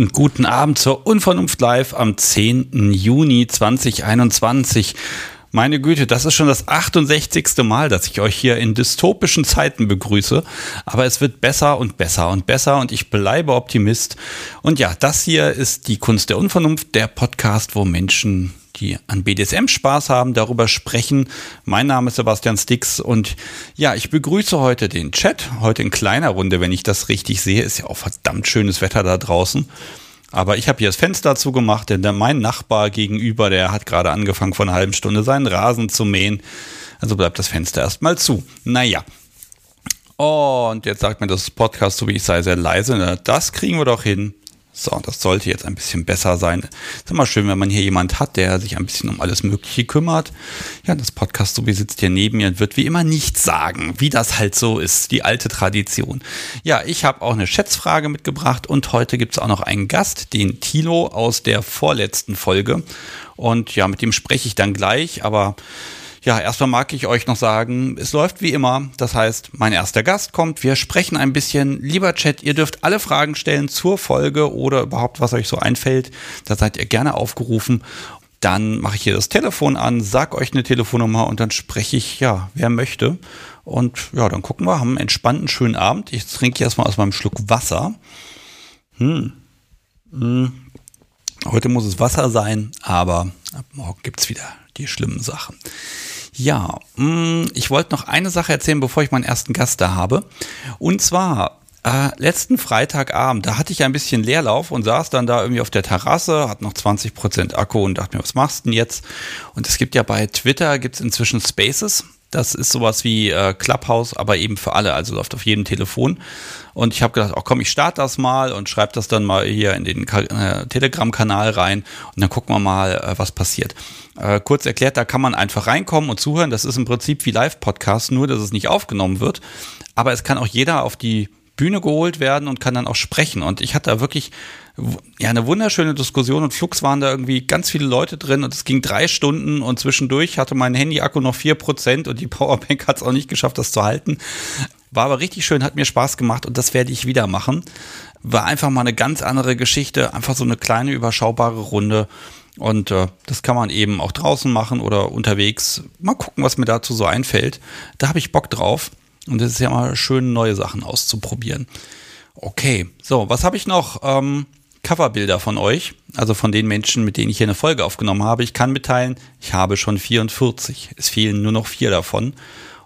Und guten Abend zur Unvernunft Live am 10. Juni 2021. Meine Güte, das ist schon das 68. Mal, dass ich euch hier in dystopischen Zeiten begrüße. Aber es wird besser und besser und besser und ich bleibe Optimist. Und ja, das hier ist die Kunst der Unvernunft, der Podcast, wo Menschen die an BDSM Spaß haben, darüber sprechen. Mein Name ist Sebastian Stix und ja, ich begrüße heute den Chat, heute in kleiner Runde, wenn ich das richtig sehe. Ist ja auch verdammt schönes Wetter da draußen. Aber ich habe hier das Fenster zugemacht, denn mein Nachbar gegenüber, der hat gerade angefangen vor einer halben Stunde seinen Rasen zu mähen. Also bleibt das Fenster erstmal zu. Naja. Und jetzt sagt mir das Podcast, so wie ich sei, sehr leise. Das kriegen wir doch hin. So, das sollte jetzt ein bisschen besser sein. Ist immer schön, wenn man hier jemand hat, der sich ein bisschen um alles Mögliche kümmert. Ja, das Podcast so wie sitzt hier neben mir und wird wie immer nichts sagen, wie das halt so ist, die alte Tradition. Ja, ich habe auch eine Schätzfrage mitgebracht und heute gibt es auch noch einen Gast, den Tilo aus der vorletzten Folge. Und ja, mit dem spreche ich dann gleich, aber ja, erstmal mag ich euch noch sagen, es läuft wie immer. Das heißt, mein erster Gast kommt, wir sprechen ein bisschen. Lieber Chat, ihr dürft alle Fragen stellen zur Folge oder überhaupt, was euch so einfällt. Da seid ihr gerne aufgerufen. Dann mache ich hier das Telefon an, sag euch eine Telefonnummer und dann spreche ich, ja, wer möchte. Und ja, dann gucken wir, haben einen entspannten, schönen Abend. Ich trinke erstmal aus meinem Schluck Wasser. Hm. Hm. Heute muss es Wasser sein, aber ab morgen gibt es wieder die schlimmen Sachen. Ja, mm, ich wollte noch eine Sache erzählen, bevor ich meinen ersten Gast da habe. Und zwar äh, letzten Freitagabend, da hatte ich ein bisschen Leerlauf und saß dann da irgendwie auf der Terrasse, hat noch 20% Akku und dachte mir, was machst du denn jetzt? Und es gibt ja bei Twitter, gibt es inzwischen Spaces. Das ist sowas wie äh, Clubhouse, aber eben für alle, also läuft auf jedem Telefon. Und ich habe gedacht, ach komm, ich starte das mal und schreibe das dann mal hier in den äh, Telegram-Kanal rein und dann gucken wir mal, äh, was passiert. Äh, kurz erklärt, da kann man einfach reinkommen und zuhören. Das ist im Prinzip wie Live-Podcast, nur dass es nicht aufgenommen wird. Aber es kann auch jeder auf die Bühne geholt werden und kann dann auch sprechen. Und ich hatte da wirklich ja, eine wunderschöne Diskussion und flugs waren da irgendwie ganz viele Leute drin und es ging drei Stunden und zwischendurch hatte mein Handy-Akku noch vier Prozent und die Powerbank hat es auch nicht geschafft, das zu halten. War aber richtig schön, hat mir Spaß gemacht und das werde ich wieder machen. War einfach mal eine ganz andere Geschichte, einfach so eine kleine, überschaubare Runde. Und äh, das kann man eben auch draußen machen oder unterwegs. Mal gucken, was mir dazu so einfällt. Da habe ich Bock drauf. Und es ist ja mal schön, neue Sachen auszuprobieren. Okay, so, was habe ich noch? Ähm, Coverbilder von euch, also von den Menschen, mit denen ich hier eine Folge aufgenommen habe. Ich kann mitteilen, ich habe schon 44. Es fehlen nur noch vier davon.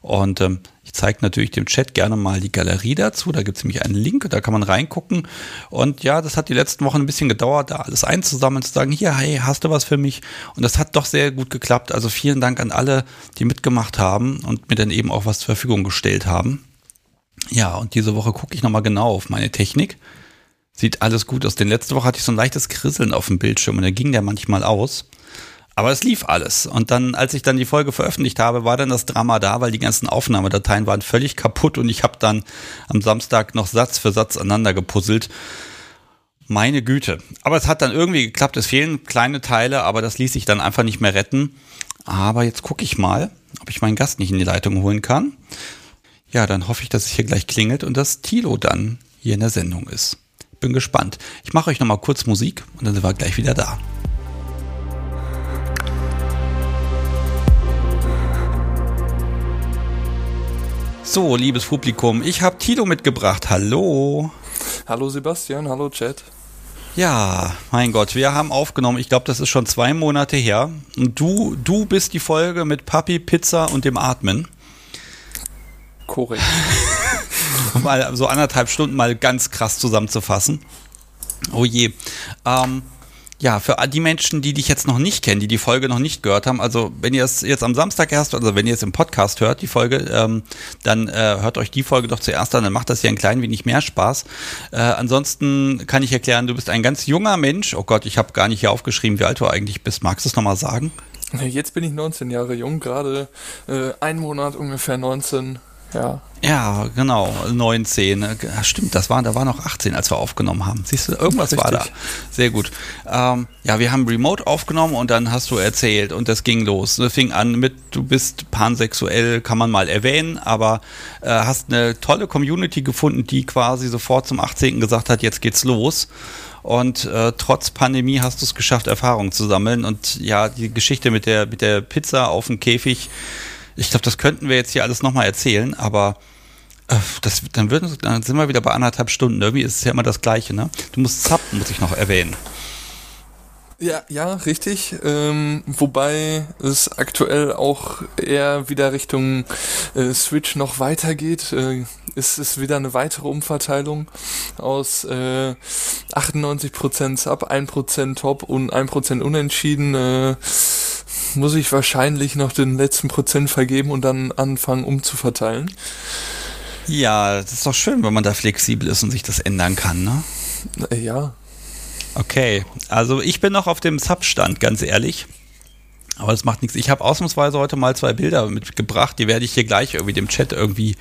Und ähm, zeige natürlich dem Chat gerne mal die Galerie dazu. Da gibt es nämlich einen Link, da kann man reingucken. Und ja, das hat die letzten Wochen ein bisschen gedauert, da alles einzusammeln, zu sagen, hier, hey, hast du was für mich? Und das hat doch sehr gut geklappt. Also vielen Dank an alle, die mitgemacht haben und mir dann eben auch was zur Verfügung gestellt haben. Ja, und diese Woche gucke ich nochmal genau auf meine Technik. Sieht alles gut aus. Denn letzte Woche hatte ich so ein leichtes Krisseln auf dem Bildschirm und da ging der manchmal aus. Aber es lief alles. Und dann, als ich dann die Folge veröffentlicht habe, war dann das Drama da, weil die ganzen Aufnahmedateien waren völlig kaputt und ich habe dann am Samstag noch Satz für Satz aneinander gepuzzelt. Meine Güte. Aber es hat dann irgendwie geklappt. Es fehlen kleine Teile, aber das ließ sich dann einfach nicht mehr retten. Aber jetzt gucke ich mal, ob ich meinen Gast nicht in die Leitung holen kann. Ja, dann hoffe ich, dass es hier gleich klingelt und dass Tilo dann hier in der Sendung ist. Bin gespannt. Ich mache euch nochmal kurz Musik und dann sind wir gleich wieder da. So, liebes Publikum, ich habe Tilo mitgebracht. Hallo. Hallo Sebastian, hallo Chat. Ja, mein Gott, wir haben aufgenommen. Ich glaube, das ist schon zwei Monate her. Und du, du bist die Folge mit Papi, Pizza und dem Atmen. Korrekt. mal so anderthalb Stunden mal ganz krass zusammenzufassen. Oh je. Ähm, ja, für die Menschen, die dich jetzt noch nicht kennen, die die Folge noch nicht gehört haben, also wenn ihr es jetzt am Samstag erst, also wenn ihr es im Podcast hört, die Folge, ähm, dann äh, hört euch die Folge doch zuerst an, dann macht das ja ein klein wenig mehr Spaß. Äh, ansonsten kann ich erklären, du bist ein ganz junger Mensch. Oh Gott, ich habe gar nicht hier aufgeschrieben, wie alt du eigentlich bist. Magst du es nochmal sagen? Jetzt bin ich 19 Jahre jung, gerade äh, ein Monat ungefähr 19 Ja. Ja, genau, 19. Ja, stimmt, das war, da war noch 18, als wir aufgenommen haben. Siehst du, irgendwas Richtig. war da. Sehr gut. Ähm, ja, wir haben Remote aufgenommen und dann hast du erzählt und das ging los. Das fing an mit, du bist pansexuell, kann man mal erwähnen, aber äh, hast eine tolle Community gefunden, die quasi sofort zum 18. gesagt hat, jetzt geht's los. Und äh, trotz Pandemie hast du es geschafft, Erfahrungen zu sammeln. Und ja, die Geschichte mit der, mit der Pizza auf dem Käfig, ich glaube, das könnten wir jetzt hier alles nochmal erzählen, aber äh, das, dann, würden, dann sind wir wieder bei anderthalb Stunden. Irgendwie ist es ja immer das Gleiche, ne? Du musst zappen, muss ich noch erwähnen. Ja, ja, richtig. Ähm, wobei es aktuell auch eher wieder Richtung äh, Switch noch weitergeht. Äh, ist es wieder eine weitere Umverteilung aus äh, 98% Sub, 1% Top und 1% Unentschieden. Äh, muss ich wahrscheinlich noch den letzten Prozent vergeben und dann anfangen umzuverteilen. Ja, das ist doch schön, wenn man da flexibel ist und sich das ändern kann, ne? Äh, ja. Okay, also ich bin noch auf dem Substand, ganz ehrlich. Aber das macht nichts. Ich habe ausnahmsweise heute mal zwei Bilder mitgebracht, die werde ich hier gleich irgendwie dem Chat irgendwie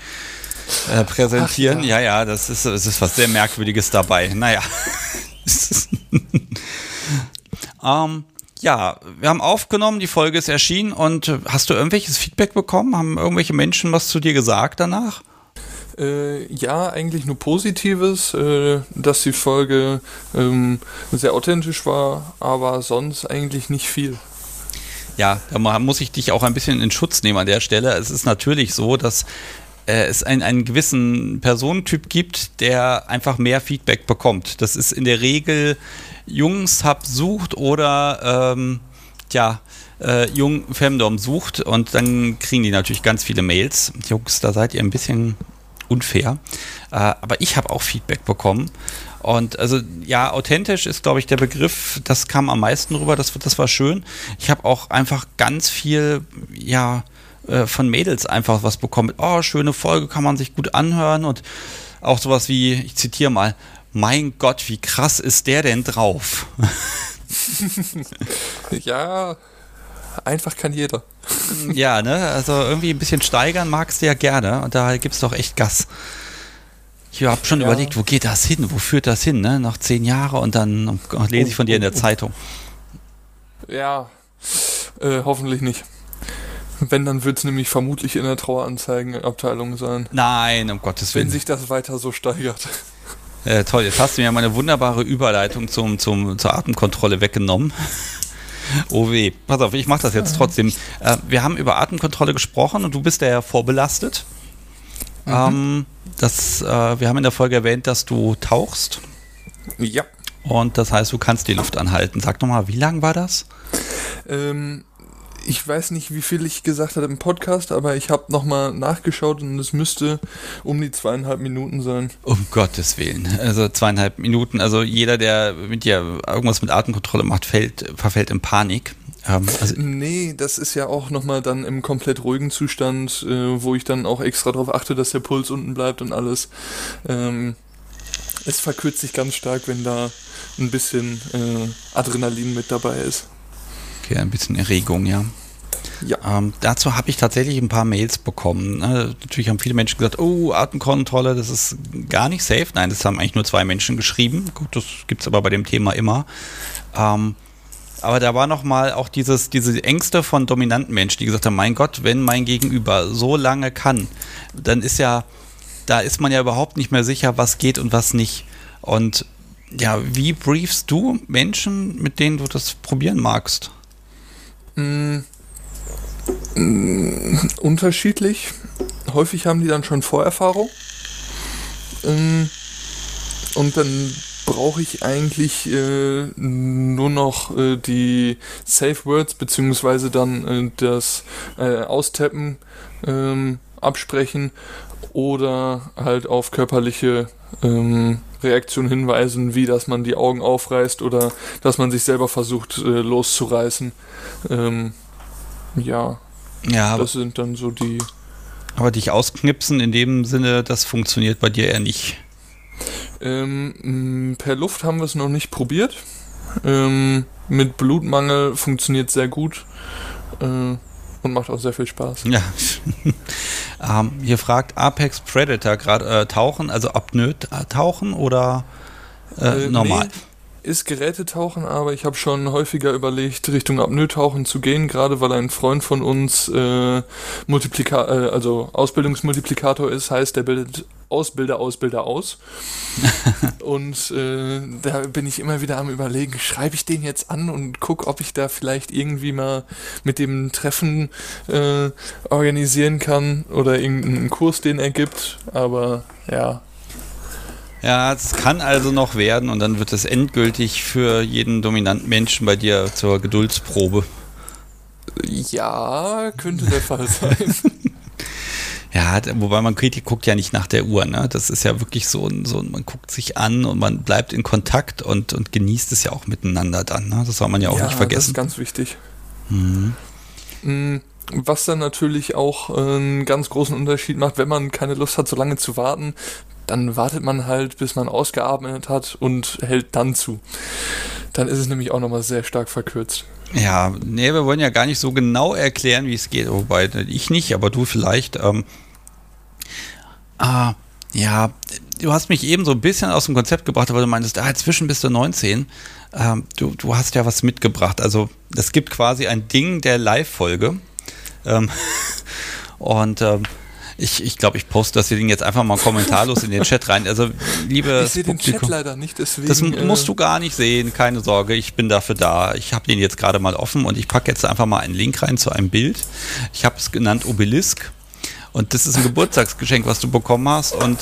äh, präsentieren. Ach, ja. ja, ja, das ist, das ist was sehr Merkwürdiges dabei. Naja. ähm, ja, wir haben aufgenommen, die Folge ist erschienen und äh, hast du irgendwelches Feedback bekommen? Haben irgendwelche Menschen was zu dir gesagt danach? Äh, ja, eigentlich nur Positives, äh, dass die Folge ähm, sehr authentisch war, aber sonst eigentlich nicht viel. Ja, da muss ich dich auch ein bisschen in Schutz nehmen an der Stelle. Es ist natürlich so, dass äh, es einen, einen gewissen Personentyp gibt, der einfach mehr Feedback bekommt. Das ist in der Regel Jungs-Hub sucht oder ähm, ja, äh, Jung Femdom sucht und dann kriegen die natürlich ganz viele Mails. Jungs, da seid ihr ein bisschen unfair. Äh, aber ich habe auch Feedback bekommen. Und also ja, authentisch ist, glaube ich, der Begriff, das kam am meisten rüber, das, das war schön. Ich habe auch einfach ganz viel, ja, äh, von Mädels einfach was bekommen. Oh, schöne Folge, kann man sich gut anhören und auch sowas wie, ich zitiere mal, mein Gott, wie krass ist der denn drauf? ja, einfach kann jeder. ja, ne? Also irgendwie ein bisschen steigern magst du ja gerne und da gibt es doch echt Gas. Ich habe schon ja. überlegt, wo geht das hin? Wo führt das hin? Ne? Nach zehn Jahren und dann lese ich von dir in der Zeitung. Ja, äh, hoffentlich nicht. Wenn, dann wird es nämlich vermutlich in der Traueranzeigenabteilung sein. Nein, um Gottes Willen. Wenn sich das weiter so steigert. Äh, toll, jetzt hast du mir meine wunderbare Überleitung zum, zum, zur Atemkontrolle weggenommen. Oh weh. Pass auf, ich mache das jetzt trotzdem. Äh, wir haben über Atemkontrolle gesprochen und du bist ja vorbelastet. Mhm. Ähm, das, äh, wir haben in der Folge erwähnt, dass du tauchst. Ja. Und das heißt, du kannst die Luft anhalten. Sag doch mal, wie lang war das? Ähm, ich weiß nicht, wie viel ich gesagt habe im Podcast, aber ich habe nochmal nachgeschaut und es müsste um die zweieinhalb Minuten sein. Um Gottes Willen. Also zweieinhalb Minuten. Also jeder, der mit dir irgendwas mit Atemkontrolle macht, fällt, verfällt in Panik. Ähm, also nee, das ist ja auch nochmal dann im komplett ruhigen Zustand, äh, wo ich dann auch extra darauf achte, dass der Puls unten bleibt und alles. Ähm, es verkürzt sich ganz stark, wenn da ein bisschen äh, Adrenalin mit dabei ist. Okay, ein bisschen Erregung, ja. Ja. Ähm, dazu habe ich tatsächlich ein paar Mails bekommen. Ne? Natürlich haben viele Menschen gesagt, oh, Atemkontrolle, das ist gar nicht safe. Nein, das haben eigentlich nur zwei Menschen geschrieben. Gut, das gibt es aber bei dem Thema immer. Ähm, aber da war nochmal auch dieses, diese Ängste von dominanten Menschen, die gesagt haben, mein Gott, wenn mein Gegenüber so lange kann, dann ist ja, da ist man ja überhaupt nicht mehr sicher, was geht und was nicht. Und ja, wie briefst du Menschen, mit denen du das probieren magst? Mm, mm, unterschiedlich. Häufig haben die dann schon Vorerfahrung. Mm, und dann brauche ich eigentlich äh, nur noch äh, die Safe Words beziehungsweise dann äh, das äh, Austappen ähm, absprechen oder halt auf körperliche ähm, Reaktionen hinweisen, wie dass man die Augen aufreißt oder dass man sich selber versucht äh, loszureißen. Ähm, ja, ja das sind dann so die. Aber dich ausknipsen in dem Sinne, das funktioniert bei dir eher nicht. Ähm, per Luft haben wir es noch nicht probiert. Ähm, mit Blutmangel funktioniert sehr gut äh, und macht auch sehr viel Spaß. Ja. Ähm, hier fragt Apex Predator gerade äh, tauchen, also Apnoe tauchen oder äh, normal? Nee ist Gerätetauchen, aber ich habe schon häufiger überlegt, Richtung Apnoe-Tauchen zu gehen, gerade weil ein Freund von uns äh, Multiplika äh, also Ausbildungsmultiplikator ist, heißt, der bildet Ausbilder, Ausbilder aus. und äh, da bin ich immer wieder am überlegen, schreibe ich den jetzt an und gucke, ob ich da vielleicht irgendwie mal mit dem Treffen äh, organisieren kann oder irgendeinen Kurs, den er gibt. Aber ja, ja, es kann also noch werden und dann wird es endgültig für jeden dominanten Menschen bei dir zur Geduldsprobe. Ja, könnte der Fall sein. ja, wobei man Kritik guckt ja nicht nach der Uhr, ne? Das ist ja wirklich so ein, so man guckt sich an und man bleibt in Kontakt und, und genießt es ja auch miteinander dann, ne? Das soll man ja auch ja, nicht vergessen. Das ist ganz wichtig. Mhm. Mm, was dann natürlich auch einen ganz großen Unterschied macht, wenn man keine Lust hat, so lange zu warten, dann wartet man halt, bis man ausgeatmet hat und hält dann zu. Dann ist es nämlich auch nochmal sehr stark verkürzt. Ja, nee, wir wollen ja gar nicht so genau erklären, wie es geht, wobei ich nicht, aber du vielleicht. Ähm, ah, ja, du hast mich eben so ein bisschen aus dem Konzept gebracht, weil du meintest, ah, inzwischen bist du 19. Ähm, du, du hast ja was mitgebracht. Also, es gibt quasi ein Ding der Live-Folge. Ähm, und ähm, ich, ich glaube, ich poste das Ding jetzt einfach mal kommentarlos in den Chat rein. Also, liebe. Ich sehe den Chat leider nicht, deswegen. Das äh, musst du gar nicht sehen, keine Sorge. Ich bin dafür da. Ich habe den jetzt gerade mal offen und ich packe jetzt einfach mal einen Link rein zu einem Bild. Ich habe es genannt Obelisk. Und das ist ein Geburtstagsgeschenk, was du bekommen hast. Und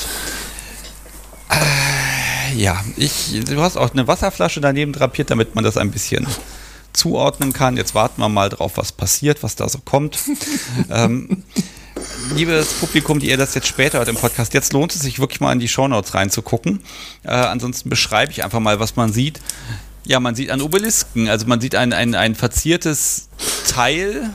äh, ja, ich, du hast auch eine Wasserflasche daneben drapiert, damit man das ein bisschen zuordnen kann. Jetzt warten wir mal drauf, was passiert, was da so kommt. ähm, liebes Publikum, die ihr das jetzt später hört im Podcast, jetzt lohnt es sich wirklich mal in die Shownotes reinzugucken. Äh, ansonsten beschreibe ich einfach mal, was man sieht. Ja, man sieht einen Obelisken, also man sieht ein, ein, ein verziertes Teil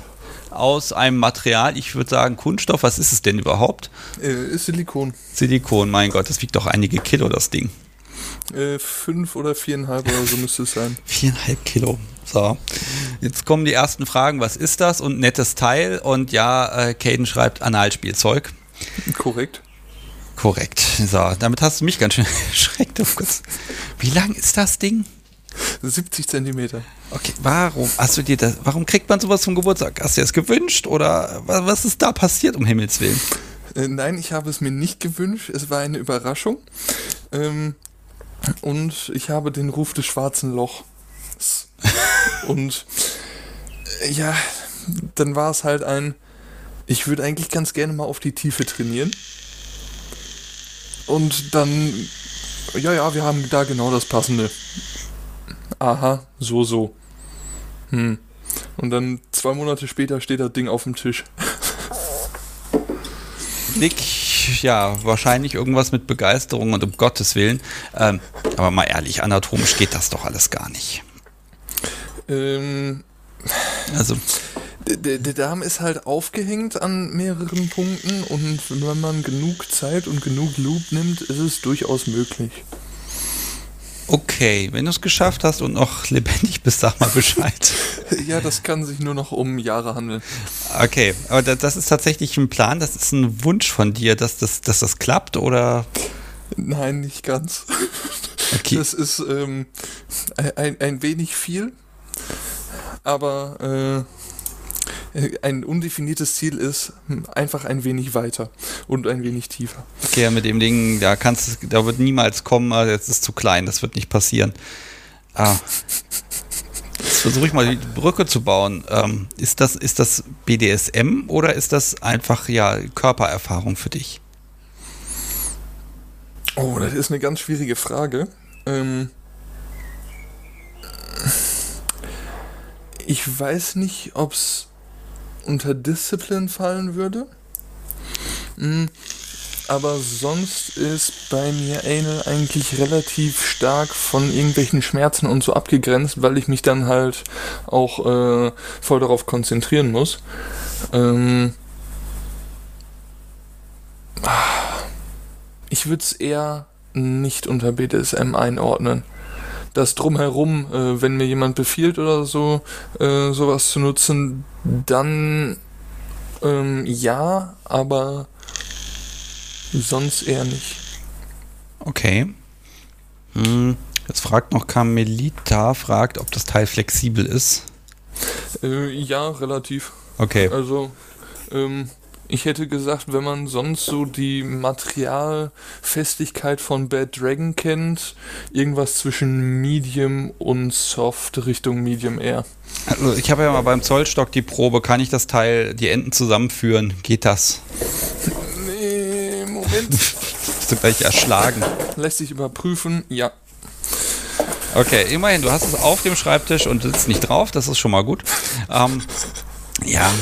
aus einem Material, ich würde sagen Kunststoff, was ist es denn überhaupt? Äh, Silikon. Silikon, mein Gott, das wiegt doch einige Kilo, das Ding. Äh, fünf oder viereinhalb oder so müsste es sein. Viereinhalb Kilo. So. Jetzt kommen die ersten Fragen. Was ist das? Und nettes Teil. Und ja, äh, Caden schreibt Analspielzeug. Korrekt. Korrekt. So, damit hast du mich ganz schön erschreckt. Wie lang ist das Ding? 70 Zentimeter. Okay, warum hast du dir das, warum kriegt man sowas zum Geburtstag? Hast du dir das gewünscht oder was ist da passiert, um Himmels Willen? Äh, nein, ich habe es mir nicht gewünscht. Es war eine Überraschung. Ähm, und ich habe den Ruf des schwarzen Lochs. und äh, ja, dann war es halt ein, ich würde eigentlich ganz gerne mal auf die Tiefe trainieren. Und dann, ja, ja, wir haben da genau das Passende. Aha, so, so. Hm. Und dann zwei Monate später steht das Ding auf dem Tisch. Nick ja, wahrscheinlich irgendwas mit Begeisterung und um Gottes Willen. Ähm, aber mal ehrlich, anatomisch geht das doch alles gar nicht. Ähm, also. Der, der Darm ist halt aufgehängt an mehreren Punkten und wenn man genug Zeit und genug Loop nimmt, ist es durchaus möglich. Okay, wenn du es geschafft hast und noch lebendig bist, sag mal Bescheid. ja, das kann sich nur noch um Jahre handeln. Okay, aber das ist tatsächlich ein Plan, das ist ein Wunsch von dir, dass das, dass das klappt oder? Nein, nicht ganz. Okay. Das ist ähm, ein, ein wenig viel, aber äh, ein undefiniertes Ziel ist einfach ein wenig weiter und ein wenig tiefer. Okay, mit dem Ding, da kannst da wird niemals kommen, ah, jetzt ist zu klein, das wird nicht passieren. Ah. Jetzt versuche ich mal die Brücke zu bauen. Ähm, ist, das, ist das BDSM oder ist das einfach ja Körpererfahrung für dich? Oh, das ist eine ganz schwierige Frage. Ähm, ich weiß nicht, ob es unter Discipline fallen würde. Mhm. Aber sonst ist bei mir Anal eigentlich relativ stark von irgendwelchen Schmerzen und so abgegrenzt, weil ich mich dann halt auch äh, voll darauf konzentrieren muss. Ähm ich würde es eher nicht unter BDSM einordnen. Das drumherum, äh, wenn mir jemand befiehlt oder so, äh, sowas zu nutzen, dann Ähm, ja, aber sonst eher nicht. Okay. Hm, jetzt fragt noch Carmelita, fragt, ob das Teil flexibel ist. Äh, ja, relativ. Okay. Also, ähm, ich hätte gesagt, wenn man sonst so die Materialfestigkeit von Bad Dragon kennt, irgendwas zwischen Medium und Soft Richtung Medium Air. Also ich habe ja mal beim Zollstock die Probe, kann ich das Teil, die Enden zusammenführen? Geht das? Nee, Moment. Bist du gleich erschlagen? Lässt sich überprüfen, ja. Okay, immerhin, du hast es auf dem Schreibtisch und sitzt nicht drauf, das ist schon mal gut. Ähm, ja,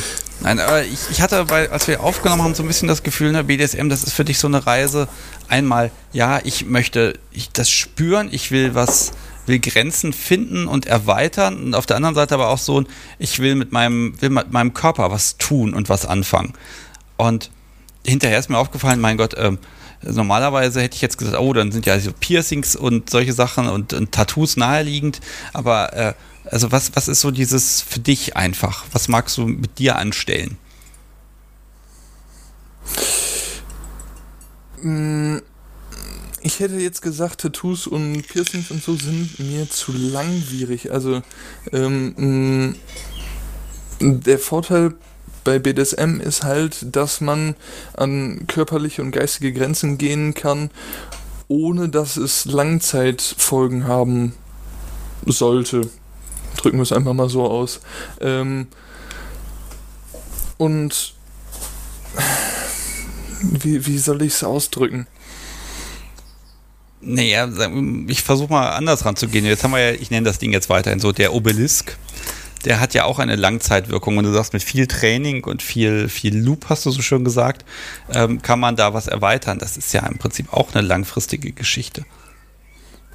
nein, aber ich, ich hatte, bei, als wir aufgenommen haben, so ein bisschen das Gefühl, ne, BDSM, das ist für dich so eine Reise. Einmal, ja, ich möchte ich, das spüren, ich will was, will Grenzen finden und erweitern und auf der anderen Seite aber auch so, ich will mit meinem, will mit meinem Körper was tun und was anfangen. Und hinterher ist mir aufgefallen, mein Gott, ähm, normalerweise hätte ich jetzt gesagt, oh, dann sind ja so Piercings und solche Sachen und, und Tattoos naheliegend, aber äh, also was, was ist so dieses für dich einfach? Was magst du mit dir anstellen? Mm, Ich hätte jetzt gesagt, Tattoos und Piercings und so sind mir zu langwierig. Also ähm, mm, der Vorteil bei BDSM ist halt, dass man an körperliche und geistige Grenzen gehen kann, ohne dass es Langzeitfolgen haben sollte. Drücken wir es einfach mal so aus. Ähm, und wie, wie soll ich es ausdrücken? Naja, ich versuche mal anders ranzugehen. Jetzt haben wir ja, ich nenne das Ding jetzt weiterhin so, der Obelisk. Der hat ja auch eine Langzeitwirkung. Und du sagst, mit viel Training und viel, viel Loop, hast du so schön gesagt, ähm, kann man da was erweitern. Das ist ja im Prinzip auch eine langfristige Geschichte.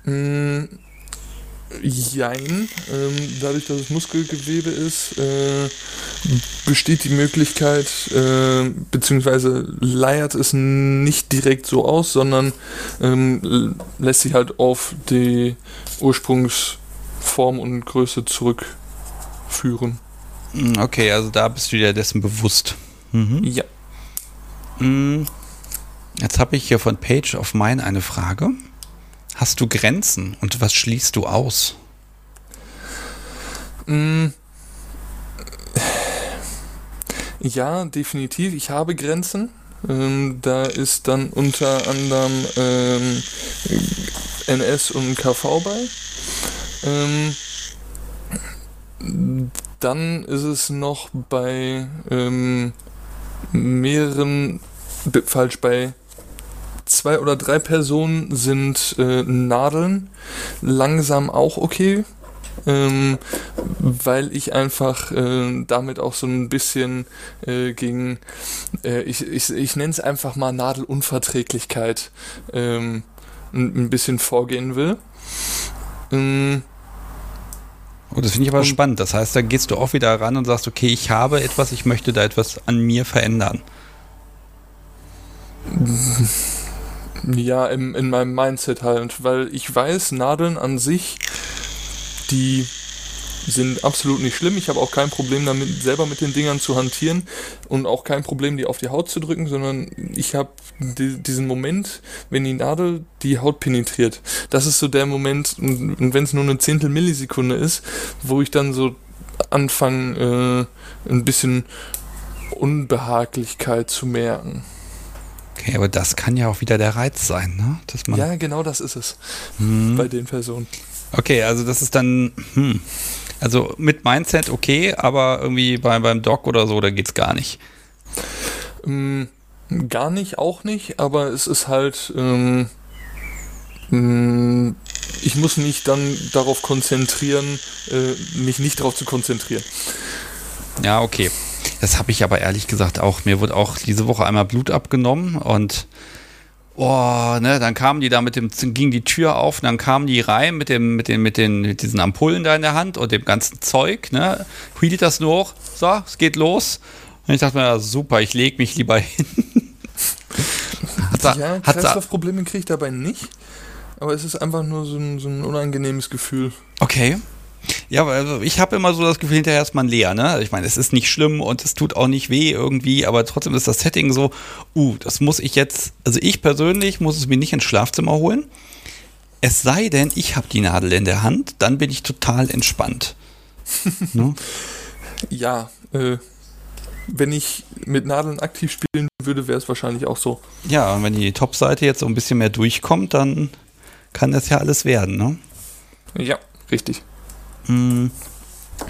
Mm, jein. Ähm, dadurch, dass es Muskelgewebe ist, äh, besteht die Möglichkeit, äh, beziehungsweise leiert es nicht direkt so aus, sondern ähm, lässt sich halt auf die Ursprungsform und Größe zurückführen. Mm, Okay, also da bist du dir dessen bewusst. Mhm. Ja. Mm, Jetzt habe ich hier von Page of Mine eine Frage. Hast du Grenzen und was schließt du aus? Mm. Ja, definitiv. Ich habe Grenzen. Ähm, da ist dann unter anderem ähm, NS und KV bei. Ähm, dann ist es noch bei mehreren, falsch, bei zwei oder drei Personen sind äh, Nadeln langsam auch okay. Ähm, weil ich einfach äh, damit auch so ein bisschen äh, gegen, äh, ich, ich, ich nenne es einfach mal Nadelunverträglichkeit ähm, ein, ein bisschen vorgehen will. Ähm, Oh, das finde ich aber spannend. Das heißt, da gehst du auch wieder ran und sagst, okay, ich habe etwas, ich möchte da etwas an mir verändern. Ja, im, in meinem Mindset halt, weil ich weiß, Nadeln an sich, die sind absolut nicht schlimm. Ich habe auch kein Problem damit, selber mit den Dingern zu hantieren und auch kein Problem, die auf die Haut zu drücken, sondern ich habe di diesen Moment, wenn die Nadel die Haut penetriert. Das ist so der Moment, und wenn es nur eine Zehntel Millisekunde ist, wo ich dann so anfange, äh, ein bisschen Unbehaglichkeit zu merken. Okay, aber das kann ja auch wieder der Reiz sein, ne? Dass man, Ja, genau das ist es Hm. bei den Personen. Okay, also das ist dann, hm. Also mit Mindset okay, aber irgendwie bei, beim Doc oder so, da geht's gar nicht. Ähm, gar nicht, auch nicht, aber es ist halt, ähm, mh, ich muss mich dann darauf konzentrieren, äh, mich nicht darauf zu konzentrieren. Ja, okay. Das habe ich aber ehrlich gesagt auch. Mir wurde auch diese Woche einmal Blut abgenommen und oh, ne, dann kamen die da mit dem, ging die Tür auf, und dann kamen die rein mit dem, mit den, mit den, mit diesen Ampullen da in der Hand und dem ganzen Zeug, ne, hielt das nur hoch, so, es geht los. Und ich dachte mir, ja, super, ich lege mich lieber hin. hat da, ja, Kreislaufprobleme kriege ich dabei nicht, aber es ist einfach nur so ein, so ein unangenehmes Gefühl. okay. Ja, also ich habe immer so das Gefühl, hinterher ist man leer, ne? Ich meine, es ist nicht schlimm und es tut auch nicht weh irgendwie, aber trotzdem ist das Setting so, uh, das muss ich jetzt, also ich persönlich muss es mir nicht ins Schlafzimmer holen. Es sei denn, ich habe die Nadel in der Hand, dann bin ich total entspannt. ne? Ja, äh, wenn ich mit Nadeln aktiv spielen würde, wäre es wahrscheinlich auch so. Ja, und wenn die Top-Seite jetzt so ein bisschen mehr durchkommt, dann kann das ja alles werden, ne? Ja, richtig. Hm,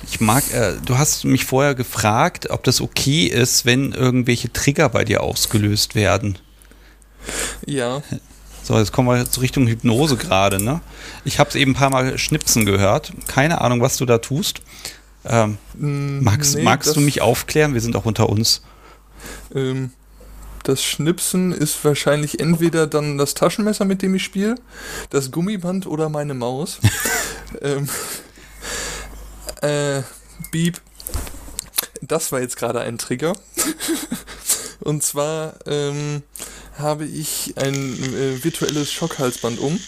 ich mag, äh, du hast mich vorher gefragt, ob das okay ist, wenn irgendwelche Trigger bei dir ausgelöst werden. Ja. So, jetzt kommen wir zur Richtung Hypnose gerade, ne? Ich habe es eben ein paar Mal schnipsen gehört. Keine Ahnung, was du da tust. Ähm, mm, magst nee, magst du mich aufklären? Wir sind auch unter uns. Ähm, das Schnipsen ist wahrscheinlich entweder dann das Taschenmesser, mit dem ich spiele, das Gummiband oder meine Maus. ähm, äh, Beep. Das war jetzt gerade ein Trigger. Und zwar ähm, habe ich ein äh, virtuelles Schockhalsband um.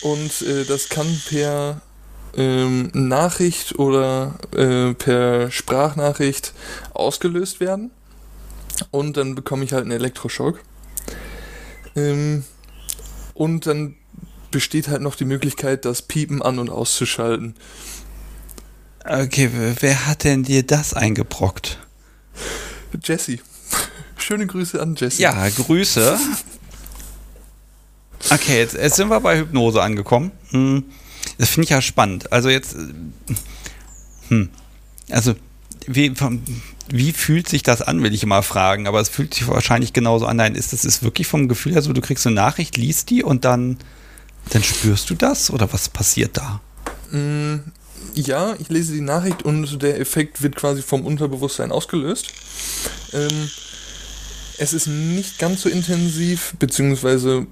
Und äh, das kann per ähm, Nachricht oder äh, per Sprachnachricht ausgelöst werden. Und dann bekomme ich halt einen Elektroschock. Ähm, und dann besteht halt noch die Möglichkeit, das Piepen an- und auszuschalten. Okay, wer hat denn dir das eingebrockt? Jesse. Schöne Grüße an Jesse. Ja, Grüße. Okay, jetzt, jetzt sind wir bei Hypnose angekommen. Hm. Das finde ich ja spannend. Also jetzt, äh, hm, also wie, wie fühlt sich das an, will ich immer fragen, aber es fühlt sich wahrscheinlich genauso an. Nein, ist das ist wirklich vom Gefühl her so, du kriegst eine Nachricht, liest die und dann, dann spürst du das oder was passiert da? Ja, ich lese die Nachricht und der Effekt wird quasi vom Unterbewusstsein ausgelöst. Ähm, es ist nicht ganz so intensiv, beziehungsweise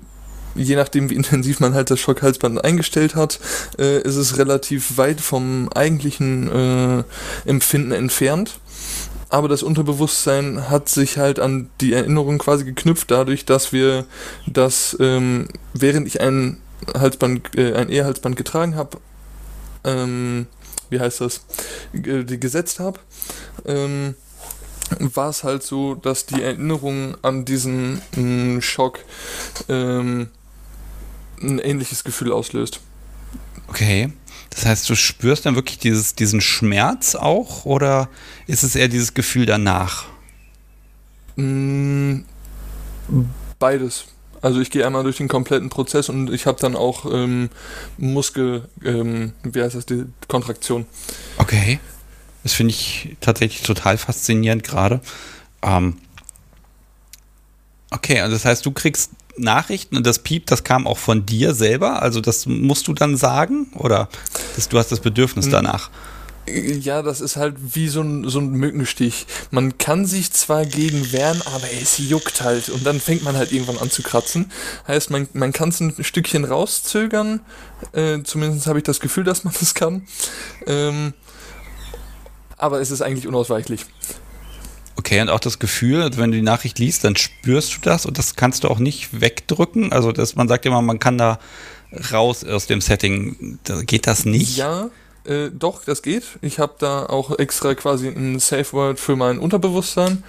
je nachdem, wie intensiv man halt das Schockhalsband eingestellt hat, äh, ist es relativ weit vom eigentlichen äh, Empfinden entfernt. Aber das Unterbewusstsein hat sich halt an die Erinnerung quasi geknüpft, dadurch, dass wir das, ähm, während ich ein Halsband, äh, ein getragen habe, ähm, wie heißt das, die gesetzt habe, ähm, war es halt so, dass die Erinnerung an diesen mh, Schock ähm, ein ähnliches Gefühl auslöst. Okay. Das heißt, du spürst dann wirklich dieses, diesen Schmerz auch oder ist es eher dieses Gefühl danach? Mm, beides. Also ich gehe einmal durch den kompletten Prozess und ich habe dann auch ähm, Muskel, ähm, wie heißt das, die Kontraktion. Okay. Das finde ich tatsächlich total faszinierend gerade. Ähm, okay, also das heißt, du kriegst Nachrichten und das Piep, das kam auch von dir selber? Also das musst du dann sagen? Oder das, du hast das Bedürfnis danach? Ja, das ist halt wie so ein, so ein Mückenstich. Man kann sich zwar gegen wehren, aber es juckt halt. Und dann fängt man halt irgendwann an zu kratzen. Heißt, man, man kann es ein Stückchen rauszögern. Äh, zumindest habe ich das Gefühl, dass man das kann. Ähm, aber es ist eigentlich unausweichlich. Okay, und auch das Gefühl, wenn du die Nachricht liest, dann spürst du das und das kannst du auch nicht wegdrücken. Also das, man sagt immer, man kann da raus aus dem Setting. Geht das nicht? Ja, äh, doch, das geht. Ich habe da auch extra quasi ein Safe Word für mein Unterbewusstsein,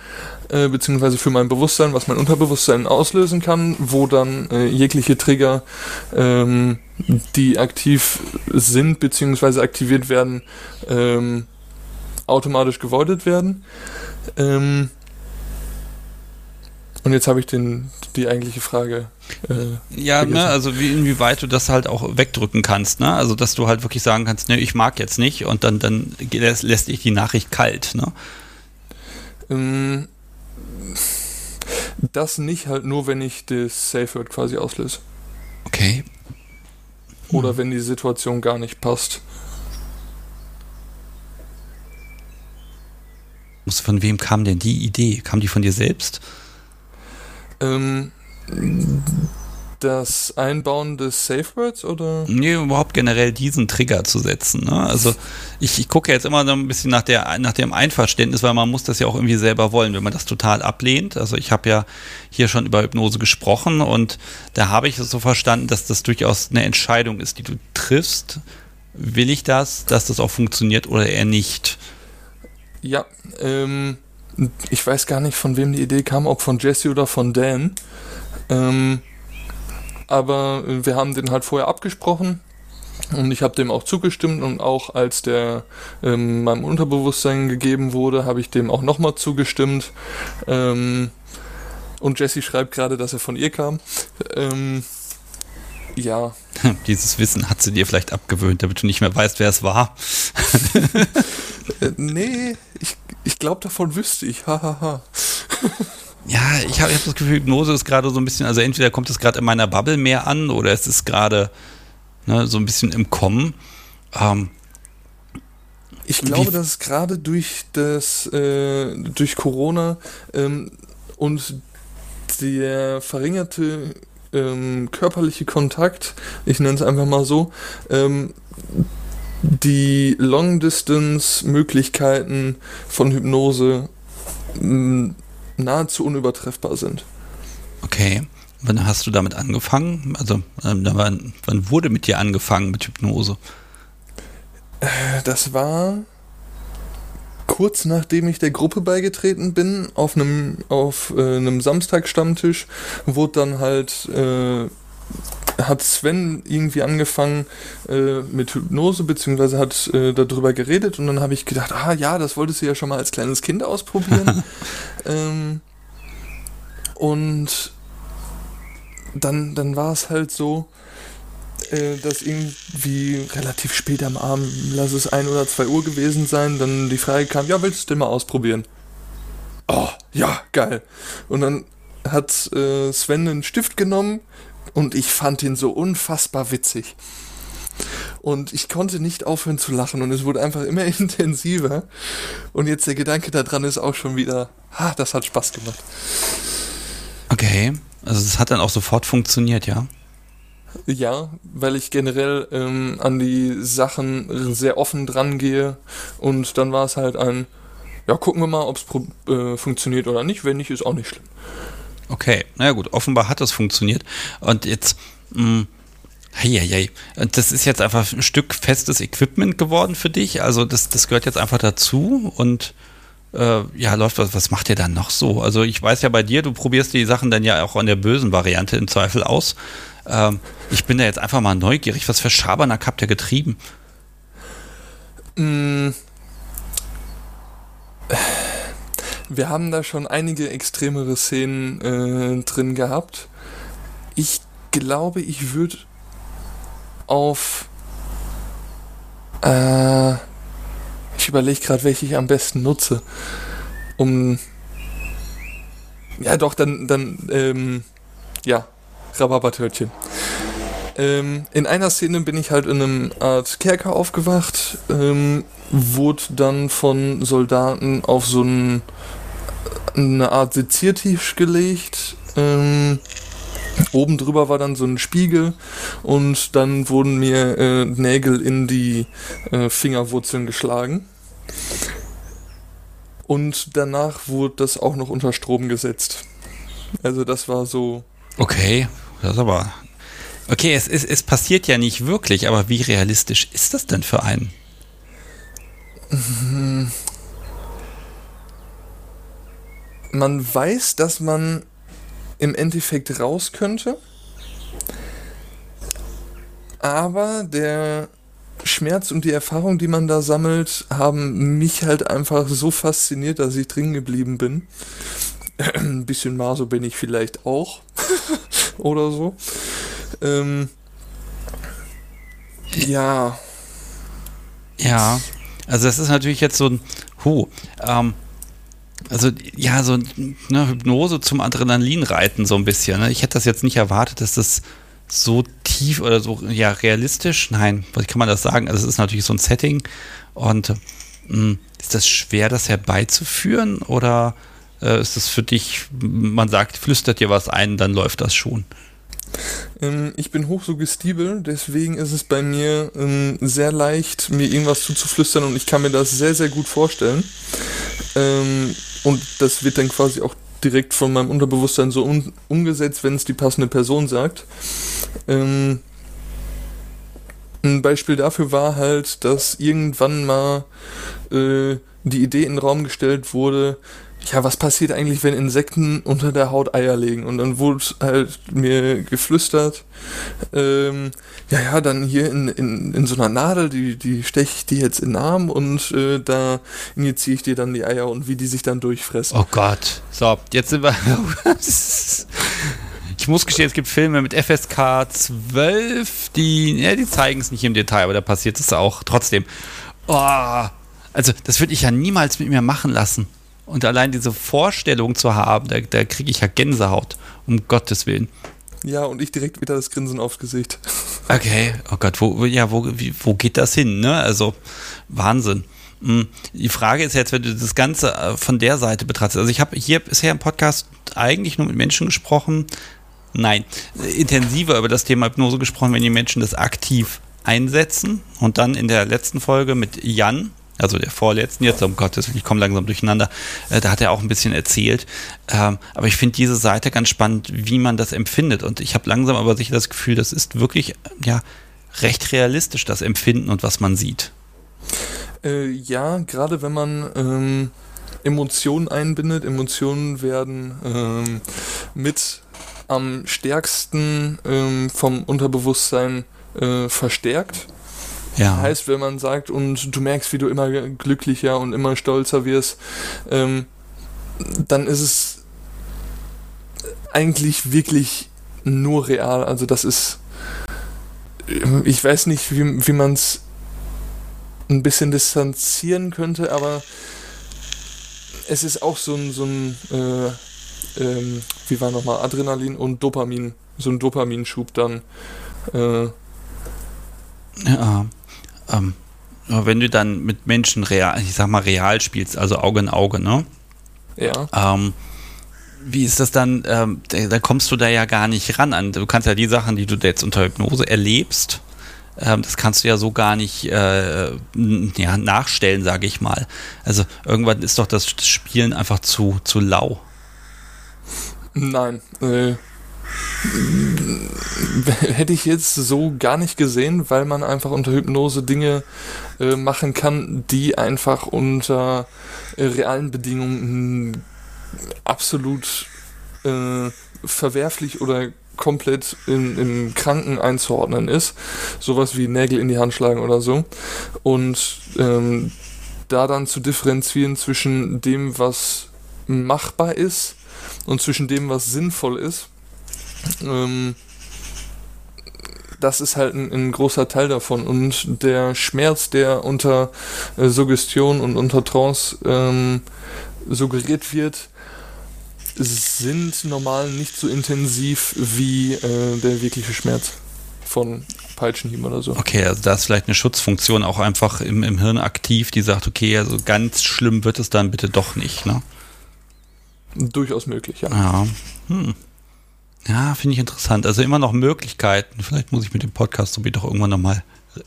äh, beziehungsweise für mein Bewusstsein, was mein Unterbewusstsein auslösen kann, wo dann äh, jegliche Trigger, ähm, die aktiv sind, beziehungsweise aktiviert werden, ähm, automatisch gewoidet werden. Ähm, und jetzt habe ich den, die eigentliche Frage. Äh, ja, ne, also wie, inwieweit du das halt auch wegdrücken kannst, ne? Also dass du halt wirklich sagen kannst, ne, ich mag jetzt nicht und dann, dann lässt, lässt dich die Nachricht kalt, ne? Ähm, das nicht halt nur, wenn ich das Safe Word quasi auslöse. Okay. Hm. Oder wenn die Situation gar nicht passt. Von wem kam denn die Idee? Kam die von dir selbst? Ähm, das Einbauen des Safe Words oder? Nee, überhaupt generell diesen Trigger zu setzen. Ne? Also ich, ich gucke jetzt immer so ein bisschen nach, der, nach dem Einverständnis, weil man muss das ja auch irgendwie selber wollen, wenn man das total ablehnt. Also ich habe ja hier schon über Hypnose gesprochen und da habe ich es so verstanden, dass das durchaus eine Entscheidung ist, die du triffst, will ich das, dass das auch funktioniert oder eher nicht? Ja, ähm, ich weiß gar nicht, von wem die Idee kam, ob von Jesse oder von Dan. Ähm, aber wir haben den halt vorher abgesprochen und ich habe dem auch zugestimmt und auch als der ähm, meinem Unterbewusstsein gegeben wurde, habe ich dem auch nochmal zugestimmt. Ähm, und Jesse schreibt gerade, dass er von ihr kam. Ähm, ja. Dieses Wissen hat sie dir vielleicht abgewöhnt, damit du nicht mehr weißt, wer es war. äh, nee, ich, ich glaube, davon wüsste ich. Hahaha. ja, ich habe hab das Gefühl, Hypnose ist gerade so ein bisschen, also entweder kommt es gerade in meiner Bubble mehr an oder es ist gerade ne, so ein bisschen im Kommen. Ähm, ich glaube, dass es gerade durch das, äh, durch Corona ähm, und der verringerte ähm, körperliche Kontakt, ich nenne es einfach mal so, ähm, die Long-Distance-Möglichkeiten von Hypnose mh, nahezu unübertreffbar sind. Okay. Wann hast du damit angefangen? Also, ähm, wann, wann wurde mit dir angefangen mit Hypnose? Äh, das war kurz nachdem ich der Gruppe beigetreten bin, auf einem, auf, äh, einem Samstagstammtisch, wurde dann halt, äh, hat Sven irgendwie angefangen äh, mit Hypnose, beziehungsweise hat äh, darüber geredet und dann habe ich gedacht, ah ja, das wolltest du ja schon mal als kleines Kind ausprobieren. ähm, und dann, dann war es halt so, äh, dass irgendwie relativ spät am Abend, lass es ein oder zwei Uhr gewesen sein, dann die Frage kam, ja, willst du den mal ausprobieren? Oh, ja, geil. Und dann hat äh, Sven einen Stift genommen und ich fand ihn so unfassbar witzig. Und ich konnte nicht aufhören zu lachen und es wurde einfach immer intensiver. Und jetzt der Gedanke daran ist auch schon wieder, ha, das hat Spaß gemacht. Okay, also es hat dann auch sofort funktioniert, ja? Ja, weil ich generell ähm, an die Sachen sehr offen dran gehe und dann war es halt ein, ja, gucken wir mal, ob es äh, funktioniert oder nicht. Wenn nicht, ist auch nicht schlimm. Okay, naja gut, offenbar hat das funktioniert. Und jetzt, mh, Heieiei. Das ist jetzt einfach ein Stück festes Equipment geworden für dich. Also das, das gehört jetzt einfach dazu und äh, ja, läuft was. Was macht ihr dann noch so? Also ich weiß ja bei dir, du probierst die Sachen dann ja auch an der bösen Variante im Zweifel aus. Ähm, ich bin da jetzt einfach mal neugierig. Was für Schabernack habt ihr getrieben? Mm. Wir haben da schon einige extremere Szenen äh, drin gehabt. Ich glaube, ich würde auf. Äh, ich überlege gerade, welche ich am besten nutze. Um. Ja, doch, dann, dann, ähm, ja, Rhabarbertörtchen. Ähm, in einer Szene bin ich halt in einem Art Kerker aufgewacht, ähm, wurde dann von Soldaten auf so einen, eine Art Seziertisch gelegt. Ähm, oben drüber war dann so ein Spiegel und dann wurden mir äh, Nägel in die äh, Fingerwurzeln geschlagen. Und danach wurde das auch noch unter Strom gesetzt. Also das war so. Okay, das ist aber. Okay, es, es, es passiert ja nicht wirklich, aber wie realistisch ist das denn für einen? Man weiß, dass man im Endeffekt raus könnte, aber der Schmerz und die Erfahrung, die man da sammelt, haben mich halt einfach so fasziniert, dass ich drin geblieben bin. Ein bisschen Maso bin ich vielleicht auch. Oder so. Ähm, ja. Ja. Also das ist natürlich jetzt so ein, hu, ähm, also ja, so eine Hypnose zum Adrenalinreiten so ein bisschen. Ne? Ich hätte das jetzt nicht erwartet, dass das so tief oder so ja realistisch. Nein, wie kann man das sagen? Also es ist natürlich so ein Setting und mh, hm, ist das schwer, das herbeizuführen oder äh, ist das für dich, man sagt, flüstert dir was ein, dann läuft das schon? Ähm, ich bin hochsuggestibel, deswegen ist es bei mir ähm, sehr leicht, mir irgendwas zuzuflüstern und ich kann mir das sehr, sehr gut vorstellen. Ähm, und das wird dann quasi auch direkt von meinem Unterbewusstsein so un umgesetzt, wenn es die passende Person sagt. Ähm, Ein Beispiel dafür war halt, dass irgendwann mal äh, die Idee in den Raum gestellt wurde, ja, was passiert eigentlich, wenn Insekten unter der Haut Eier legen? Und dann wurde halt mir geflüstert, ähm, ja, ja, dann hier in, in, in so einer Nadel, die, die steche ich dir jetzt in den Arm und äh, da injiziere ich dir dann die Eier und wie die sich dann durchfressen. Oh Gott. So, jetzt sind wir. ich muss gestehen, es gibt Filme mit FSK 12, die, ja, die zeigen es nicht im Detail, aber da passiert es auch trotzdem. Oh, also, das würde ich ja niemals mit mir machen lassen. Und allein diese Vorstellung zu haben, da, da kriege ich ja Gänsehaut, um Gottes Willen. Ja, und ich direkt wieder das Grinsen aufs Gesicht. Okay, oh Gott, wo, ja, wo, wie, wo geht das hin? Ne? Also Wahnsinn. Hm, die Frage ist jetzt, wenn du das Ganze äh, von der Seite betrachtest. Also ich habe hier bisher im Podcast eigentlich nur mit Menschen gesprochen, nein, intensiver über das Thema Hypnose gesprochen, wenn die Menschen das aktiv einsetzen. Und dann in der letzten Folge mit Jan, also der vorletzten jetzt, um Gottes Willen, ich komme langsam durcheinander, äh, da hat er auch ein bisschen erzählt. Ähm, aber ich finde diese Seite ganz spannend, wie man das empfindet. Und ich habe langsam aber sicher das Gefühl, das ist wirklich, ja, recht realistisch, das Empfinden und was man sieht. Äh, ja, gerade wenn man ähm, Emotionen einbindet, Emotionen werden ähm, mit am stärksten ähm, vom Unterbewusstsein äh, verstärkt ja. Heißt, wenn man sagt und du merkst, wie du immer glücklicher und immer stolzer wirst, ähm, dann ist es eigentlich wirklich nur real. Also das ist, ich weiß nicht, wie, wie man es ein bisschen distanzieren könnte, aber es ist auch so ein, so ein äh, ähm, wie war nochmal, Adrenalin und Dopamin, so ein Dopaminschub dann. Äh, ja ähm, wenn du dann mit Menschen real, ich sag mal real spielst, also Auge in Auge, ne? Ja. Ähm, wie ist das dann? Ähm, da kommst du da ja gar nicht ran an. Du kannst ja die Sachen, die du jetzt unter Hypnose erlebst, ähm, das kannst du ja so gar nicht äh, ja, nachstellen, sage ich mal. Also irgendwann ist doch das Spielen einfach zu, zu lau. Nein, äh, hätte ich jetzt so gar nicht gesehen, weil man einfach unter Hypnose Dinge äh, machen kann, die einfach unter äh, realen Bedingungen absolut äh, verwerflich oder komplett in, im Kranken einzuordnen ist. Sowas wie Nägel in die Hand schlagen oder so. Und ähm, da dann zu differenzieren zwischen dem, was machbar ist und zwischen dem, was sinnvoll ist ähm, das ist halt ein, ein, großer Teil davon. Und der Schmerz, der unter äh, Suggestion und unter Trance ähm, suggeriert wird, sind normal nicht so intensiv wie äh, der wirkliche Schmerz von Peitschenhieben oder so. Okay, also da ist vielleicht eine Schutzfunktion auch einfach im, im Hirn aktiv, die sagt, okay, also ganz schlimm wird es dann bitte doch nicht, ne? Durchaus möglich, ja. Ja. Hm. Ja, finde ich interessant. Also immer noch Möglichkeiten. Vielleicht muss ich mit dem Podcast so doch irgendwann nochmal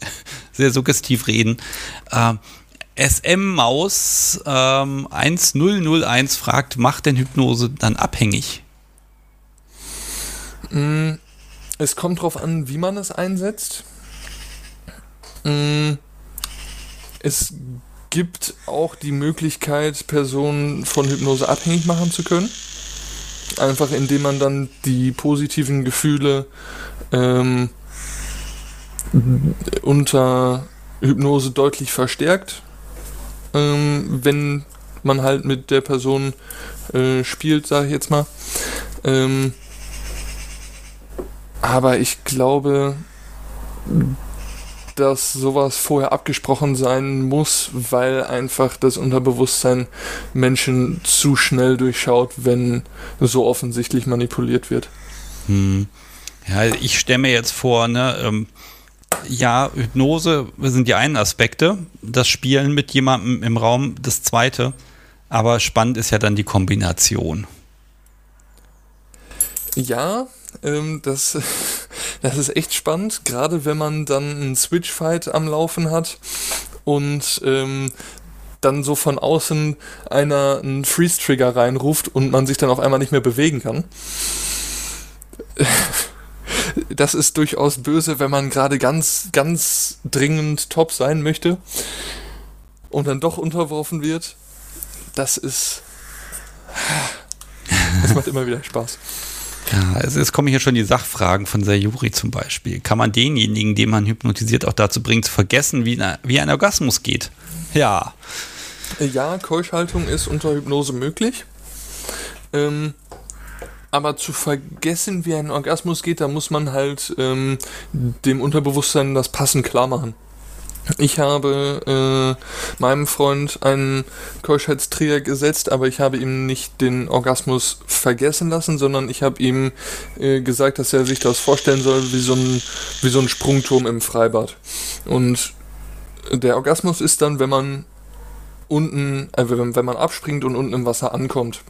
sehr suggestiv reden. Ähm, SM-Maus ähm, 1001 fragt, macht denn Hypnose dann abhängig? Mm, es kommt drauf an, wie man es einsetzt. Mm, es gibt auch die Möglichkeit, Personen von Hypnose abhängig machen zu können. Einfach indem man dann die positiven Gefühle ähm, unter Hypnose deutlich verstärkt, ähm, wenn man halt mit der Person äh, spielt, sage ich jetzt mal. Ähm, aber ich glaube, dass sowas vorher abgesprochen sein muss, weil einfach das Unterbewusstsein Menschen zu schnell durchschaut, wenn so offensichtlich manipuliert wird. Hm. Ja, ich stelle mir jetzt vor, ne, ähm, ja, Hypnose sind die einen Aspekte, das Spielen mit jemandem im Raum das zweite, aber spannend ist ja dann die Kombination. Ja, ähm, das, das ist echt spannend, gerade wenn man dann einen Switch-Fight am Laufen hat und ähm, dann so von außen einer einen Freeze-Trigger reinruft und man sich dann auf einmal nicht mehr bewegen kann. Das ist durchaus böse, wenn man gerade ganz, ganz dringend top sein möchte und dann doch unterworfen wird. Das ist. Das macht immer wieder Spaß. Ja, also jetzt kommen hier schon die Sachfragen von Sayuri zum Beispiel. Kann man denjenigen, den man hypnotisiert, auch dazu bringen, zu vergessen, wie, eine, wie ein Orgasmus geht? Ja. Ja, Keuschhaltung ist unter Hypnose möglich. Ähm, aber zu vergessen, wie ein Orgasmus geht, da muss man halt ähm, dem Unterbewusstsein das Passen klar machen. Ich habe äh, meinem Freund einen Keuschheitstrier gesetzt, aber ich habe ihm nicht den Orgasmus vergessen lassen, sondern ich habe ihm äh, gesagt, dass er sich das vorstellen soll wie so, ein, wie so ein Sprungturm im Freibad. Und der Orgasmus ist dann, wenn man unten, äh, wenn, wenn man abspringt und unten im Wasser ankommt.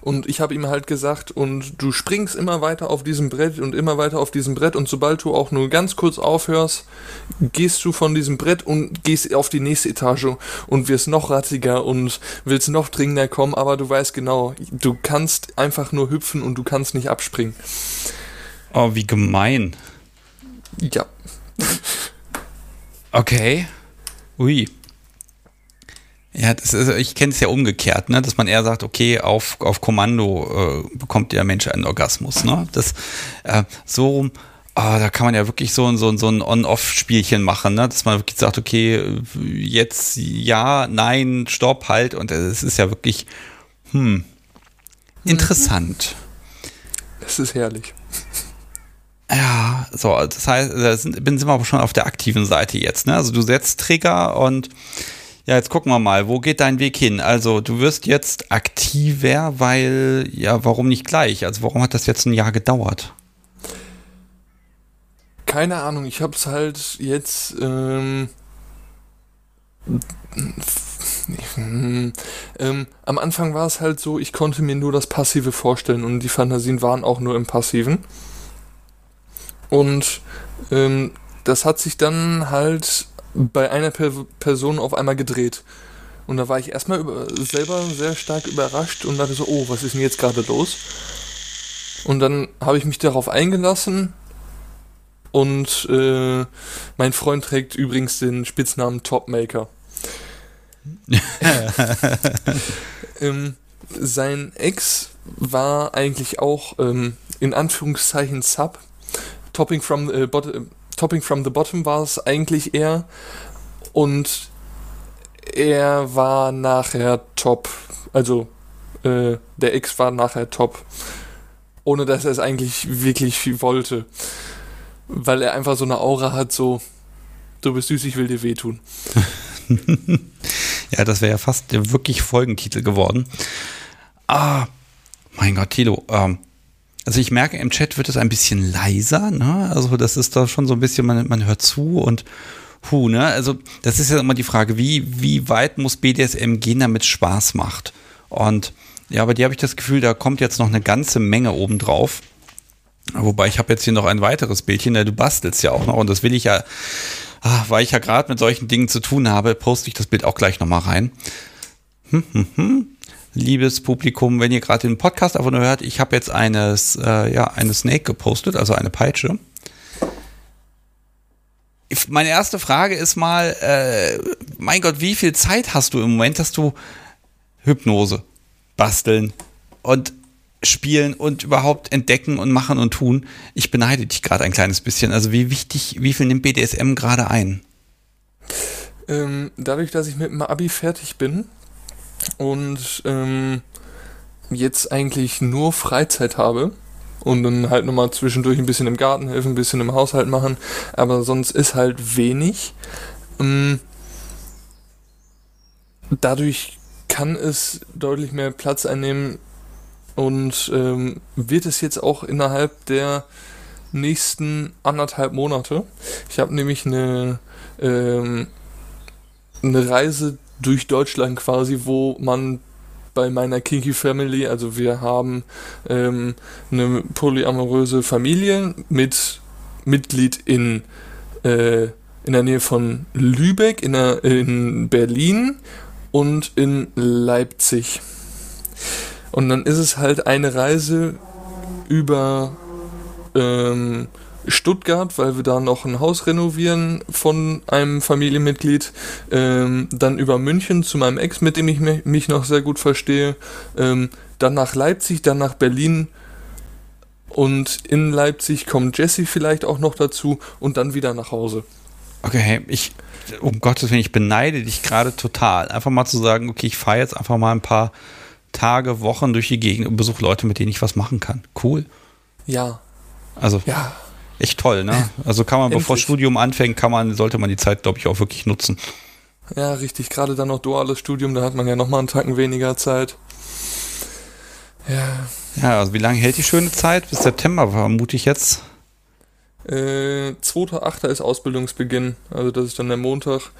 Und ich habe ihm halt gesagt, und du springst immer weiter auf diesem Brett und immer weiter auf diesem Brett und sobald du auch nur ganz kurz aufhörst, gehst du von diesem Brett und gehst auf die nächste Etage und wirst noch rattiger und willst noch dringender kommen, aber du weißt genau, du kannst einfach nur hüpfen und du kannst nicht abspringen. Oh, wie gemein. Ja. okay. Ui. Ja, das ist, ich kenne es ja umgekehrt, ne? dass man eher sagt, okay, auf, auf Kommando äh, bekommt der Mensch einen Orgasmus. Ne? Das äh, so rum, oh, da kann man ja wirklich so, so, so ein On-Off-Spielchen machen, ne? dass man wirklich sagt, okay, jetzt ja, nein, stopp, halt. Und es ist ja wirklich, hm, interessant. Es ist herrlich. Ja, so, das heißt, da sind, bin sind wir aber schon auf der aktiven Seite jetzt. Ne? Also du setzt Trigger und ja, jetzt gucken wir mal, wo geht dein Weg hin? Also, du wirst jetzt aktiver, weil, ja, warum nicht gleich? Also, warum hat das jetzt ein Jahr gedauert? Keine Ahnung, ich hab's halt jetzt, ähm, ähm, am Anfang war es halt so, ich konnte mir nur das Passive vorstellen und die Fantasien waren auch nur im Passiven. Und ähm, das hat sich dann halt bei einer per Person auf einmal gedreht. Und da war ich erstmal über, selber sehr stark überrascht und dachte so, oh, was ist denn jetzt gerade los? Und dann habe ich mich darauf eingelassen und äh, mein Freund trägt übrigens den Spitznamen Topmaker. ähm, sein Ex war eigentlich auch ähm, in Anführungszeichen Sub. Topping from, äh, bot, Topping from the Bottom war es eigentlich eher. Und er war nachher top. Also äh, der X war nachher top. Ohne dass er es eigentlich wirklich wollte. Weil er einfach so eine Aura hat, so, du bist süß, ich will dir wehtun. ja, das wäre ja fast der wirklich Folgentitel geworden. Ah, mein Gott, Tilo, ähm, also ich merke, im Chat wird es ein bisschen leiser, ne? Also das ist da schon so ein bisschen, man, man hört zu und hu, ne? Also das ist ja immer die Frage, wie, wie weit muss BDSM gehen, damit es Spaß macht? Und ja, bei dir habe ich das Gefühl, da kommt jetzt noch eine ganze Menge obendrauf. Wobei ich habe jetzt hier noch ein weiteres Bildchen, ne? du bastelst ja auch noch und das will ich ja, ah, weil ich ja gerade mit solchen Dingen zu tun habe, poste ich das Bild auch gleich nochmal rein. Hm, hm, hm liebes Publikum, wenn ihr gerade den Podcast einfach nur hört, ich habe jetzt eines, äh, ja, eine Snake gepostet, also eine Peitsche. Meine erste Frage ist mal, äh, mein Gott, wie viel Zeit hast du im Moment, dass du Hypnose, basteln und spielen und überhaupt entdecken und machen und tun? Ich beneide dich gerade ein kleines bisschen. Also wie wichtig, wie viel nimmt BDSM gerade ein? Ähm, dadurch, dass ich mit dem Abi fertig bin, und ähm, jetzt eigentlich nur Freizeit habe und dann halt nochmal zwischendurch ein bisschen im Garten helfen, ein bisschen im Haushalt machen, aber sonst ist halt wenig. Ähm, dadurch kann es deutlich mehr Platz einnehmen und ähm, wird es jetzt auch innerhalb der nächsten anderthalb Monate. Ich habe nämlich eine, ähm, eine Reise durch Deutschland quasi, wo man bei meiner Kinky Family, also wir haben ähm, eine polyamoröse Familie mit Mitglied in, äh, in der Nähe von Lübeck, in, der, in Berlin und in Leipzig. Und dann ist es halt eine Reise über ähm, Stuttgart, weil wir da noch ein Haus renovieren von einem Familienmitglied. Ähm, dann über München zu meinem Ex, mit dem ich mich noch sehr gut verstehe. Ähm, dann nach Leipzig, dann nach Berlin. Und in Leipzig kommt Jesse vielleicht auch noch dazu und dann wieder nach Hause. Okay, ich, um Gottes Willen, ich beneide dich gerade total. Einfach mal zu sagen, okay, ich fahre jetzt einfach mal ein paar Tage, Wochen durch die Gegend und besuche Leute, mit denen ich was machen kann. Cool. Ja. Also. Ja. Echt toll, ne? Also kann man, bevor Studium anfängt, kann man, sollte man die Zeit, glaube ich, auch wirklich nutzen. Ja, richtig. Gerade dann noch duales Studium, da hat man ja noch mal einen Tacken weniger Zeit. Ja. Ja, also wie lange hält die schöne Zeit? Bis September vermute ich jetzt. Äh, 2.8. ist Ausbildungsbeginn, also das ist dann der Montag.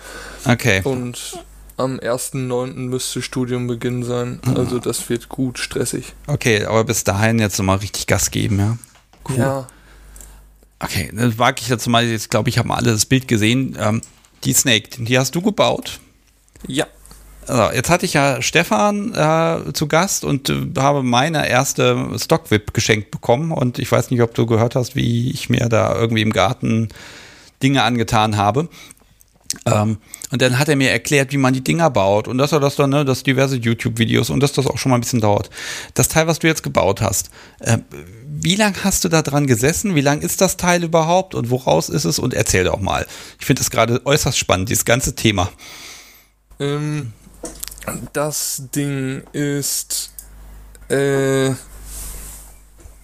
Okay. Und am 1.9. müsste Studiumbeginn sein. Mhm. Also das wird gut stressig. Okay, aber bis dahin jetzt nochmal richtig Gas geben, ja? Cool. Ja. Okay, dann wage ich jetzt mal, jetzt glaube ich, habe mal alle das Bild gesehen. Ähm, die Snake, die hast du gebaut? Ja. Also, jetzt hatte ich ja Stefan äh, zu Gast und äh, habe meine erste Stock-Whip geschenkt bekommen. Und ich weiß nicht, ob du gehört hast, wie ich mir da irgendwie im Garten Dinge angetan habe. Ähm, und dann hat er mir erklärt, wie man die Dinger baut und dass er das dann, ne, dass diverse YouTube-Videos und dass das auch schon mal ein bisschen dauert. Das Teil, was du jetzt gebaut hast, äh, wie lange hast du da dran gesessen? Wie lang ist das Teil überhaupt und woraus ist es? Und erzähl doch mal. Ich finde das gerade äußerst spannend, dieses ganze Thema. Ähm, das Ding ist. Äh,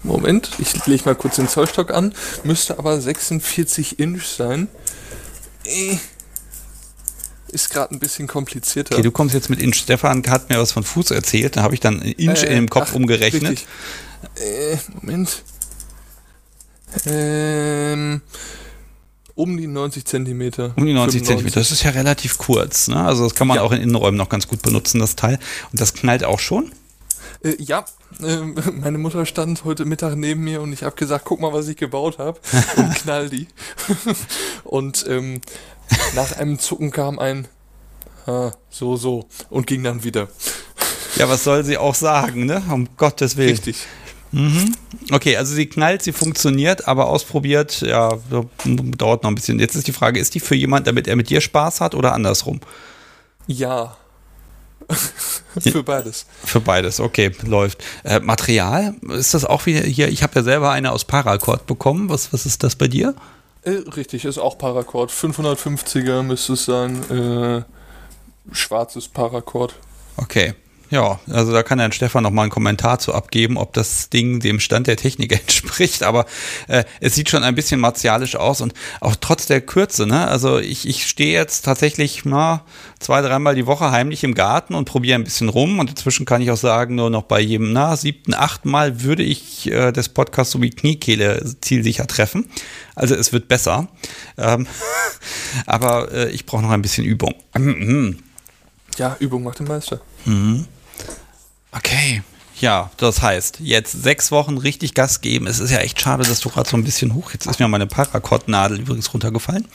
Moment, ich lege mal kurz den Zollstock an. Müsste aber 46 Inch sein. Äh, ist gerade ein bisschen komplizierter. Okay, du kommst jetzt mit Inch. Stefan hat mir was von Fuß erzählt. Da habe ich dann Inch äh, in dem Kopf ach, umgerechnet. Äh, Moment. Ähm, um die 90 Zentimeter. Um die 90 Zentimeter. Das ist ja relativ kurz. Ne? Also das kann man ja. auch in Innenräumen noch ganz gut benutzen, das Teil. Und das knallt auch schon? Äh, ja, äh, meine Mutter stand heute Mittag neben mir und ich habe gesagt, guck mal, was ich gebaut habe und knall die. und ähm, nach einem Zucken kam ein ah, so, so und ging dann wieder. Ja, was soll sie auch sagen, ne? Um Gottes Willen. Richtig. Mhm. Okay, also sie knallt, sie funktioniert, aber ausprobiert, ja, dauert noch ein bisschen. Jetzt ist die Frage, ist die für jemand, damit er mit dir Spaß hat oder andersrum? Ja. für beides. Für beides, okay, läuft. Äh, Material, ist das auch wieder hier? Ich habe ja selber eine aus Paracord bekommen. Was, was ist das bei dir? Äh, richtig, ist auch Paracord. 550er müsste es sein. Äh, schwarzes Paracord. Okay. Ja, also da kann Herrn Stefan noch mal einen Kommentar zu abgeben, ob das Ding dem Stand der Technik entspricht. Aber äh, es sieht schon ein bisschen martialisch aus und auch trotz der Kürze. Ne? Also ich, ich stehe jetzt tatsächlich na, zwei, dreimal die Woche heimlich im Garten und probiere ein bisschen rum. Und inzwischen kann ich auch sagen, nur noch bei jedem na, siebten, achten Mal würde ich äh, das Podcast so wie Kniekehle zielsicher treffen. Also es wird besser. Ähm, aber äh, ich brauche noch ein bisschen Übung. ja, Übung macht den Meister. Mhm. Okay. Ja, das heißt, jetzt sechs Wochen richtig Gas geben. Es ist ja echt schade, dass du gerade so ein bisschen hoch. Jetzt ist mir meine Paracord-Nadel übrigens runtergefallen.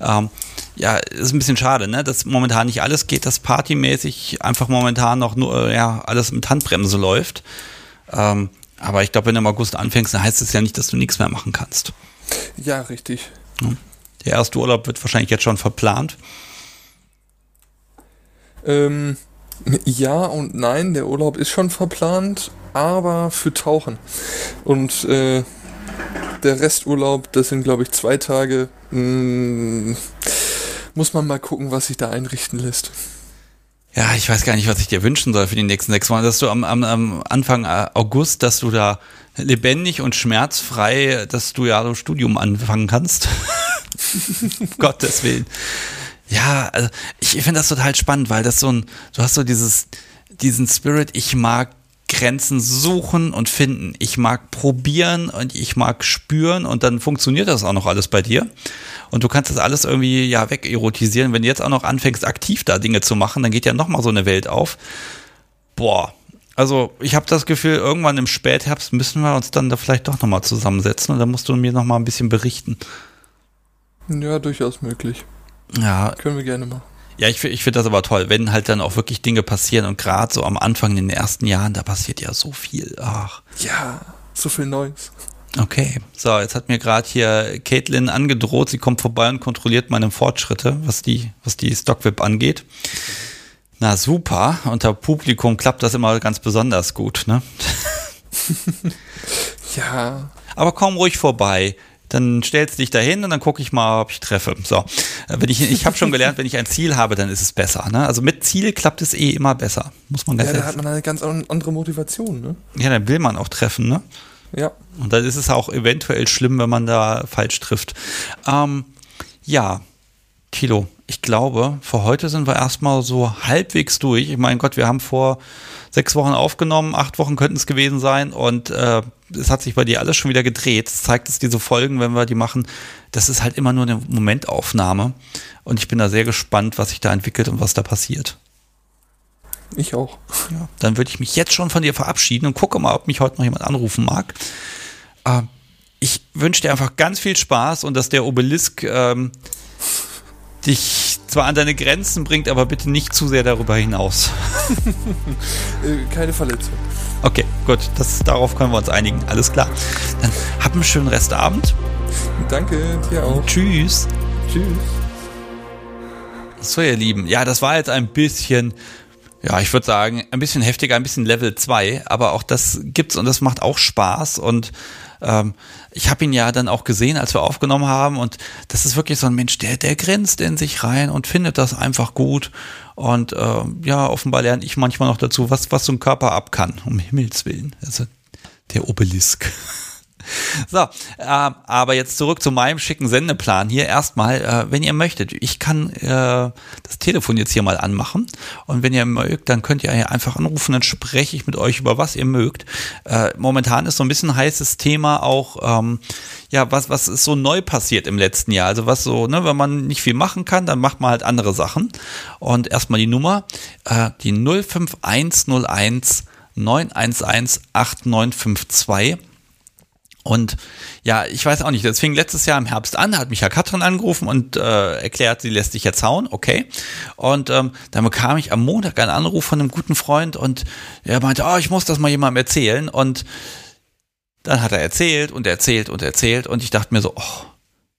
Ähm, ja, ist ein bisschen schade, ne? Dass momentan nicht alles geht, dass partymäßig einfach momentan noch nur, ja, alles mit Handbremse läuft. Ähm, aber ich glaube, wenn du im August anfängst, dann heißt es ja nicht, dass du nichts mehr machen kannst. Ja, richtig. Der erste Urlaub wird wahrscheinlich jetzt schon verplant. Ähm, ja und nein, der Urlaub ist schon verplant, aber für Tauchen. Und äh, der Resturlaub, das sind glaube ich zwei Tage. Mh, mm, muss man mal gucken, was sich da einrichten lässt. Ja, ich weiß gar nicht, was ich dir wünschen soll für die nächsten sechs Monate. Dass du am, am, am Anfang äh, August, dass du da lebendig und schmerzfrei, dass du ja so Studium anfangen kannst. Gottes Willen. Ja, also ich finde das total spannend, weil das so ein, du hast so dieses, diesen Spirit, ich mag Grenzen suchen und finden. Ich mag probieren und ich mag spüren und dann funktioniert das auch noch alles bei dir. Und du kannst das alles irgendwie ja wegerotisieren. Wenn du jetzt auch noch anfängst, aktiv da Dinge zu machen, dann geht ja nochmal so eine Welt auf. Boah. Also ich habe das Gefühl, irgendwann im Spätherbst müssen wir uns dann da vielleicht doch nochmal zusammensetzen und dann musst du mir nochmal ein bisschen berichten. Ja, durchaus möglich. Ja. Können wir gerne machen. Ja, ich, ich finde das aber toll, wenn halt dann auch wirklich Dinge passieren und gerade so am Anfang in den ersten Jahren, da passiert ja so viel. Ach. Ja, so viel Neues. Okay, so, jetzt hat mir gerade hier Caitlin angedroht, sie kommt vorbei und kontrolliert meine Fortschritte, was die, was die Stockweb angeht. Na super, unter Publikum klappt das immer ganz besonders gut, ne? ja. Aber komm ruhig vorbei. Dann stellst du dich dahin und dann gucke ich mal, ob ich treffe. So, wenn ich, ich habe schon gelernt, wenn ich ein Ziel habe, dann ist es besser. Ne? Also mit Ziel klappt es eh immer besser, muss man ganz Ja, da hat man eine ganz andere Motivation. Ne? Ja, dann will man auch treffen. Ne? Ja. Und dann ist es auch eventuell schlimm, wenn man da falsch trifft. Ähm, ja, Kilo, ich glaube, für heute sind wir erstmal so halbwegs durch. Ich meine Gott, wir haben vor sechs Wochen aufgenommen, acht Wochen könnten es gewesen sein und äh, es hat sich bei dir alles schon wieder gedreht. Das zeigt es diese Folgen, wenn wir die machen. Das ist halt immer nur eine Momentaufnahme und ich bin da sehr gespannt, was sich da entwickelt und was da passiert. Ich auch. Ja, dann würde ich mich jetzt schon von dir verabschieden und gucke mal, ob mich heute noch jemand anrufen mag. Äh, ich wünsche dir einfach ganz viel Spaß und dass der Obelisk ähm, dich zwar an deine Grenzen bringt, aber bitte nicht zu sehr darüber hinaus. Äh, keine Verletzung. Okay, gut, das, darauf können wir uns einigen. Alles klar. Dann hab einen schönen Restabend. Danke, dir auch. Tschüss. Tschüss. So, ihr Lieben, ja, das war jetzt ein bisschen ja, ich würde sagen, ein bisschen heftiger, ein bisschen Level 2, aber auch das gibt's und das macht auch Spaß und ähm, ich habe ihn ja dann auch gesehen, als wir aufgenommen haben und das ist wirklich so ein Mensch, der, der grinst in sich rein und findet das einfach gut und ähm, ja, offenbar lerne ich manchmal noch dazu, was, was so ein Körper ab kann, um Himmels Willen. Also der Obelisk. So, äh, aber jetzt zurück zu meinem schicken Sendeplan hier. Erstmal, äh, wenn ihr möchtet, ich kann äh, das Telefon jetzt hier mal anmachen und wenn ihr mögt, dann könnt ihr hier einfach anrufen, dann spreche ich mit euch über was ihr mögt. Äh, momentan ist so ein bisschen heißes Thema auch, ähm, ja, was, was ist so neu passiert im letzten Jahr? Also was so, ne, wenn man nicht viel machen kann, dann macht man halt andere Sachen. Und erstmal die Nummer, äh, die 05101 911 8952 und ja, ich weiß auch nicht, das fing letztes Jahr im Herbst an, hat mich ja Katrin angerufen und äh, erklärt, sie lässt sich jetzt hauen, okay. Und ähm, dann bekam ich am Montag einen Anruf von einem guten Freund und er meinte, oh, ich muss das mal jemandem erzählen. Und dann hat er erzählt und erzählt und erzählt und ich dachte mir so, oh,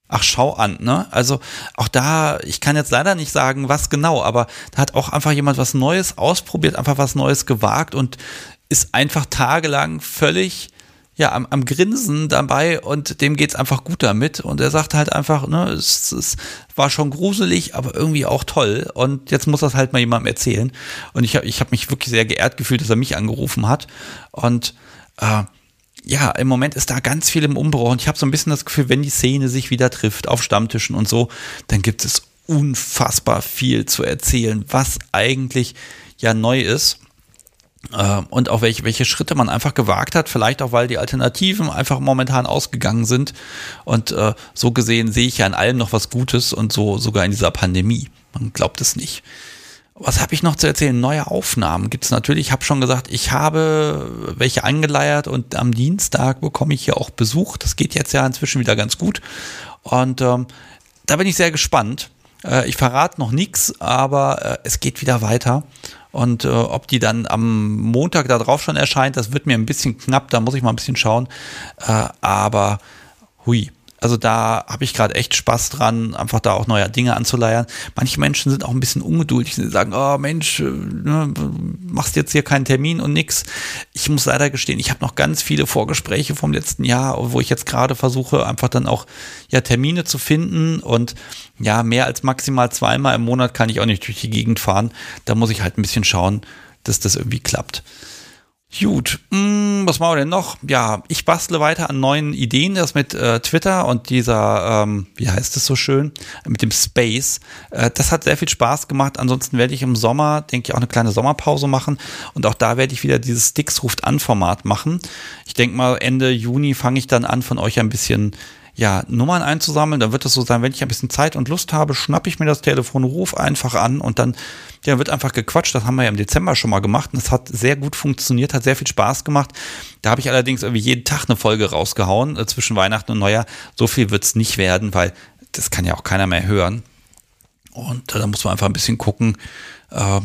ach schau an, ne? Also auch da, ich kann jetzt leider nicht sagen, was genau, aber da hat auch einfach jemand was Neues ausprobiert, einfach was Neues gewagt und ist einfach tagelang völlig ja, am, am Grinsen dabei und dem geht's einfach gut damit. Und er sagt halt einfach, ne, es, es war schon gruselig, aber irgendwie auch toll. Und jetzt muss das halt mal jemandem erzählen. Und ich habe ich hab mich wirklich sehr geehrt gefühlt, dass er mich angerufen hat. Und äh, ja, im Moment ist da ganz viel im Umbruch. Und ich habe so ein bisschen das Gefühl, wenn die Szene sich wieder trifft auf Stammtischen und so, dann gibt es unfassbar viel zu erzählen, was eigentlich ja neu ist. Äh, und auch welche, welche Schritte man einfach gewagt hat, vielleicht auch, weil die Alternativen einfach momentan ausgegangen sind. Und äh, so gesehen sehe ich ja in allem noch was Gutes und so sogar in dieser Pandemie. Man glaubt es nicht. Was habe ich noch zu erzählen? Neue Aufnahmen gibt es natürlich. Ich habe schon gesagt, ich habe welche angeleiert und am Dienstag bekomme ich hier auch Besuch. Das geht jetzt ja inzwischen wieder ganz gut. Und ähm, da bin ich sehr gespannt. Äh, ich verrate noch nichts, aber äh, es geht wieder weiter. Und äh, ob die dann am Montag da drauf schon erscheint, das wird mir ein bisschen knapp, da muss ich mal ein bisschen schauen. Äh, aber hui, also da habe ich gerade echt Spaß dran, einfach da auch neue Dinge anzuleiern. Manche Menschen sind auch ein bisschen ungeduldig. Sie sagen, oh Mensch, äh, ne, machst jetzt hier keinen Termin und nix. Ich muss leider gestehen, ich habe noch ganz viele Vorgespräche vom letzten Jahr, wo ich jetzt gerade versuche, einfach dann auch ja Termine zu finden und ja, mehr als maximal zweimal im Monat kann ich auch nicht durch die Gegend fahren. Da muss ich halt ein bisschen schauen, dass das irgendwie klappt. Gut, hm, was machen wir denn noch? Ja, ich bastle weiter an neuen Ideen, das mit äh, Twitter und dieser, ähm, wie heißt es so schön, mit dem Space. Äh, das hat sehr viel Spaß gemacht. Ansonsten werde ich im Sommer, denke ich, auch eine kleine Sommerpause machen und auch da werde ich wieder dieses Sticks ruft an Format machen. Ich denke mal, Ende Juni fange ich dann an, von euch ein bisschen ja, Nummern einzusammeln. Dann wird es so sein, wenn ich ein bisschen Zeit und Lust habe, schnappe ich mir das Telefon, ruf einfach an und dann ja, wird einfach gequatscht. Das haben wir ja im Dezember schon mal gemacht und es hat sehr gut funktioniert, hat sehr viel Spaß gemacht. Da habe ich allerdings irgendwie jeden Tag eine Folge rausgehauen äh, zwischen Weihnachten und Neujahr. So viel wird es nicht werden, weil das kann ja auch keiner mehr hören. Und äh, da muss man einfach ein bisschen gucken, äh,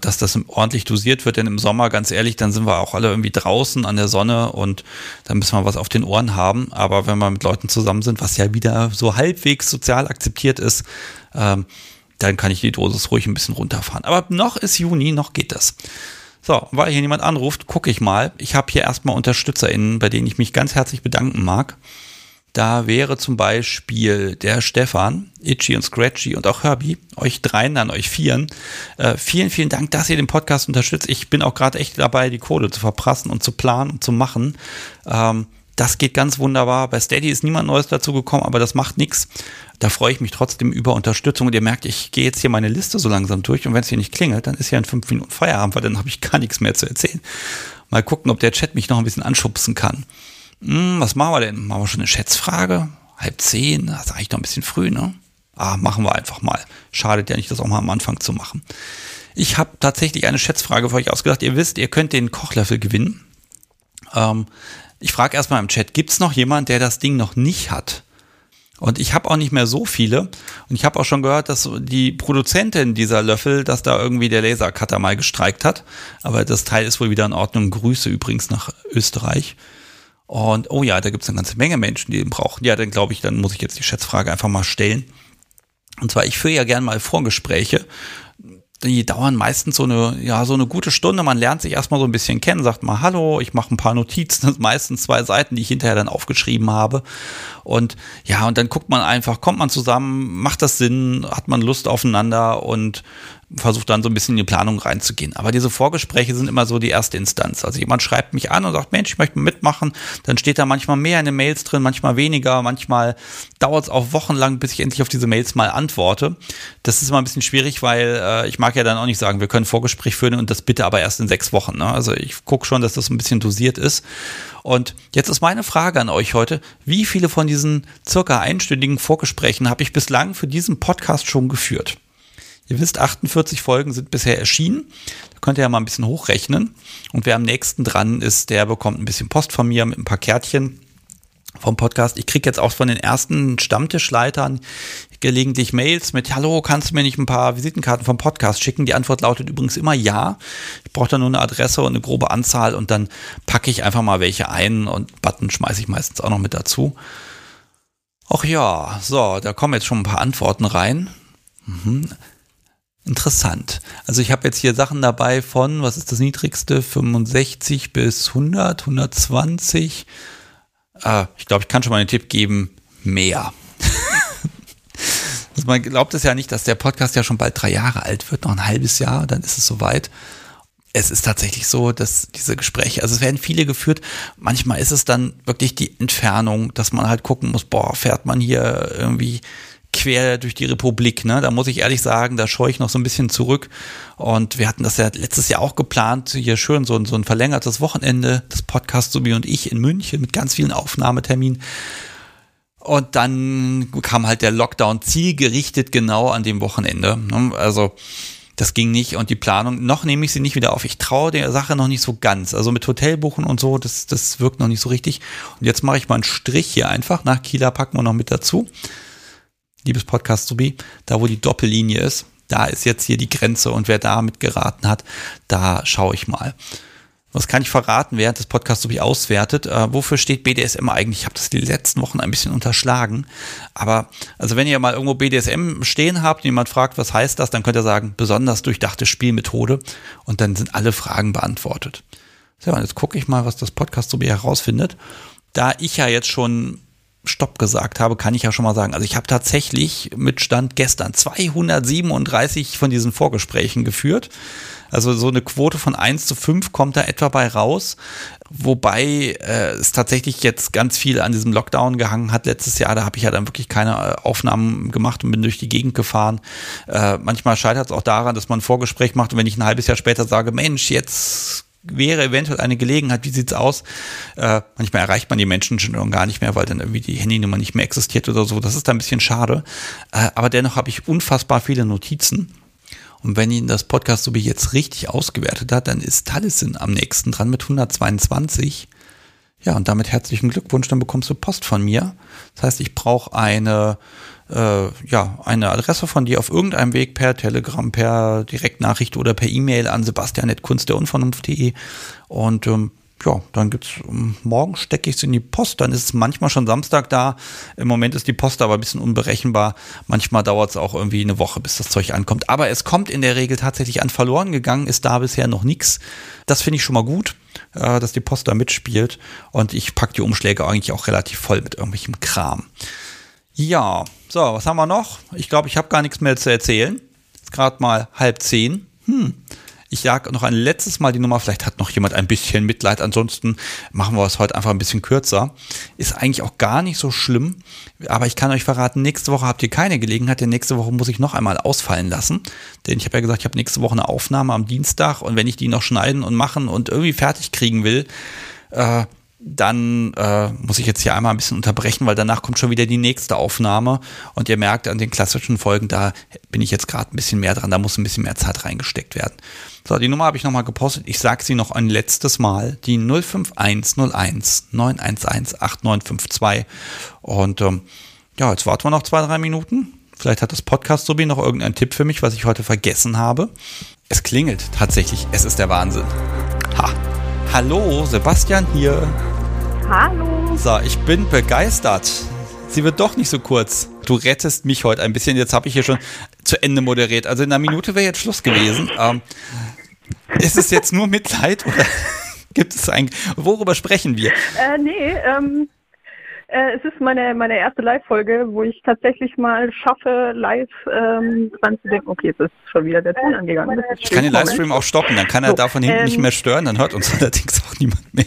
dass das ordentlich dosiert wird, denn im Sommer, ganz ehrlich, dann sind wir auch alle irgendwie draußen an der Sonne und dann müssen wir was auf den Ohren haben. Aber wenn wir mit Leuten zusammen sind, was ja wieder so halbwegs sozial akzeptiert ist, ähm, dann kann ich die Dosis ruhig ein bisschen runterfahren. Aber noch ist Juni, noch geht das. So, weil hier jemand anruft, gucke ich mal. Ich habe hier erstmal UnterstützerInnen, bei denen ich mich ganz herzlich bedanken mag. Da wäre zum Beispiel der Stefan, Itchy und Scratchy und auch Herbie, euch dreien, an euch vieren. Äh, vielen, vielen Dank, dass ihr den Podcast unterstützt. Ich bin auch gerade echt dabei, die Kohle zu verprassen und zu planen und zu machen. Ähm, das geht ganz wunderbar. Bei Steady ist niemand Neues dazu gekommen, aber das macht nichts. Da freue ich mich trotzdem über Unterstützung. Und ihr merkt, ich gehe jetzt hier meine Liste so langsam durch. Und wenn es hier nicht klingelt, dann ist ja in fünf Minuten Feierabend, weil dann habe ich gar nichts mehr zu erzählen. Mal gucken, ob der Chat mich noch ein bisschen anschubsen kann. Hm, was machen wir denn? Machen wir schon eine Schätzfrage? Halb zehn? Das ist eigentlich noch ein bisschen früh, ne? Ah, machen wir einfach mal. Schadet ja nicht, das auch mal am Anfang zu machen. Ich habe tatsächlich eine Schätzfrage für euch ausgedacht. Ihr wisst, ihr könnt den Kochlöffel gewinnen. Ähm, ich frage erstmal im Chat, gibt es noch jemand, der das Ding noch nicht hat? Und ich habe auch nicht mehr so viele. Und ich habe auch schon gehört, dass die Produzentin dieser Löffel, dass da irgendwie der Lasercutter mal gestreikt hat. Aber das Teil ist wohl wieder in Ordnung. Grüße übrigens nach Österreich. Und oh ja, da gibt es eine ganze Menge Menschen, die den brauchen. Ja, dann glaube ich, dann muss ich jetzt die Schätzfrage einfach mal stellen. Und zwar, ich führe ja gerne mal Vorgespräche. Die dauern meistens so eine, ja, so eine gute Stunde. Man lernt sich erstmal so ein bisschen kennen, sagt mal Hallo, ich mache ein paar Notizen, meistens zwei Seiten, die ich hinterher dann aufgeschrieben habe. Und ja, und dann guckt man einfach, kommt man zusammen, macht das Sinn, hat man Lust aufeinander und versucht dann so ein bisschen in die Planung reinzugehen. Aber diese Vorgespräche sind immer so die erste Instanz. Also jemand schreibt mich an und sagt, Mensch, ich möchte mitmachen. Dann steht da manchmal mehr in den Mails drin, manchmal weniger. Manchmal dauert es auch wochenlang, bis ich endlich auf diese Mails mal antworte. Das ist immer ein bisschen schwierig, weil äh, ich mag ja dann auch nicht sagen, wir können Vorgespräch führen und das bitte aber erst in sechs Wochen. Ne? Also ich gucke schon, dass das ein bisschen dosiert ist. Und jetzt ist meine Frage an euch heute, wie viele von diesen circa einstündigen Vorgesprächen habe ich bislang für diesen Podcast schon geführt? Ihr wisst, 48 Folgen sind bisher erschienen. Da könnt ihr ja mal ein bisschen hochrechnen. Und wer am nächsten dran ist, der bekommt ein bisschen Post von mir mit ein paar Kärtchen vom Podcast. Ich kriege jetzt auch von den ersten Stammtischleitern gelegentlich Mails mit Hallo, kannst du mir nicht ein paar Visitenkarten vom Podcast schicken? Die Antwort lautet übrigens immer ja. Ich brauche da nur eine Adresse und eine grobe Anzahl und dann packe ich einfach mal welche ein und Button schmeiße ich meistens auch noch mit dazu. Ach ja, so, da kommen jetzt schon ein paar Antworten rein. Mhm. Interessant. Also ich habe jetzt hier Sachen dabei von, was ist das niedrigste, 65 bis 100, 120. Äh, ich glaube, ich kann schon mal einen Tipp geben, mehr. Also man glaubt es ja nicht, dass der Podcast ja schon bald drei Jahre alt wird, noch ein halbes Jahr, dann ist es soweit. Es ist tatsächlich so, dass diese Gespräche, also es werden viele geführt. Manchmal ist es dann wirklich die Entfernung, dass man halt gucken muss, boah, fährt man hier irgendwie quer durch die Republik. Ne? Da muss ich ehrlich sagen, da scheue ich noch so ein bisschen zurück. Und wir hatten das ja letztes Jahr auch geplant, hier schön so, so ein verlängertes Wochenende des Podcasts, Subi und ich in München mit ganz vielen Aufnahmeterminen. Und dann kam halt der Lockdown zielgerichtet genau an dem Wochenende. Ne? Also das ging nicht und die Planung, noch nehme ich sie nicht wieder auf. Ich traue der Sache noch nicht so ganz. Also mit Hotelbuchen und so, das, das wirkt noch nicht so richtig. Und jetzt mache ich mal einen Strich hier einfach. Nach Kieler packen wir noch mit dazu liebes Podcast Subi, da wo die Doppellinie ist, da ist jetzt hier die Grenze und wer damit geraten hat, da schaue ich mal. Was kann ich verraten, während das Podcast Subi auswertet? Äh, wofür steht BDSM eigentlich? Ich habe das die letzten Wochen ein bisschen unterschlagen. Aber also wenn ihr mal irgendwo BDSM stehen habt und jemand fragt, was heißt das, dann könnt ihr sagen, besonders durchdachte Spielmethode und dann sind alle Fragen beantwortet. So, und jetzt gucke ich mal, was das Podcast Subi herausfindet. Da ich ja jetzt schon Stopp gesagt habe, kann ich ja schon mal sagen. Also ich habe tatsächlich mit Stand gestern 237 von diesen Vorgesprächen geführt. Also so eine Quote von 1 zu 5 kommt da etwa bei raus. Wobei äh, es tatsächlich jetzt ganz viel an diesem Lockdown gehangen hat letztes Jahr. Da habe ich ja dann wirklich keine äh, Aufnahmen gemacht und bin durch die Gegend gefahren. Äh, manchmal scheitert es auch daran, dass man ein Vorgespräch macht und wenn ich ein halbes Jahr später sage, Mensch, jetzt wäre eventuell eine Gelegenheit, wie sieht's aus? Äh, manchmal erreicht man die Menschen schon gar nicht mehr, weil dann irgendwie die Handynummer nicht mehr existiert oder so. Das ist ein bisschen schade. Äh, aber dennoch habe ich unfassbar viele Notizen. Und wenn Ihnen das Podcast so wie jetzt richtig ausgewertet hat, dann ist Taliesin am nächsten dran mit 122. Ja, und damit herzlichen Glückwunsch, dann bekommst du Post von mir. Das heißt, ich brauche eine äh, ja, eine Adresse von dir auf irgendeinem Weg per Telegram, per Direktnachricht oder per E-Mail an sebastian.kunstderunvernunft.de und ähm, ja, dann gibt's ähm, morgen stecke ich es in die Post, dann ist es manchmal schon Samstag da. Im Moment ist die Post aber ein bisschen unberechenbar. Manchmal dauert es auch irgendwie eine Woche, bis das Zeug ankommt. Aber es kommt in der Regel tatsächlich an. Verloren gegangen ist da bisher noch nichts. Das finde ich schon mal gut, äh, dass die Post da mitspielt. Und ich packe die Umschläge eigentlich auch relativ voll mit irgendwelchem Kram. Ja, so, was haben wir noch? Ich glaube, ich habe gar nichts mehr zu erzählen. Ist gerade mal halb zehn. Hm. Ich jag noch ein letztes Mal die Nummer. Vielleicht hat noch jemand ein bisschen Mitleid. Ansonsten machen wir es heute einfach ein bisschen kürzer. Ist eigentlich auch gar nicht so schlimm. Aber ich kann euch verraten, nächste Woche habt ihr keine Gelegenheit, denn nächste Woche muss ich noch einmal ausfallen lassen. Denn ich habe ja gesagt, ich habe nächste Woche eine Aufnahme am Dienstag und wenn ich die noch schneiden und machen und irgendwie fertig kriegen will, äh, dann äh, muss ich jetzt hier einmal ein bisschen unterbrechen, weil danach kommt schon wieder die nächste Aufnahme. Und ihr merkt an den klassischen Folgen, da bin ich jetzt gerade ein bisschen mehr dran, da muss ein bisschen mehr Zeit reingesteckt werden. So, die Nummer habe ich nochmal gepostet. Ich sage sie noch ein letztes Mal. Die 05101 911 8952. Und ähm, ja, jetzt warten wir noch zwei, drei Minuten. Vielleicht hat das Podcast sowie noch irgendeinen Tipp für mich, was ich heute vergessen habe. Es klingelt tatsächlich. Es ist der Wahnsinn. Ha! Hallo, Sebastian hier. Hallo. So, ich bin begeistert. Sie wird doch nicht so kurz. Du rettest mich heute ein bisschen. Jetzt habe ich hier schon zu Ende moderiert. Also in einer Minute wäre jetzt Schluss gewesen. Ähm, ist es jetzt nur Mitleid oder gibt es ein. Worüber sprechen wir? Äh, nee, ähm, äh, es ist meine, meine erste Live-Folge, wo ich tatsächlich mal schaffe, live ähm, dran zu denken, okay, jetzt ist schon wieder der Ton angegangen. Ich kann den Livestream auch stoppen, dann kann er so, davon hinten ähm, nicht mehr stören, dann hört uns allerdings auch niemand mehr.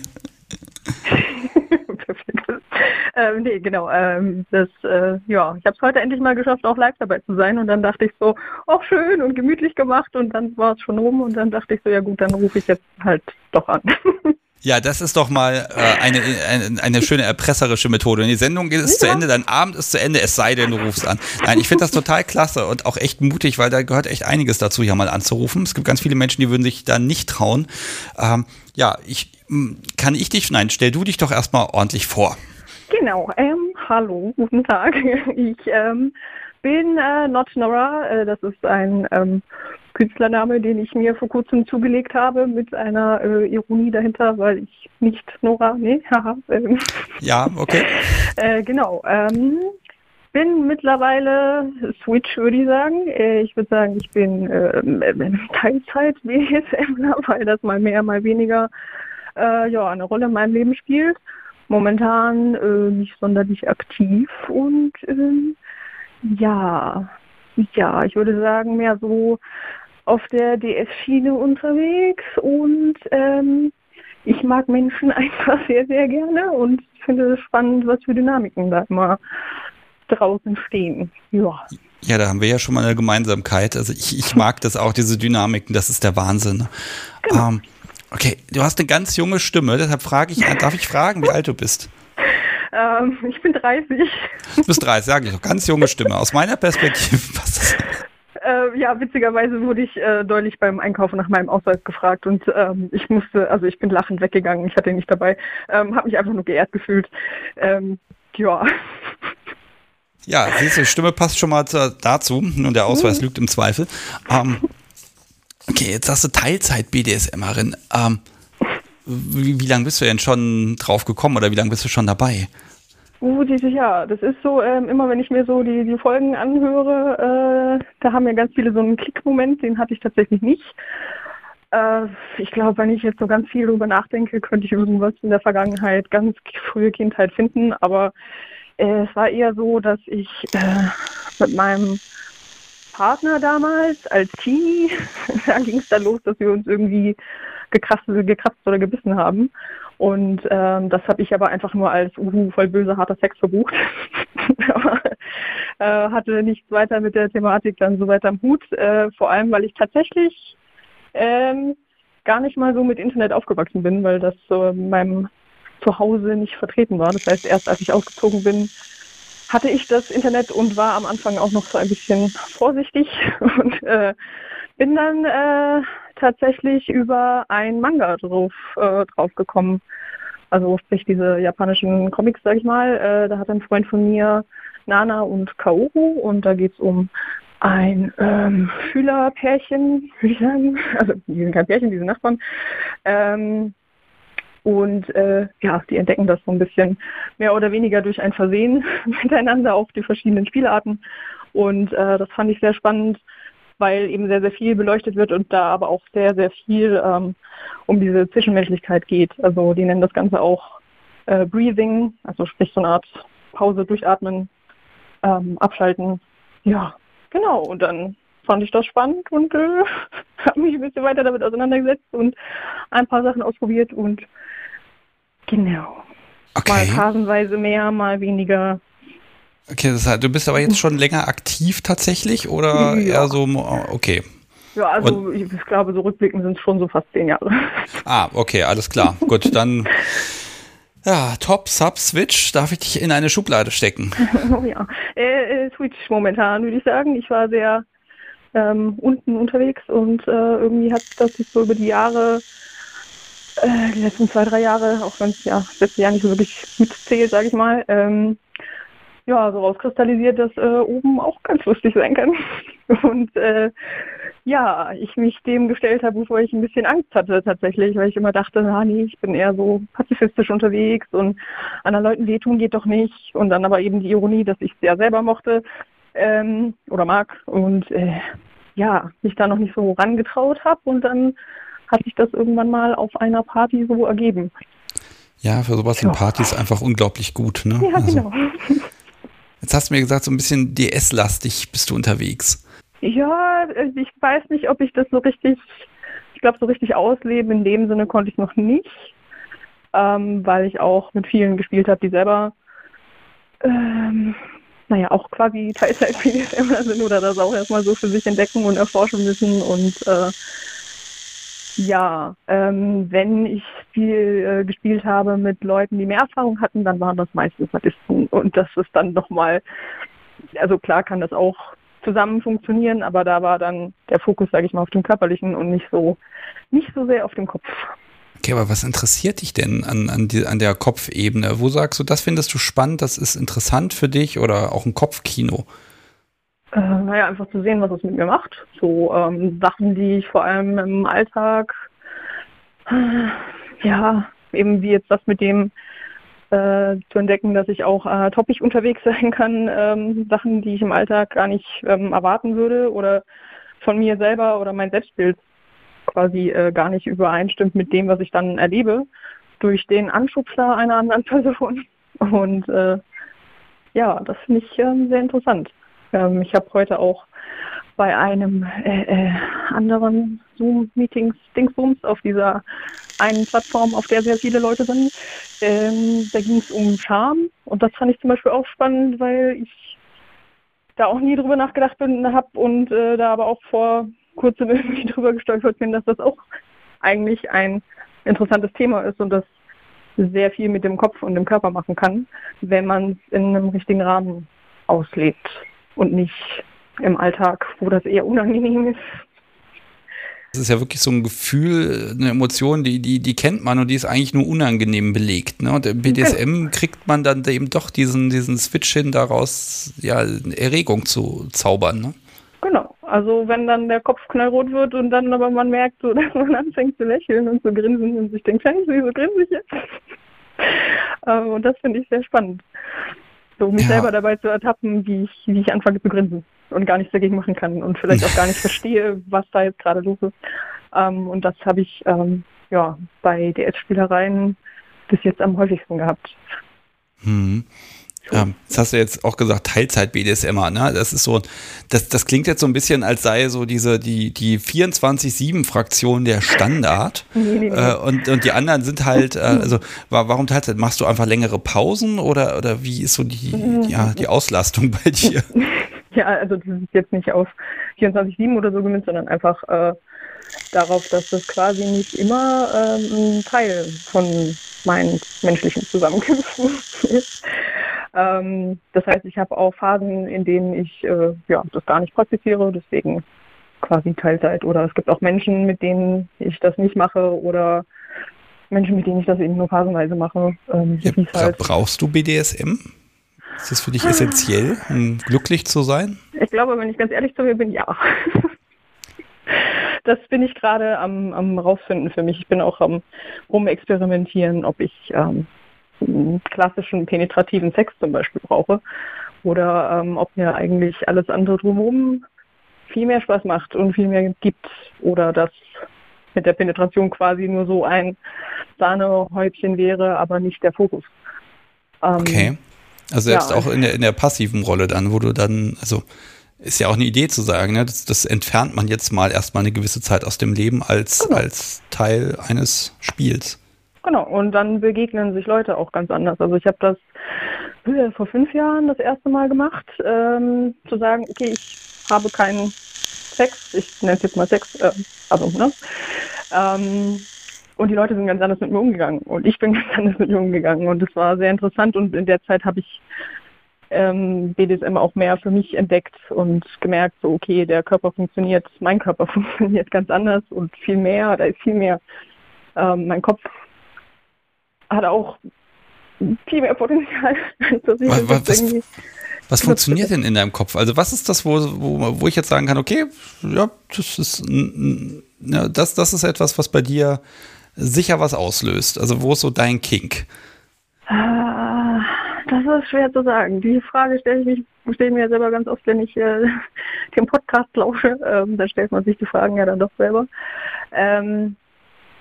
ähm, nee, genau. Ähm, das, äh, ja, ich habe es heute endlich mal geschafft, auch live dabei zu sein. Und dann dachte ich so, auch schön und gemütlich gemacht. Und dann war es schon rum. Und dann dachte ich so, ja gut, dann rufe ich jetzt halt doch an. Ja, das ist doch mal äh, eine, eine, eine schöne erpresserische Methode. Die Sendung ist ja. zu Ende, dein Abend ist zu Ende, es sei denn, du rufst an. Nein, ich finde das total klasse und auch echt mutig, weil da gehört echt einiges dazu, hier mal anzurufen. Es gibt ganz viele Menschen, die würden sich da nicht trauen. Ähm, ja, ich kann ich dich, nein, stell du dich doch erstmal ordentlich vor. Genau, ähm, hallo, guten Tag. Ich ähm, bin äh, Not Nora, äh, das ist ein ähm, Künstlername, den ich mir vor kurzem zugelegt habe, mit einer äh, Ironie dahinter, weil ich nicht Nora, nee, haha. Ähm, ja, okay. äh, genau. Ähm, bin mittlerweile Switch, würde ich sagen. Äh, ich würde sagen, ich bin äh, Teilzeit-BSMler, weil das mal mehr, mal weniger äh, ja, eine Rolle in meinem Leben spielt. Momentan äh, nicht sonderlich aktiv und ähm, ja, ja, ich würde sagen, mehr so auf der DS-Schiene unterwegs und ähm, ich mag Menschen einfach sehr, sehr gerne und finde es spannend, was für Dynamiken da immer draußen stehen. Ja. Ja, da haben wir ja schon mal eine Gemeinsamkeit. Also ich, ich mag das auch, diese Dynamiken, das ist der Wahnsinn. Genau. Ähm, okay, du hast eine ganz junge Stimme, deshalb frage ich, darf ich fragen, wie alt du bist? Ähm, ich bin 30. Du bist 30, sage ich doch, ganz junge Stimme. Aus meiner Perspektive passt das. Äh, ja, witzigerweise wurde ich äh, deutlich beim Einkaufen nach meinem Ausweis gefragt und ähm, ich musste, also ich bin lachend weggegangen, ich hatte ihn nicht dabei, ähm, habe mich einfach nur geehrt gefühlt. Ähm, ja. Ja, siehst du, Stimme passt schon mal dazu und der Ausweis mhm. lügt im Zweifel. Ähm, okay, jetzt hast du Teilzeit-BDSMerin. Ähm, wie, wie lange bist du denn schon drauf gekommen oder wie lange bist du schon dabei? Uh, ja, das ist so, ähm, immer wenn ich mir so die, die Folgen anhöre, äh, da haben ja ganz viele so einen Klickmoment, den hatte ich tatsächlich nicht. Äh, ich glaube, wenn ich jetzt so ganz viel drüber nachdenke, könnte ich irgendwas in der Vergangenheit, ganz frühe Kindheit finden, aber äh, es war eher so, dass ich äh, mit meinem Partner damals als Teenie, da ging es dann los, dass wir uns irgendwie gekratzt, gekratzt oder gebissen haben. Und ähm, das habe ich aber einfach nur als uhu, voll böse, harter Sex verbucht. äh, hatte nichts weiter mit der Thematik dann so weiter am Hut. Äh, vor allem, weil ich tatsächlich ähm, gar nicht mal so mit Internet aufgewachsen bin, weil das so in meinem Zuhause nicht vertreten war. Das heißt, erst als ich ausgezogen bin, hatte ich das Internet und war am Anfang auch noch so ein bisschen vorsichtig und äh, bin dann äh, tatsächlich über ein Manga drauf, äh, drauf gekommen. Also sprich diese japanischen Comics, sag ich mal. Äh, da hat ein Freund von mir Nana und Kaoru und da geht es um ein ähm, Schülerpärchen, würde ich sagen. Also die sind kein Pärchen, diese Nachbarn. Ähm, und äh, ja, die entdecken das so ein bisschen mehr oder weniger durch ein Versehen miteinander auf die verschiedenen Spielarten. Und äh, das fand ich sehr spannend, weil eben sehr, sehr viel beleuchtet wird und da aber auch sehr, sehr viel ähm, um diese Zwischenmenschlichkeit geht. Also die nennen das Ganze auch äh, Breathing, also sprich so eine Art Pause, Durchatmen, ähm, Abschalten. Ja, genau. Und dann fand ich das spannend und äh, habe mich ein bisschen weiter damit auseinandergesetzt und ein paar Sachen ausprobiert und Genau. Okay. Mal phasenweise mehr, mal weniger. Okay, das heißt, du bist aber jetzt schon länger aktiv tatsächlich oder ja. eher so, okay. Ja, also Und, ich glaube, so rückblickend sind es schon so fast zehn Jahre. Ah, okay, alles klar. Gut, dann ja, Top, Sub, Switch, darf ich dich in eine Schublade stecken? oh ja, äh, äh, Switch momentan würde ich sagen. Ich war sehr ähm, unten unterwegs und äh, irgendwie hat das sich so über die Jahre äh, die letzten zwei, drei Jahre, auch wenn es ja das letzte Jahr nicht so wirklich mitzählt, sage ich mal, ähm, ja, so rauskristallisiert, dass äh, oben auch ganz lustig sein kann. Und äh, ja, ich mich dem gestellt habe, bevor ich ein bisschen Angst hatte tatsächlich, weil ich immer dachte, ah nee, ich bin eher so pazifistisch unterwegs und anderen Leuten wehtun geht doch nicht. Und dann aber eben die Ironie, dass ich es ja selber mochte ähm, oder mag und äh, ja, mich da noch nicht so rangetraut habe und dann hat sich das irgendwann mal auf einer Party so ergeben. Ja, für sowas sind Partys einfach unglaublich gut. Ne? Ja, also, genau. Jetzt hast du mir gesagt, so ein bisschen DS-lastig bist du unterwegs. Ja, ich weiß nicht, ob ich das so richtig, ich glaube, so richtig ausleben in dem Sinne konnte ich noch nicht, ähm, weil ich auch mit vielen gespielt habe, die selber, ähm, naja, auch quasi Teilzeit-BDSMler sind oder das auch erstmal so für sich entdecken und erforschen müssen und äh, ja, ähm, wenn ich viel äh, gespielt habe mit Leuten, die mehr Erfahrung hatten, dann waren das meistens Sadisten. Und das ist dann nochmal, also klar kann das auch zusammen funktionieren, aber da war dann der Fokus, sage ich mal, auf dem Körperlichen und nicht so, nicht so sehr auf dem Kopf. Okay, aber was interessiert dich denn an, an, die, an der Kopfebene? Wo sagst du, das findest du spannend, das ist interessant für dich oder auch ein Kopfkino? Äh, naja, einfach zu sehen, was es mit mir macht. So ähm, Sachen, die ich vor allem im Alltag, äh, ja, eben wie jetzt das mit dem äh, zu entdecken, dass ich auch äh, toppig unterwegs sein kann, ähm, Sachen, die ich im Alltag gar nicht ähm, erwarten würde oder von mir selber oder mein Selbstbild quasi äh, gar nicht übereinstimmt mit dem, was ich dann erlebe, durch den Anschubser einer anderen Person. Und äh, ja, das finde ich ähm, sehr interessant. Ähm, ich habe heute auch bei einem äh, äh, anderen Zoom-Meetings, Dingsbums, auf dieser einen Plattform, auf der sehr viele Leute sind, ähm, da ging es um Charme und das fand ich zum Beispiel auch spannend, weil ich da auch nie drüber nachgedacht bin habe und äh, da aber auch vor kurzem irgendwie drüber gestolpert bin, dass das auch eigentlich ein interessantes Thema ist und das sehr viel mit dem Kopf und dem Körper machen kann, wenn man es in einem richtigen Rahmen auslebt und nicht im Alltag, wo das eher unangenehm ist. Das ist ja wirklich so ein Gefühl, eine Emotion, die, die, die kennt man und die ist eigentlich nur unangenehm belegt. Ne? Und im BDSM kriegt man dann eben doch diesen, diesen Switch hin, daraus ja, Erregung zu zaubern. Ne? Also wenn dann der Kopf knallrot wird und dann aber man merkt, so, dass man anfängt zu lächeln und zu grinsen und sich denkt, scheiße, wieso grinse ich jetzt? Ähm, und das finde ich sehr spannend. So mich ja. selber dabei zu ertappen, wie ich, wie ich anfange zu grinsen und gar nichts dagegen machen kann und vielleicht auch gar nicht verstehe, was da jetzt gerade los ist. Ähm, und das habe ich ähm, ja bei DS-Spielereien bis jetzt am häufigsten gehabt. Hm. Ja, das hast du jetzt auch gesagt, Teilzeit-BDSMer, ne? Das ist so, das, das klingt jetzt so ein bisschen, als sei so diese, die, die 24-7-Fraktion der Standard. Nee, nee, nee. Äh, und, und die anderen sind halt, äh, also warum Teilzeit? Machst du einfach längere Pausen oder, oder wie ist so die, ja, die Auslastung bei dir? Ja, also das ist jetzt nicht auf 24-7 oder so gemünzt, sondern einfach äh, darauf, dass das quasi nicht immer ähm, ein Teil von meinen menschlichen Zusammenkünften ist. Ähm, das heißt, ich habe auch Phasen, in denen ich äh, ja, das gar nicht praktiziere, deswegen quasi Teilzeit. Oder es gibt auch Menschen, mit denen ich das nicht mache oder Menschen, mit denen ich das eben nur phasenweise mache. Ähm, ja, halt. Brauchst du BDSM? Ist das für dich essentiell, um glücklich zu sein? Ich glaube, wenn ich ganz ehrlich zu mir bin, ja. das bin ich gerade am, am rausfinden für mich. Ich bin auch am rumexperimentieren, ob ich ähm, klassischen penetrativen Sex zum Beispiel brauche oder ähm, ob mir eigentlich alles andere drumherum viel mehr Spaß macht und viel mehr gibt oder das mit der Penetration quasi nur so ein Sahnehäubchen wäre, aber nicht der Fokus. Ähm, okay. Also selbst ja. auch in der, in der passiven Rolle dann, wo du dann, also ist ja auch eine Idee zu sagen, ne? das, das entfernt man jetzt mal erstmal eine gewisse Zeit aus dem Leben als, genau. als Teil eines Spiels. Genau, und dann begegnen sich Leute auch ganz anders. Also ich habe das äh, vor fünf Jahren das erste Mal gemacht, ähm, zu sagen, okay, ich habe keinen Sex, ich nenne es jetzt mal Sex, äh, also, ne? Ähm, und die Leute sind ganz anders mit mir umgegangen und ich bin ganz anders mit mir umgegangen und es war sehr interessant und in der Zeit habe ich ähm, BDSM auch mehr für mich entdeckt und gemerkt, so okay, der Körper funktioniert, mein Körper funktioniert ganz anders und viel mehr, da ist viel mehr. Ähm, mein Kopf hat auch viel mehr Potenzial. was, was, was funktioniert denn in deinem Kopf? Also was ist das, wo, wo, wo ich jetzt sagen kann, okay, ja, das ist, das, das ist etwas, was bei dir sicher was auslöst? Also wo ist so dein Kink? Ah, das ist schwer zu sagen. Die Frage stelle ich mich, stelle mir selber ganz oft, wenn ich äh, den Podcast lausche. Ähm, da stellt man sich die Fragen ja dann doch selber. Ähm,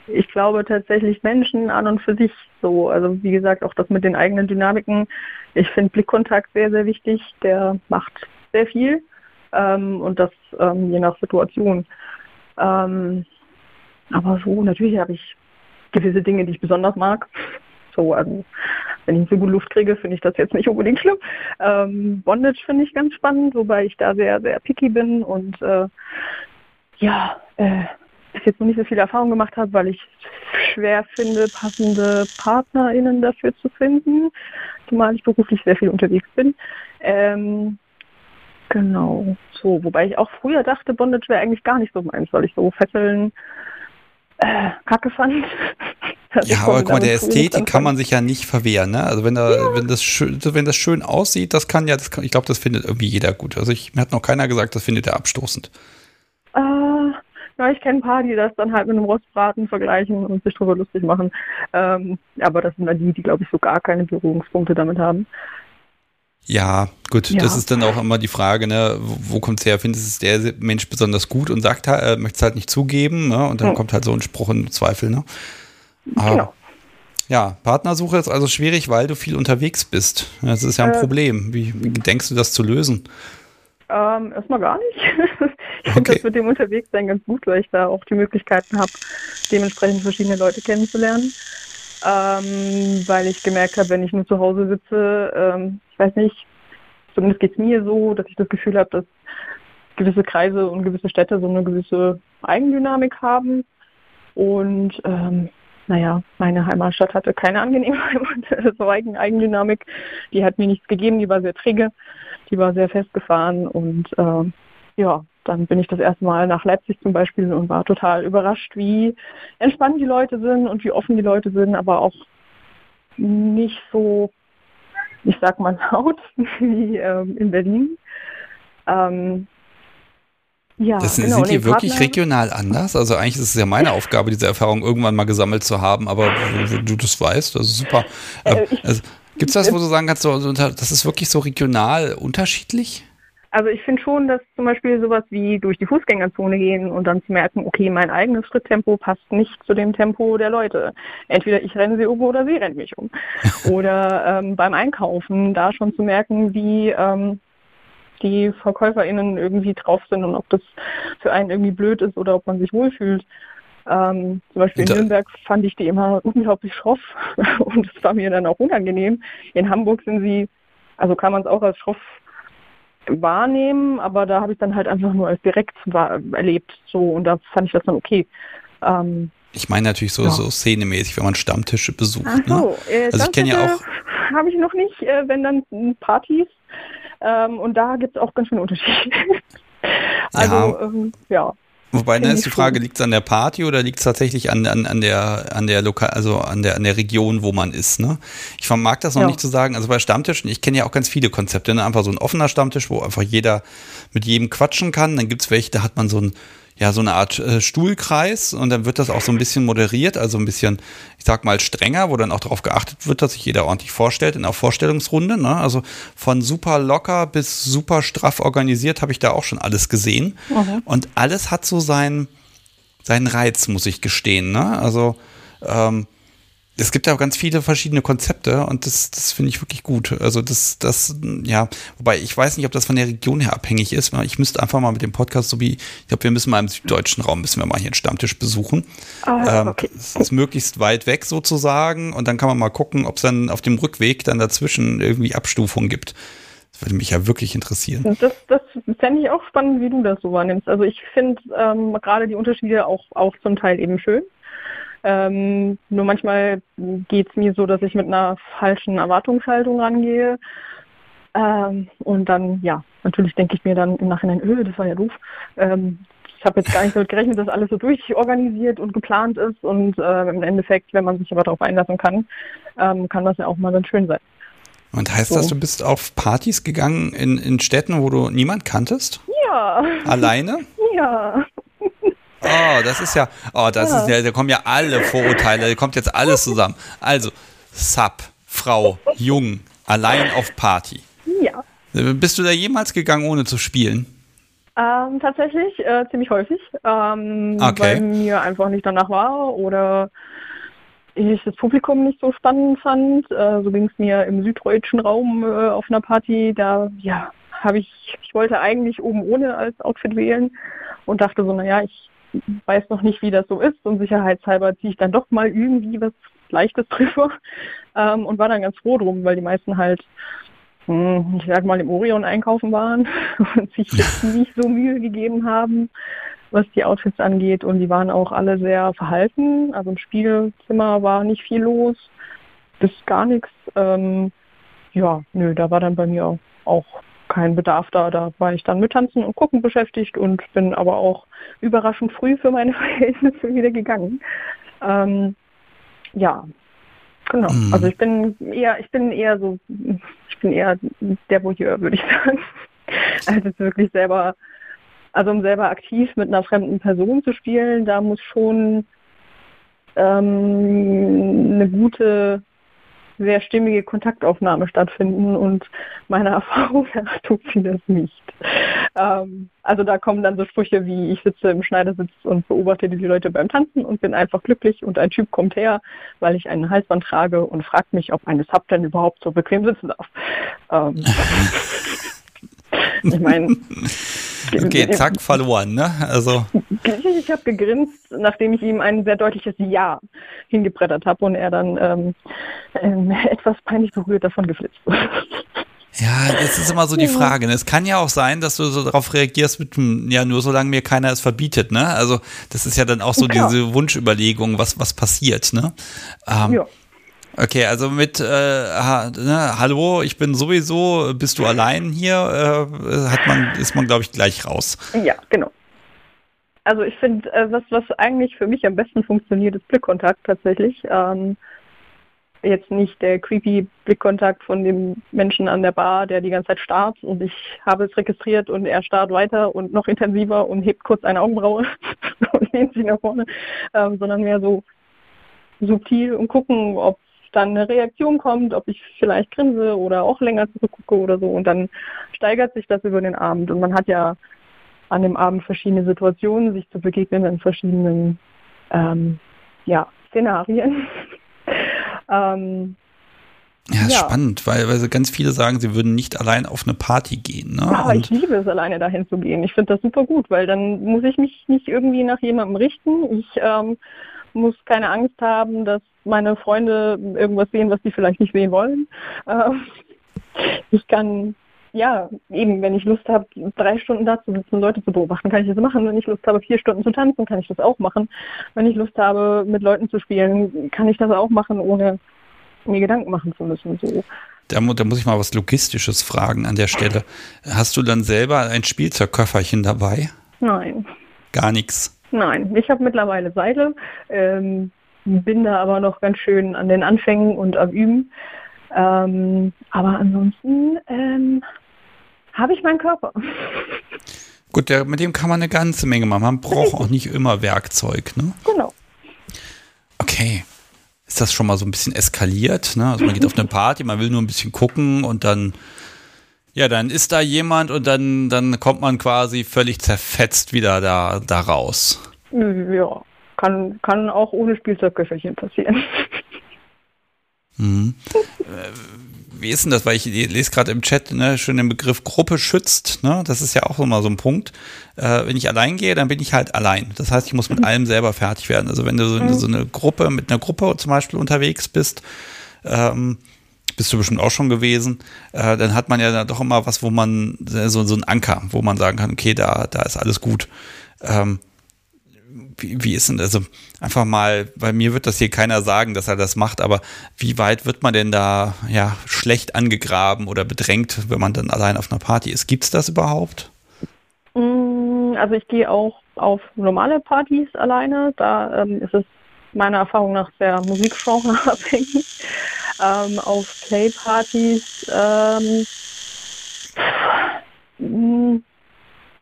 ich glaube tatsächlich Menschen an und für sich so. Also wie gesagt, auch das mit den eigenen Dynamiken. Ich finde Blickkontakt sehr, sehr wichtig. Der macht sehr viel. Ähm, und das ähm, je nach Situation. Ähm, aber so, natürlich habe ich gewisse Dinge, die ich besonders mag. So, also wenn ich so gut Luft kriege, finde ich das jetzt nicht unbedingt schlimm. Ähm, Bondage finde ich ganz spannend, wobei ich da sehr, sehr picky bin und äh, ja, äh, jetzt noch nicht so viel Erfahrung gemacht habe, weil ich schwer finde, passende PartnerInnen dafür zu finden, zumal ich beruflich sehr viel unterwegs bin. Ähm, genau, so, wobei ich auch früher dachte, Bondage wäre eigentlich gar nicht so meins, weil ich so Fesseln äh, kacke fand. Ja, aber guck mal, der Ästhetik kann man sich ja nicht verwehren, ne? Also wenn da, ja. wenn das schön, wenn das schön aussieht, das kann ja, das kann, ich glaube, das findet irgendwie jeder gut. Also ich, mir hat noch keiner gesagt, das findet er abstoßend. Äh, ja, ich kenne ein paar, die das dann halt mit einem Rostbraten vergleichen und sich darüber lustig machen. Ähm, aber das sind dann die, die, glaube ich, so gar keine Berührungspunkte damit haben. Ja, gut, ja. das ist dann auch immer die Frage, ne, wo kommt es her? Findest es der Mensch besonders gut und sagt, äh, möchte es halt nicht zugeben, ne? Und dann hm. kommt halt so ein Spruch in Zweifel, ne? Genau. Ja, Partnersuche ist also schwierig, weil du viel unterwegs bist. Das ist ja ein äh, Problem. Wie, wie denkst du das zu lösen? Ähm, erstmal gar nicht. ich finde das mit dem Unterwegssein ganz gut, weil ich da auch die Möglichkeiten habe, dementsprechend verschiedene Leute kennenzulernen. Ähm, weil ich gemerkt habe, wenn ich nur zu Hause sitze, ähm, ich weiß nicht, zumindest geht es mir so, dass ich das Gefühl habe, dass gewisse Kreise und gewisse Städte so eine gewisse Eigendynamik haben. Und ähm, naja, meine Heimatstadt hatte keine angenehme so Eigendynamik. Die hat mir nichts gegeben, die war sehr träge, die war sehr festgefahren und äh, ja, dann bin ich das erste Mal nach Leipzig zum Beispiel und war total überrascht, wie entspannt die Leute sind und wie offen die Leute sind, aber auch nicht so, ich sag mal laut wie ähm, in Berlin. Ähm, ja, das, genau, sind die wirklich Partner regional anders? Also eigentlich ist es ja meine Aufgabe, diese Erfahrung irgendwann mal gesammelt zu haben, aber du, du das weißt, das ist super. Äh, also, Gibt es das, wo du sagen kannst, so, das ist wirklich so regional unterschiedlich? Also ich finde schon, dass zum Beispiel sowas wie durch die Fußgängerzone gehen und dann zu merken, okay, mein eigenes Schritttempo passt nicht zu dem Tempo der Leute. Entweder ich renne sie um oder sie rennt mich um. oder ähm, beim Einkaufen da schon zu merken, wie ähm, die VerkäuferInnen irgendwie drauf sind und ob das für einen irgendwie blöd ist oder ob man sich wohlfühlt. Ähm, zum Beispiel in Nürnberg fand ich die immer unglaublich schroff und es war mir dann auch unangenehm. In Hamburg sind sie, also kann man es auch als schroff wahrnehmen, aber da habe ich dann halt einfach nur als direkt erlebt. So und da fand ich das dann okay. Ähm, ich meine natürlich so, ja. so szenemäßig, wenn man Stammtische besucht. Ach so, ne? äh, also ich kenne ja auch. Habe ich noch nicht, äh, wenn dann Partys. Ähm, und da gibt es auch ganz schön Unterschiede. also, ja. Ähm, ja. Wobei, ne, ist die Frage, liegt es an der Party oder liegt es tatsächlich an, an, an der, an der Lokal, also an der, an der Region, wo man ist, ne? Ich mag das noch ja. nicht zu sagen. Also bei Stammtischen, ich kenne ja auch ganz viele Konzepte, ne? Einfach so ein offener Stammtisch, wo einfach jeder mit jedem quatschen kann. Dann gibt es welche, da hat man so ein, ja, so eine Art äh, Stuhlkreis und dann wird das auch so ein bisschen moderiert, also ein bisschen, ich sag mal, strenger, wo dann auch darauf geachtet wird, dass sich jeder ordentlich vorstellt in der Vorstellungsrunde. Ne? Also von super locker bis super straff organisiert habe ich da auch schon alles gesehen. Mhm. Und alles hat so seinen, seinen Reiz, muss ich gestehen. Ne? Also ähm, es gibt ja auch ganz viele verschiedene Konzepte und das, das finde ich wirklich gut. Also das, das, ja, wobei ich weiß nicht, ob das von der Region her abhängig ist. Ich müsste einfach mal mit dem Podcast, so wie, ich glaube, wir müssen mal im süddeutschen Raum, müssen wir mal hier einen Stammtisch besuchen. Ah, ähm, okay. Das ist möglichst weit weg sozusagen und dann kann man mal gucken, ob es dann auf dem Rückweg dann dazwischen irgendwie Abstufungen gibt. Das würde mich ja wirklich interessieren. Das, das fände ich auch spannend, wie du das so wahrnimmst. Also ich finde ähm, gerade die Unterschiede auch, auch zum Teil eben schön. Ähm, nur manchmal geht es mir so, dass ich mit einer falschen Erwartungshaltung rangehe. Ähm, und dann, ja, natürlich denke ich mir dann im Nachhinein, öh, das war ja doof. Ähm, ich habe jetzt gar nicht damit gerechnet, dass alles so durchorganisiert und geplant ist. Und äh, im Endeffekt, wenn man sich aber darauf einlassen kann, ähm, kann das ja auch mal ganz schön sein. Und heißt so. das, du bist auf Partys gegangen in, in Städten, wo du niemand kanntest? Ja. Alleine? Ja. Oh, das ist ja, oh, das ja. ist ja, da kommen ja alle Vorurteile, da kommt jetzt alles zusammen. Also, Sub, Frau, Jung, allein auf Party. Ja. Bist du da jemals gegangen, ohne zu spielen? Ähm, tatsächlich äh, ziemlich häufig, ähm, okay. weil mir einfach nicht danach war oder ich das Publikum nicht so spannend fand. Äh, so ging es mir im süddeutschen Raum äh, auf einer Party. Da ja, habe ich, ich wollte eigentlich oben ohne als Outfit wählen und dachte so, naja, ich weiß noch nicht, wie das so ist. Und sicherheitshalber ziehe ich dann doch mal irgendwie was Leichtes drüber. Ähm, und war dann ganz froh drum, weil die meisten halt, mh, hm, ich sag mal, im Orion einkaufen waren und sich jetzt nicht so Mühe gegeben haben, was die Outfits angeht. Und die waren auch alle sehr verhalten, also im Spielzimmer war nicht viel los, bis gar nichts. Ähm, ja, nö, da war dann bei mir auch kein Bedarf da. Da war ich dann mit Tanzen und Gucken beschäftigt und bin aber auch überraschend früh für meine Verhältnisse wieder gegangen. Ähm, ja, genau. Mhm. Also ich bin eher, ich bin eher so, ich bin eher der Voyeur, würde ich sagen. Also wirklich selber, also um selber aktiv mit einer fremden Person zu spielen, da muss schon ähm, eine gute sehr stimmige Kontaktaufnahme stattfinden und meiner Erfahrung nach tut sie das nicht. Ähm, also da kommen dann so Sprüche wie, ich sitze im Schneidersitz und beobachte die Leute beim Tanzen und bin einfach glücklich und ein Typ kommt her, weil ich einen Halsband trage und fragt mich, ob eine Sub denn überhaupt so bequem sitzen darf. Ähm, ich meine, Okay, zack, verloren, ne? Also. Ich habe gegrinst, nachdem ich ihm ein sehr deutliches Ja hingebrettert habe und er dann ähm, ähm, etwas peinlich berührt davon geflitzt. Ja, das ist immer so die Frage. Ne? Es kann ja auch sein, dass du so darauf reagierst mit, ja, nur solange mir keiner es verbietet, ne? Also, das ist ja dann auch so ja. diese Wunschüberlegung, was, was passiert, ne? Ähm, ja. Okay, also mit äh, ha, ne, Hallo, ich bin sowieso, bist du allein hier, äh, hat man, ist man, glaube ich, gleich raus. Ja, genau. Also ich finde, äh, was, was eigentlich für mich am besten funktioniert, ist Blickkontakt tatsächlich. Ähm, jetzt nicht der creepy Blickkontakt von dem Menschen an der Bar, der die ganze Zeit starrt und ich habe es registriert und er starrt weiter und noch intensiver und hebt kurz eine Augenbraue und lehnt sich nach vorne, ähm, sondern mehr so subtil und gucken, ob dann eine Reaktion kommt, ob ich vielleicht grinse oder auch länger zurückgucke oder so. Und dann steigert sich das über den Abend. Und man hat ja an dem Abend verschiedene Situationen, sich zu begegnen in verschiedenen ähm, ja, Szenarien. ähm, ja, ist ja. spannend, weil, weil ganz viele sagen, sie würden nicht allein auf eine Party gehen. Ne? Ja, aber ich liebe es, alleine dahin zu gehen. Ich finde das super gut, weil dann muss ich mich nicht irgendwie nach jemandem richten. Ich ähm, muss keine Angst haben, dass meine Freunde irgendwas sehen, was sie vielleicht nicht sehen wollen. Ähm, ich kann, ja, eben, wenn ich Lust habe, drei Stunden da zu sitzen, Leute zu beobachten, kann ich das machen. Wenn ich Lust habe, vier Stunden zu tanzen, kann ich das auch machen. Wenn ich Lust habe, mit Leuten zu spielen, kann ich das auch machen, ohne mir Gedanken machen zu müssen. So. Da, da, muss ich mal was Logistisches fragen an der Stelle. Hast du dann selber ein Spielzeugköfferchen dabei? Nein. Gar nichts. Nein, ich habe mittlerweile Seile, ähm, bin da aber noch ganz schön an den Anfängen und am Üben. Ähm, aber ansonsten ähm, habe ich meinen Körper. Gut, der, mit dem kann man eine ganze Menge machen. Man braucht auch nicht immer Werkzeug, ne? Genau. Okay. Ist das schon mal so ein bisschen eskaliert? Ne? Also man geht auf eine Party, man will nur ein bisschen gucken und dann, ja, dann ist da jemand und dann, dann kommt man quasi völlig zerfetzt wieder da, da raus. Ja, kann, kann auch ohne Spielzeugköfferchen passieren. Mhm. Äh, wie ist denn das? Weil ich lese gerade im Chat ne, schon den Begriff Gruppe schützt. Ne? Das ist ja auch immer so ein Punkt. Äh, wenn ich allein gehe, dann bin ich halt allein. Das heißt, ich muss mit mhm. allem selber fertig werden. Also wenn du so, mhm. so, eine Gruppe, mit einer Gruppe zum Beispiel unterwegs bist, ähm, bist du bestimmt auch schon gewesen, äh, dann hat man ja doch immer was, wo man so, so ein Anker, wo man sagen kann, okay, da, da ist alles gut. Ähm, wie, wie ist denn, also einfach mal, bei mir wird das hier keiner sagen, dass er das macht, aber wie weit wird man denn da ja schlecht angegraben oder bedrängt, wenn man dann allein auf einer Party ist? Gibt es das überhaupt? Mm, also ich gehe auch auf normale Partys alleine. Da ähm, ist es meiner Erfahrung nach sehr Musikgenre abhängig. Ähm, auf Playpartys ähm,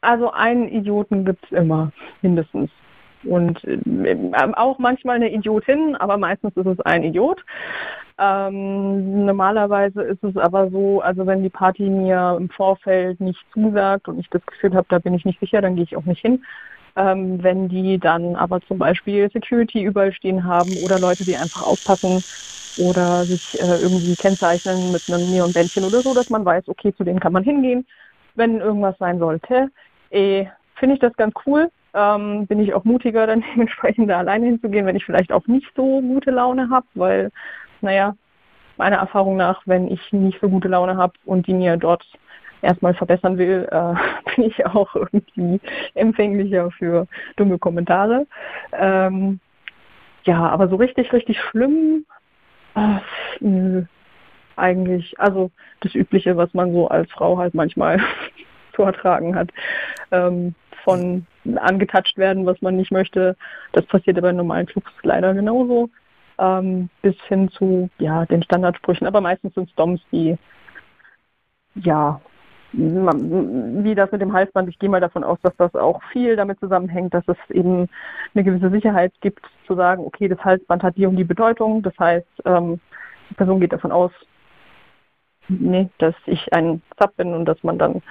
also einen Idioten gibt es immer, mindestens. Und äh, auch manchmal eine Idiotin, aber meistens ist es ein Idiot. Ähm, normalerweise ist es aber so, also wenn die Party mir im Vorfeld nicht zusagt und ich das Gefühl habe, da bin ich nicht sicher, dann gehe ich auch nicht hin. Ähm, wenn die dann aber zum Beispiel Security überall stehen haben oder Leute, die einfach aufpassen oder sich äh, irgendwie kennzeichnen mit einem Neonbändchen oder so, dass man weiß, okay, zu denen kann man hingehen, wenn irgendwas sein sollte. Eh, Finde ich das ganz cool ähm, bin ich auch mutiger, dann dementsprechend da alleine hinzugehen, wenn ich vielleicht auch nicht so gute Laune habe, weil, naja, meiner Erfahrung nach, wenn ich nicht so gute Laune habe und die mir dort erstmal verbessern will, äh, bin ich auch irgendwie empfänglicher für dumme Kommentare. Ähm, ja, aber so richtig, richtig schlimm, äh, eigentlich. Also das Übliche, was man so als Frau halt manchmal zu ertragen hat. Ähm, von angetatscht werden, was man nicht möchte. Das passiert aber in normalen Clubs leider genauso. Ähm, bis hin zu ja, den Standardsprüchen. Aber meistens sind es Doms, die ja, wie das mit dem Halsband, ich gehe mal davon aus, dass das auch viel damit zusammenhängt, dass es eben eine gewisse Sicherheit gibt, zu sagen, okay, das Halsband hat die und die Bedeutung. Das heißt, ähm, die Person geht davon aus, nee, dass ich ein Sub bin und dass man dann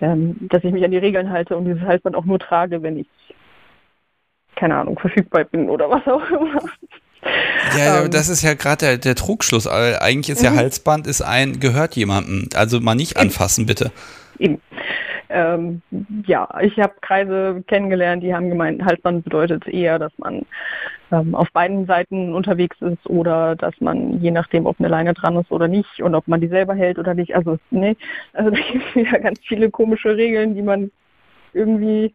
ähm, dass ich mich an die Regeln halte und dieses Halsband auch nur trage, wenn ich, keine Ahnung, verfügbar bin oder was auch immer. Ja, ähm, das ist ja gerade der, der Trugschluss. Eigentlich ist ja mhm. Halsband ist ein, gehört jemandem. Also mal nicht anfassen, bitte. Eben. Ähm, ja, ich habe Kreise kennengelernt, die haben gemeint, Halsband bedeutet eher, dass man ähm, auf beiden Seiten unterwegs ist oder dass man, je nachdem, ob eine Leine dran ist oder nicht und ob man die selber hält oder nicht, also nee, also da gibt es wieder ganz viele komische Regeln, die man irgendwie,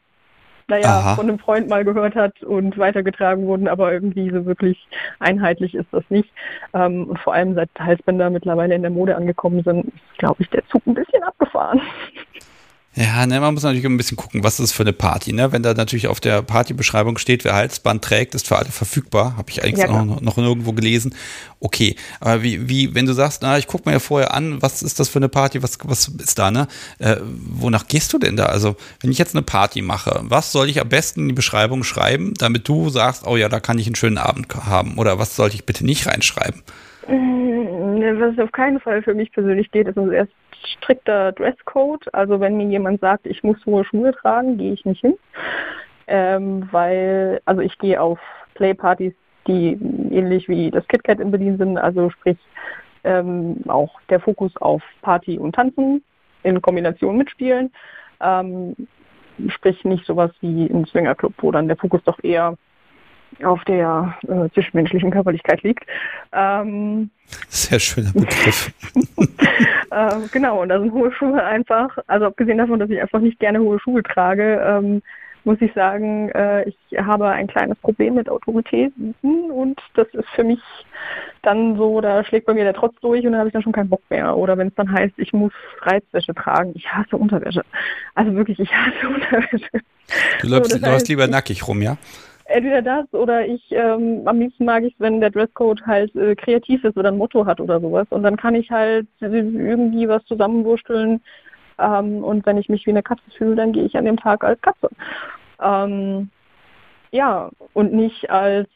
naja, Aha. von einem Freund mal gehört hat und weitergetragen wurden, aber irgendwie so wirklich einheitlich ist das nicht. Ähm, und vor allem seit Halsbänder mittlerweile in der Mode angekommen sind, ist, glaube ich, der Zug ein bisschen abgefahren. Ja, ne, man muss natürlich ein bisschen gucken, was ist für eine Party. Ne? Wenn da natürlich auf der Partybeschreibung steht, wer Halsband trägt, ist für alle verfügbar. Habe ich eigentlich ja, noch, noch nirgendwo gelesen. Okay, aber wie, wie wenn du sagst, na, ich gucke mir ja vorher an, was ist das für eine Party, was, was ist da, ne? Äh, wonach gehst du denn da? Also, wenn ich jetzt eine Party mache, was soll ich am besten in die Beschreibung schreiben, damit du sagst, oh ja, da kann ich einen schönen Abend haben? Oder was sollte ich bitte nicht reinschreiben? Mm, was auf keinen Fall für mich persönlich geht, ist uns erst strikter Dresscode. Also wenn mir jemand sagt, ich muss hohe Schuhe tragen, gehe ich nicht hin. Ähm, weil, also ich gehe auf Playpartys, die ähnlich wie das KitKat in Berlin sind, also sprich ähm, auch der Fokus auf Party und Tanzen in Kombination mit Spielen. Ähm, sprich nicht sowas wie ein Swingerclub, wo dann der Fokus doch eher auf der äh, zwischenmenschlichen Körperlichkeit liegt. Ähm, Sehr schöner Begriff. äh, genau, und da sind hohe Schuhe einfach, also abgesehen davon, dass ich einfach nicht gerne hohe Schuhe trage, ähm, muss ich sagen, äh, ich habe ein kleines Problem mit Autoritäten und das ist für mich dann so, da schlägt bei mir der Trotz durch und dann habe ich dann schon keinen Bock mehr. Oder wenn es dann heißt, ich muss Reizwäsche tragen. Ich hasse Unterwäsche. Also wirklich, ich hasse Unterwäsche. Du läufst, so, läufst lieber nackig rum, ja? Entweder das oder ich, ähm, am liebsten mag ich wenn der Dresscode halt äh, kreativ ist oder ein Motto hat oder sowas. Und dann kann ich halt irgendwie was zusammenwursteln. Ähm, und wenn ich mich wie eine Katze fühle, dann gehe ich an dem Tag als Katze. Ähm, ja, und nicht als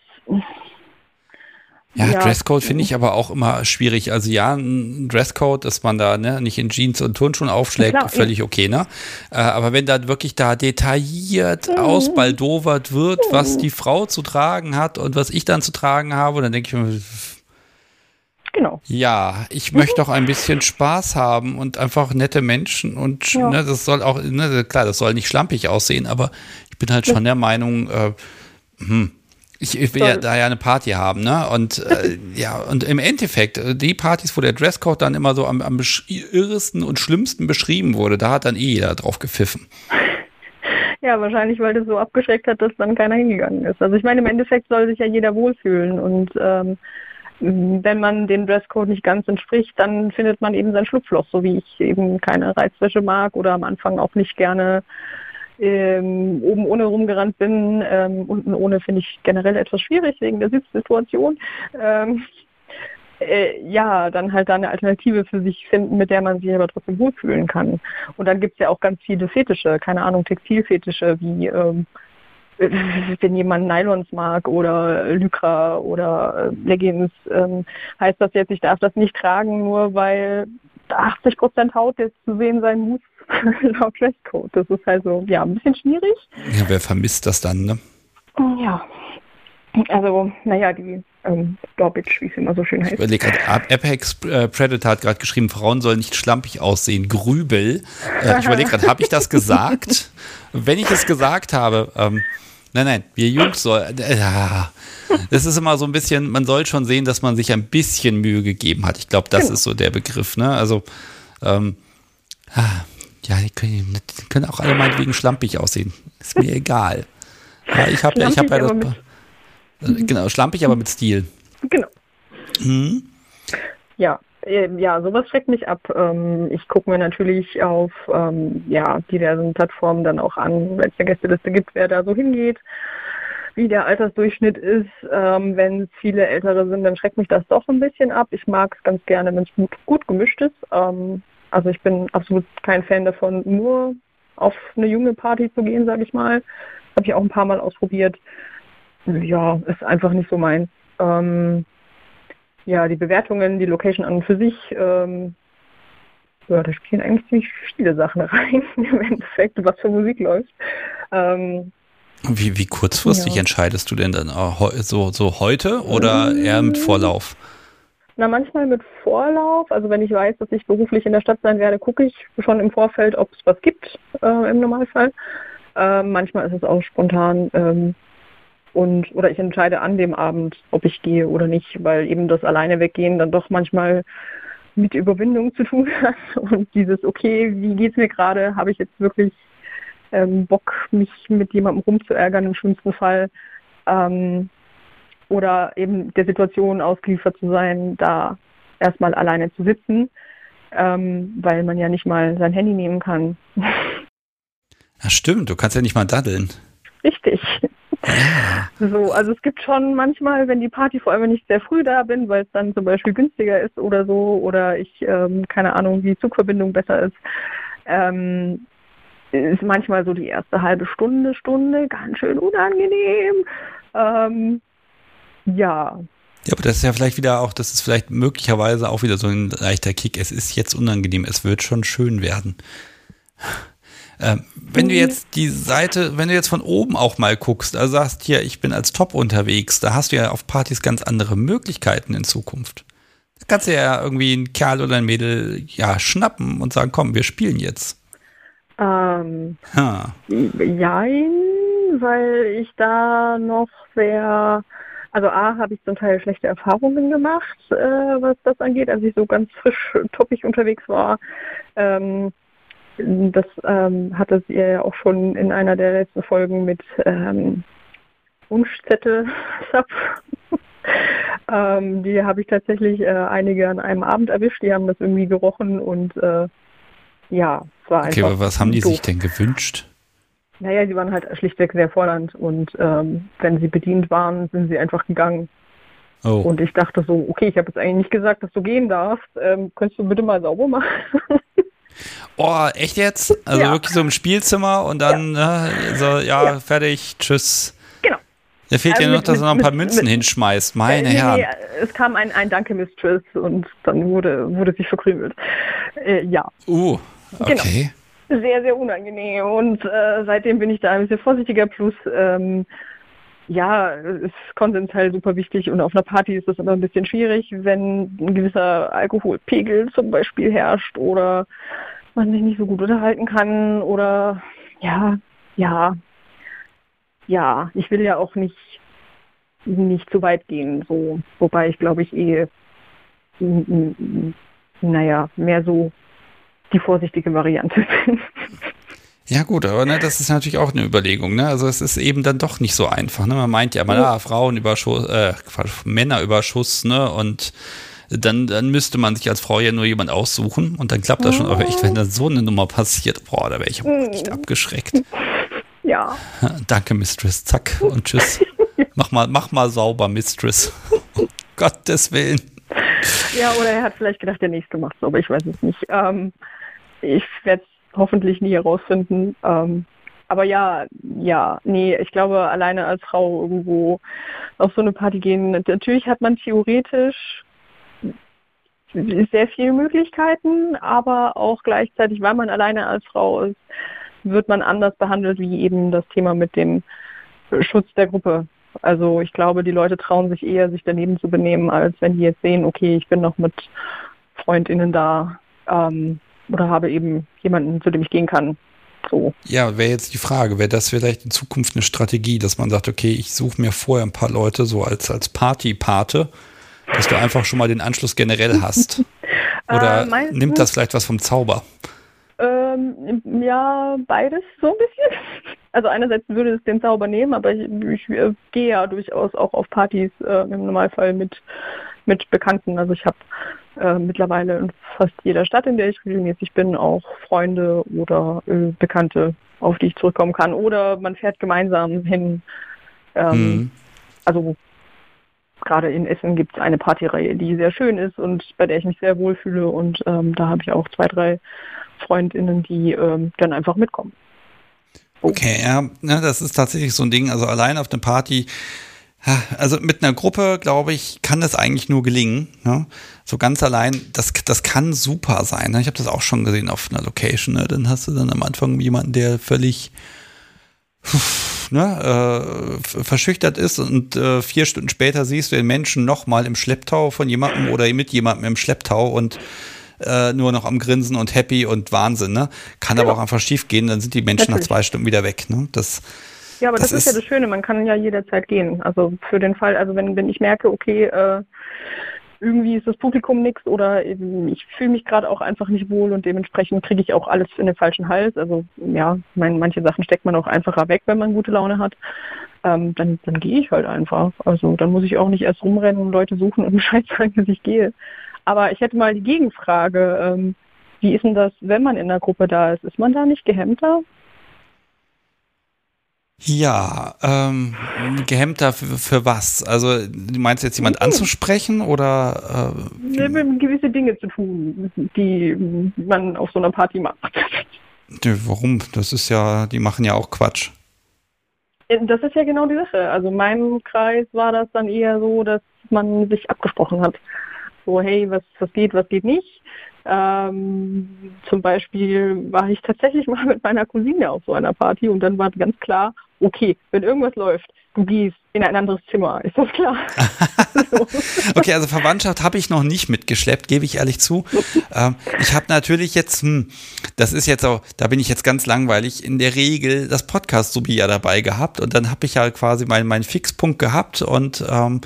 ja, ja, Dresscode finde ich aber auch immer schwierig. Also ja, ein Dresscode, dass man da ne, nicht in Jeans und Turnschuhen aufschlägt, Klar, völlig okay, ne? Äh, aber wenn da wirklich da detailliert mhm. ausbaldowert wird, mhm. was die Frau zu tragen hat und was ich dann zu tragen habe, dann denke ich mir, Genau. Ja, ich mhm. möchte auch ein bisschen Spaß haben und einfach nette Menschen und ja. ne, das soll auch, ne, klar, das soll nicht schlampig aussehen, aber ich bin halt schon der Meinung, äh, hm, ich, ich will ja da ja eine Party haben, ne? Und äh, ja, und im Endeffekt, äh, die Partys, wo der Dresscode dann immer so am, am irresten und schlimmsten beschrieben wurde, da hat dann eh jeder drauf gepfiffen. Ja, wahrscheinlich, weil das so abgeschreckt hat, dass dann keiner hingegangen ist. Also ich meine, im Endeffekt soll sich ja jeder wohlfühlen und ähm, wenn man dem Dresscode nicht ganz entspricht, dann findet man eben sein Schlupfloch, so wie ich eben keine Reizwäsche mag oder am Anfang auch nicht gerne ähm, oben ohne rumgerannt bin. Ähm, unten ohne finde ich generell etwas schwierig wegen der Sitzsituation. Ähm, äh, ja, dann halt da eine Alternative für sich finden, mit der man sich aber trotzdem wohlfühlen kann. Und dann gibt es ja auch ganz viele Fetische, keine Ahnung, Textilfetische wie ähm, wenn jemand Nylons mag oder Lycra oder äh, Leggings, ähm, heißt das jetzt, ich darf das nicht tragen, nur weil 80 Prozent Haut jetzt zu sehen sein muss laut Dresscode. Das ist also ja ein bisschen schwierig. Ja, wer vermisst das dann, ne? Ja. Also, naja, die ähm, Garbage, wie es immer so schön heißt. Ich überlege gerade, Apex äh, Predator hat gerade geschrieben, Frauen sollen nicht schlampig aussehen, Grübel. Äh, ich überlege gerade, habe ich das gesagt? Wenn ich es gesagt habe, ähm, nein, nein, wir Jungs sollen, äh, das ist immer so ein bisschen, man soll schon sehen, dass man sich ein bisschen Mühe gegeben hat. Ich glaube, das genau. ist so der Begriff, ne? Also, ähm, ah, ja, die können, die können auch alle meinetwegen schlampig aussehen. Ist mir egal. Ja, ich habe ja, ich hab ja das. Mit, äh, genau, schlampig, aber mit Stil. Genau. Hm? Ja, ja, sowas schreckt mich ab. Ähm, ich gucke mir natürlich auf ähm, ja, diversen Plattformen dann auch an, eine Gästeliste gibt, wer da so hingeht, wie der Altersdurchschnitt ist. Ähm, wenn es viele Ältere sind, dann schreckt mich das doch ein bisschen ab. Ich mag es ganz gerne, wenn es gut, gut, gemischt ist. Also ich bin absolut kein Fan davon, nur auf eine junge Party zu gehen, sage ich mal. Habe ich auch ein paar Mal ausprobiert. Ja, ist einfach nicht so mein. Ähm, ja, die Bewertungen, die Location an und für sich, ähm, ja, da spielen eigentlich ziemlich viele Sachen rein im Endeffekt, was für Musik läuft. Ähm, wie, wie kurzfristig ja. entscheidest du denn dann so, so heute oder eher mit Vorlauf? Na, manchmal mit Vorlauf. Also wenn ich weiß, dass ich beruflich in der Stadt sein werde, gucke ich schon im Vorfeld, ob es was gibt äh, im Normalfall. Äh, manchmal ist es auch spontan. Ähm, und oder ich entscheide an dem Abend, ob ich gehe oder nicht, weil eben das alleine weggehen dann doch manchmal mit Überwindung zu tun hat. Und dieses, okay, wie geht's mir gerade? Habe ich jetzt wirklich ähm, Bock, mich mit jemandem rumzuärgern im schlimmsten Fall? Ähm, oder eben der Situation ausgeliefert zu sein, da erstmal alleine zu sitzen, ähm, weil man ja nicht mal sein Handy nehmen kann. Ja, stimmt, du kannst ja nicht mal daddeln. Richtig. So, also es gibt schon manchmal, wenn die Party vor allem wenn ich sehr früh da bin, weil es dann zum Beispiel günstiger ist oder so, oder ich ähm, keine Ahnung, wie Zugverbindung besser ist, ähm, ist manchmal so die erste halbe Stunde, Stunde ganz schön unangenehm. Ähm, ja. Ja, aber das ist ja vielleicht wieder auch, das ist vielleicht möglicherweise auch wieder so ein leichter Kick. Es ist jetzt unangenehm, es wird schon schön werden. Ähm, wenn mhm. du jetzt die Seite, wenn du jetzt von oben auch mal guckst, also sagst hier, ich bin als Top unterwegs, da hast du ja auf Partys ganz andere Möglichkeiten in Zukunft. Da kannst du ja irgendwie einen Kerl oder ein Mädel ja schnappen und sagen, komm, wir spielen jetzt. Ähm, ha. Jein, weil ich da noch sehr also A, habe ich zum Teil schlechte Erfahrungen gemacht, äh, was das angeht, als ich so ganz frisch toppig unterwegs war. Ähm, das ähm, hattet ihr ja auch schon in einer der letzten Folgen mit ähm, Wunschzettel Ähm, die habe ich tatsächlich äh, einige an einem Abend erwischt. Die haben das irgendwie gerochen und äh, ja, es war Okay, einfach. aber was haben die doof. sich denn gewünscht? Naja, die waren halt schlichtweg sehr fordernd und ähm, wenn sie bedient waren, sind sie einfach gegangen. Oh, Und ich dachte so, okay, ich habe jetzt eigentlich nicht gesagt, dass du gehen darfst. Ähm, könntest du bitte mal sauber machen? oh echt jetzt? Also Ja. wirklich so im Spielzimmer und dann, ne, so, ja, Ja. fertig, tschüss. Genau. Da fehlt Also ja noch, mit- dass er noch ein mit- paar mit- Münzen mit- hinschmeißt. Meine Äh, nee, Herren. nee, es kam ein, ein Danke, Mistress, und dann wurde, wurde sich verkrümelt. Äh, ja, Uh, Genau. okay. sehr, sehr unangenehm. Und äh, seitdem bin ich da ein bisschen vorsichtiger. Plus, ähm, ja, ist Konsens halt super wichtig. Und auf einer Party ist das immer ein bisschen schwierig, wenn ein gewisser Alkoholpegel zum Beispiel herrscht oder man sich nicht so gut unterhalten kann oder ja, ja, ja, ich will ja auch nicht nicht zu weit gehen, so, wobei ich glaube ich eh, naja, mehr so die vorsichtige Variante bin. Ja gut, aber ne, das ist natürlich auch eine Überlegung. Ne? Also es ist eben dann doch nicht so einfach. Ne? Man meint ja immer, ah, Frauenüberschuss, äh, Männerüberschuss, ne? Und dann, dann müsste man sich als Frau ja nur jemand aussuchen und dann klappt das schon. Aber echt, wenn da so eine Nummer passiert, boah, da wäre ich auch echt abgeschreckt. ja, Danke, Mistress. Zack und tschüss. Mach mal, mach mal sauber, Mistress. Um Gottes Willen. ja, oder er hat vielleicht gedacht, der nächste macht's, aber ich weiß es nicht. Ähm, ich werde es hoffentlich nie herausfinden. Ähm, aber ja, ja, nee, ich glaube, alleine als Frau irgendwo auf so eine Party gehen, natürlich hat man theoretisch sehr viele Möglichkeiten, aber auch gleichzeitig, weil man alleine als Frau ist, wird man anders behandelt, wie eben das Thema mit dem Schutz der Gruppe. Also ich glaube, die Leute trauen sich eher, sich daneben zu benehmen, als wenn die jetzt sehen, okay, ich bin noch mit FreundInnen da ähm, oder habe eben jemanden, zu dem ich gehen kann. So. Ja, wäre jetzt die Frage, wäre das vielleicht in Zukunft eine Strategie, dass man sagt, okay, ich suche mir vorher ein paar Leute so als, als Party-Pate, dass du einfach schon mal den Anschluss generell hast? Oder Äh, nimmt das vielleicht was vom Zauber? Ähm, ja, beides so ein bisschen. Also einerseits würde es den Zauber nehmen, aber ich, ich äh, gehe ja durchaus auch auf Partys äh, im Normalfall mit, mit Bekannten. Also ich habe äh, mittlerweile in fast jeder Stadt, in der ich regelmäßig bin, auch Freunde oder äh, Bekannte, auf die ich zurückkommen kann. Oder man fährt gemeinsam hin. Ähm, Mhm. Also gerade in Essen gibt es eine Partyreihe, die sehr schön ist und bei der ich mich sehr wohlfühle. Und ähm, da habe ich auch zwei, drei Freundinnen, die ähm, dann einfach mitkommen. Okay, ja, ne, das ist tatsächlich so ein Ding. Also allein auf einer Party, also mit einer Gruppe, glaube ich, kann das eigentlich nur gelingen. Ne? So ganz allein, das, das kann super sein. Ne? Ich habe das auch schon gesehen auf einer Location. Ne? Dann hast du dann am Anfang jemanden, der völlig ne, äh, verschüchtert ist und äh, vier Stunden später siehst du den Menschen nochmal im Schlepptau von jemandem oder mit jemandem im Schlepptau und äh, nur noch am Grinsen und happy und Wahnsinn, ne? Kann aber auch einfach schief gehen, dann sind die Menschen nach Natürlich. zwei Stunden wieder weg, ne? Das, Ja, aber das, Das ist ja ist- das Schöne, man kann ja jederzeit gehen. Also für den Fall, also wenn, wenn ich merke, okay, äh, irgendwie ist das Publikum nix oder ich fühle mich gerade auch einfach nicht wohl und dementsprechend kriege ich auch alles in den falschen Hals. Also ja, mein, manche Sachen steckt man auch einfacher weg, wenn man gute Laune hat. Ähm, dann dann gehe ich halt einfach. Also dann muss ich auch nicht erst rumrennen und Leute suchen und Bescheid sagen, dass ich gehe. Aber ich hätte mal die Gegenfrage. Ähm, wie ist denn das, wenn man in der Gruppe da ist? Ist man da nicht gehemmter? Ja, ähm, gehemmter für, für was? Also, du meinst jetzt jemand anzusprechen oder äh, gewisse Dinge zu tun, die man auf so einer Party macht. nö, warum? Das ist ja, die machen ja auch Quatsch. Das ist ja genau die Sache. Also in meinem Kreis war das dann eher so, dass man sich abgesprochen hat. So, hey, was, was geht, was geht nicht. Ähm, zum Beispiel war ich tatsächlich mal mit meiner Cousine auf so einer Party und dann war ganz klar, okay, wenn irgendwas läuft, du gehst in ein anderes Zimmer, ist das klar? Okay, also Verwandtschaft habe ich noch nicht mitgeschleppt, gebe ich ehrlich zu. Ähm, ich habe natürlich jetzt, hm, das ist jetzt auch, da bin ich jetzt ganz langweilig, in der Regel das Podcast-Subi ja dabei gehabt und dann habe ich ja quasi meinen meinen Fixpunkt gehabt und ähm,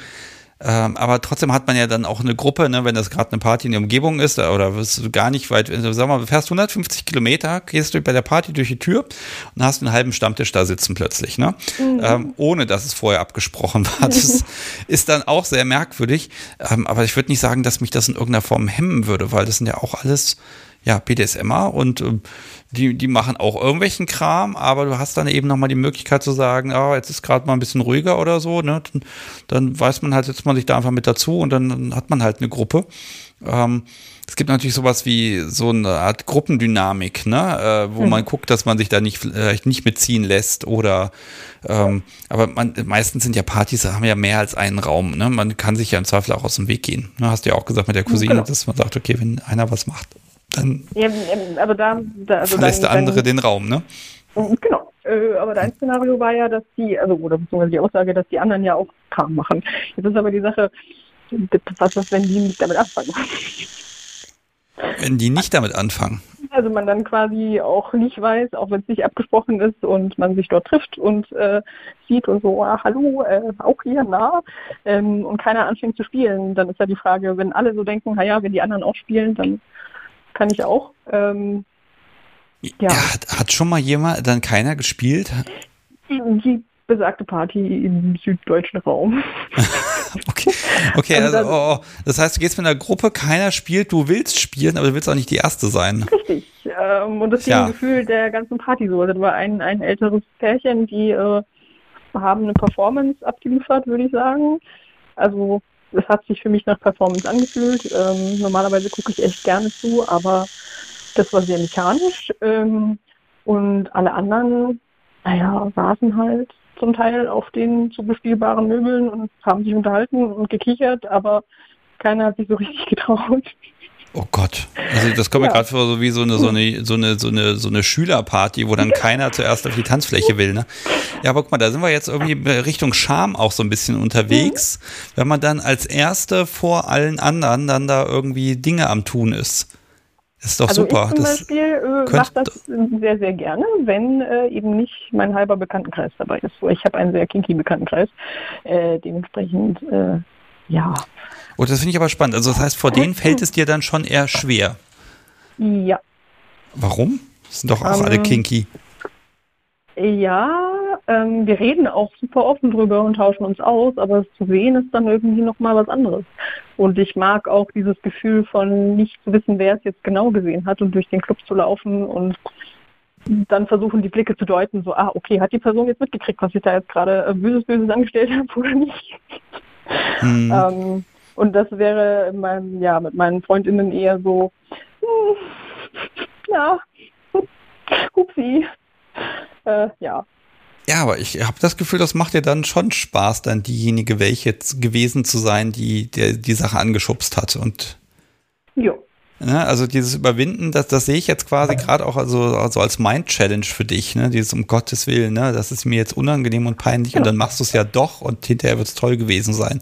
Ähm, aber trotzdem hat man ja dann auch eine Gruppe, ne, wenn das gerade eine Party in der Umgebung ist oder wirst du gar nicht weit, also sag mal, fährst 150 Kilometer, gehst du bei der Party durch die Tür und hast einen halben Stammtisch da sitzen plötzlich, ne? Mhm. Ähm, ohne dass es vorher abgesprochen war. Das ist dann auch sehr merkwürdig. Ähm, aber ich würde nicht sagen, dass mich das in irgendeiner Form hemmen würde, weil das sind ja auch alles ja, BDSMer und äh, die, die machen auch irgendwelchen Kram, aber du hast dann eben nochmal die Möglichkeit zu sagen, oh, jetzt ist gerade mal ein bisschen ruhiger oder so, ne? Dann, dann, weiß man halt, setzt man sich da einfach mit dazu und dann, dann hat man halt eine Gruppe. Ähm, es gibt natürlich sowas wie so eine Art Gruppendynamik, ne, äh, wo mhm. man guckt, dass man sich da nicht vielleicht nicht mitziehen lässt oder ähm, aber man, meistens sind ja Partys, haben ja mehr als einen Raum, ne? Man kann sich ja im Zweifel auch aus dem Weg gehen. Ne? Hast du ja auch gesagt mit der Cousine, genau. dass man sagt, okay, wenn einer was macht, dann ja, aber da, da also verlässt der andere dann, den Raum, ne? Genau. Äh, aber dein Szenario war ja, dass die, also oder beziehungsweise die Aussage, dass die anderen ja auch Kram machen. Jetzt ist aber die Sache, was ist, wenn die nicht damit anfangen? Wenn die nicht damit anfangen. Also man dann quasi auch nicht weiß, auch wenn es nicht abgesprochen ist und man sich dort trifft und äh, sieht und so, ah, hallo, äh, auch hier, na, ähm, und keiner anfängt zu spielen, dann ist ja die Frage, wenn alle so denken, naja, wenn die anderen auch spielen, dann kann ich auch. Ähm, ja. Hat, hat, schon mal jemand, dann keiner gespielt? Die besagte Party im süddeutschen Raum. okay, okay also, also oh, oh, das heißt, du gehst mit einer Gruppe, keiner spielt, du willst spielen, aber du willst auch nicht die Erste sein. Richtig. Ähm, und das ist ja. ein Gefühl der ganzen Party so. Also, da war ein, ein älteres Pärchen, die äh, haben eine Performance abgeliefert, würde ich sagen. Also es hat sich für mich nach Performance angefühlt. Ähm, normalerweise gucke ich echt gerne zu, aber das war sehr mechanisch. Ähm, und alle anderen, naja, saßen halt zum Teil auf den zu bespielbaren Möbeln und haben sich unterhalten und gekichert, aber keiner hat sich so richtig getraut. Oh Gott. Also das kommt ja. mir gerade vor, so wie so eine, so eine, so eine, so eine, so eine Schülerparty, wo dann keiner zuerst auf die Tanzfläche will, ne? Ja, aber guck mal, da sind wir jetzt irgendwie Richtung Scham auch so ein bisschen unterwegs, mhm. wenn man dann als Erste vor allen anderen dann da irgendwie Dinge am tun ist. Ist doch also super. Ich zum das Beispiel äh, mache das sehr, sehr gerne, wenn äh, eben nicht mein halber Bekanntenkreis dabei ist. Ich habe einen sehr kinky Bekanntenkreis. Äh, dementsprechend, äh, ja. Oh, das finde ich aber spannend. Also das heißt, vor denen fällt es dir dann schon eher schwer. Ja. Warum? Das sind doch auch um, alle ähm, kinky. Ja, ähm, wir reden auch super offen drüber und tauschen uns aus, aber es zu sehen ist dann irgendwie nochmal was anderes. Und ich mag auch dieses Gefühl von nicht zu wissen, wer es jetzt genau gesehen hat und durch den Club zu laufen und dann versuchen, die Blicke zu deuten, so, ah, okay, hat die Person jetzt mitgekriegt, was ich da jetzt gerade äh, Böses, Böses angestellt habe oder nicht? Hm. ähm, und das wäre meinem, ja, mit meinen Freundinnen eher so, hm, ja, upsi. Äh, ja. Ja, aber ich habe das Gefühl, das macht dir dann schon Spaß, dann diejenige welche gewesen zu sein, die der, die Sache angeschubst hat. Und ja. Ne, also dieses Überwinden, das, das sehe ich jetzt quasi gerade auch also, also als Mind-Challenge für dich, ne? Dieses um Gottes Willen, ne? Das ist mir jetzt unangenehm und peinlich ja. und dann machst du es ja doch und hinterher wird es toll gewesen sein.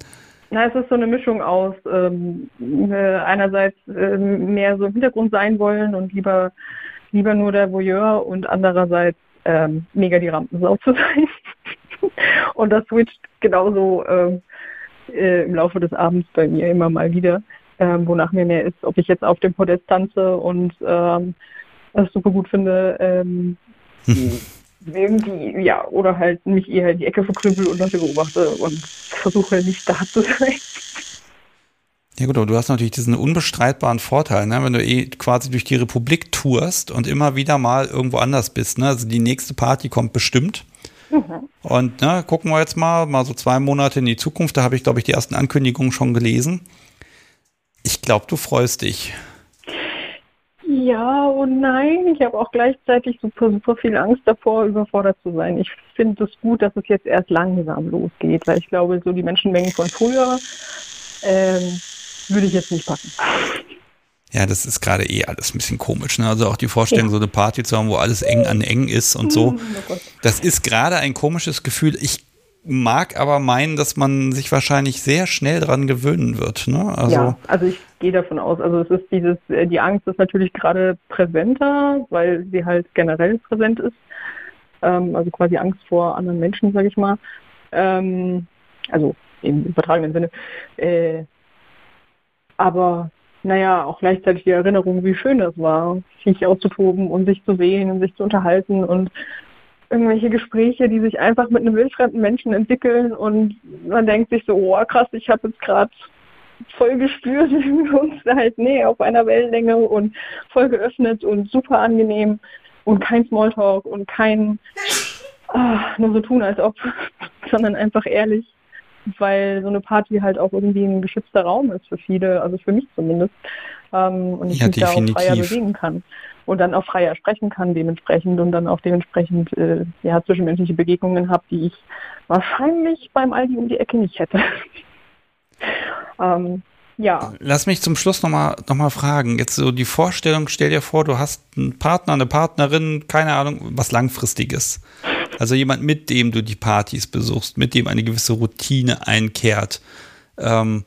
Na, es ist so eine Mischung aus ähm, äh, einerseits äh, mehr so im Hintergrund sein wollen und lieber lieber nur der Voyeur und andererseits ähm, mega die Rampensau zu sein. und das switcht genauso ähm, äh, im Laufe des Abends bei mir immer mal wieder, ähm, wonach mir mehr ist, ob ich jetzt auf dem Podest tanze und ähm, das super gut finde, ähm, irgendwie, ja, oder halt mich eher in die Ecke verkrüppel und Leute beobachte und versuche nicht da zu sein. Ja gut, aber du hast natürlich diesen unbestreitbaren Vorteil, ne? wenn du eh quasi durch die Republik tourst und immer wieder mal irgendwo anders bist. Ne? Also die nächste Party kommt bestimmt. Mhm. Und ne, gucken wir jetzt mal, mal so zwei Monate in die Zukunft. Da habe ich, glaube ich, die ersten Ankündigungen schon gelesen. Ich glaube, du freust dich. Ja und nein. Ich habe auch gleichzeitig super, super viel Angst davor, überfordert zu sein. Ich finde es gut, dass es jetzt erst langsam losgeht, weil ich glaube, so die Menschenmengen von früher ähm, würde ich jetzt nicht packen. Ja, das ist gerade eh alles ein bisschen komisch. Ne? Also auch die Vorstellung, ja. so eine Party zu haben, wo alles eng an eng ist und so. Oh das ist gerade ein komisches Gefühl. Ich mag aber meinen, dass man sich wahrscheinlich sehr schnell dran gewöhnen wird. Ne? Also, ja, also ich gehe davon aus. Also es ist dieses, äh, die Angst ist natürlich gerade präsenter, weil sie halt generell präsent ist. Ähm, also quasi Angst vor anderen Menschen, sage ich mal. Ähm, also im übertragenen Sinne. Äh, aber naja, auch gleichzeitig die Erinnerung, wie schön das war, sich auszutoben und sich zu sehen und sich zu unterhalten und irgendwelche Gespräche, die sich einfach mit einem wildfremden Menschen entwickeln und man denkt sich so, oh krass, ich habe jetzt gerade voll gespürt, wie wir uns halt nee, auf einer Wellenlänge und voll geöffnet und super angenehm und kein Smalltalk und kein ah, nur so tun, als ob, sondern einfach ehrlich weil so eine Party halt auch irgendwie ein geschützter Raum ist für viele, also für mich zumindest. Ähm, und ich Ja, mich da auch freier definitiv. bewegen kann und dann auch freier sprechen kann dementsprechend und dann auch dementsprechend äh, ja, zwischenmenschliche Begegnungen habe, die ich wahrscheinlich beim Aldi um die Ecke nicht hätte. ähm, ja, Lass mich zum Schluss nochmal noch mal fragen. Jetzt so die Vorstellung, stell dir vor, du hast einen Partner, eine Partnerin, keine Ahnung, was Langfristiges. Also jemand, mit dem du die Partys besuchst, mit dem eine gewisse Routine einkehrt, ähm,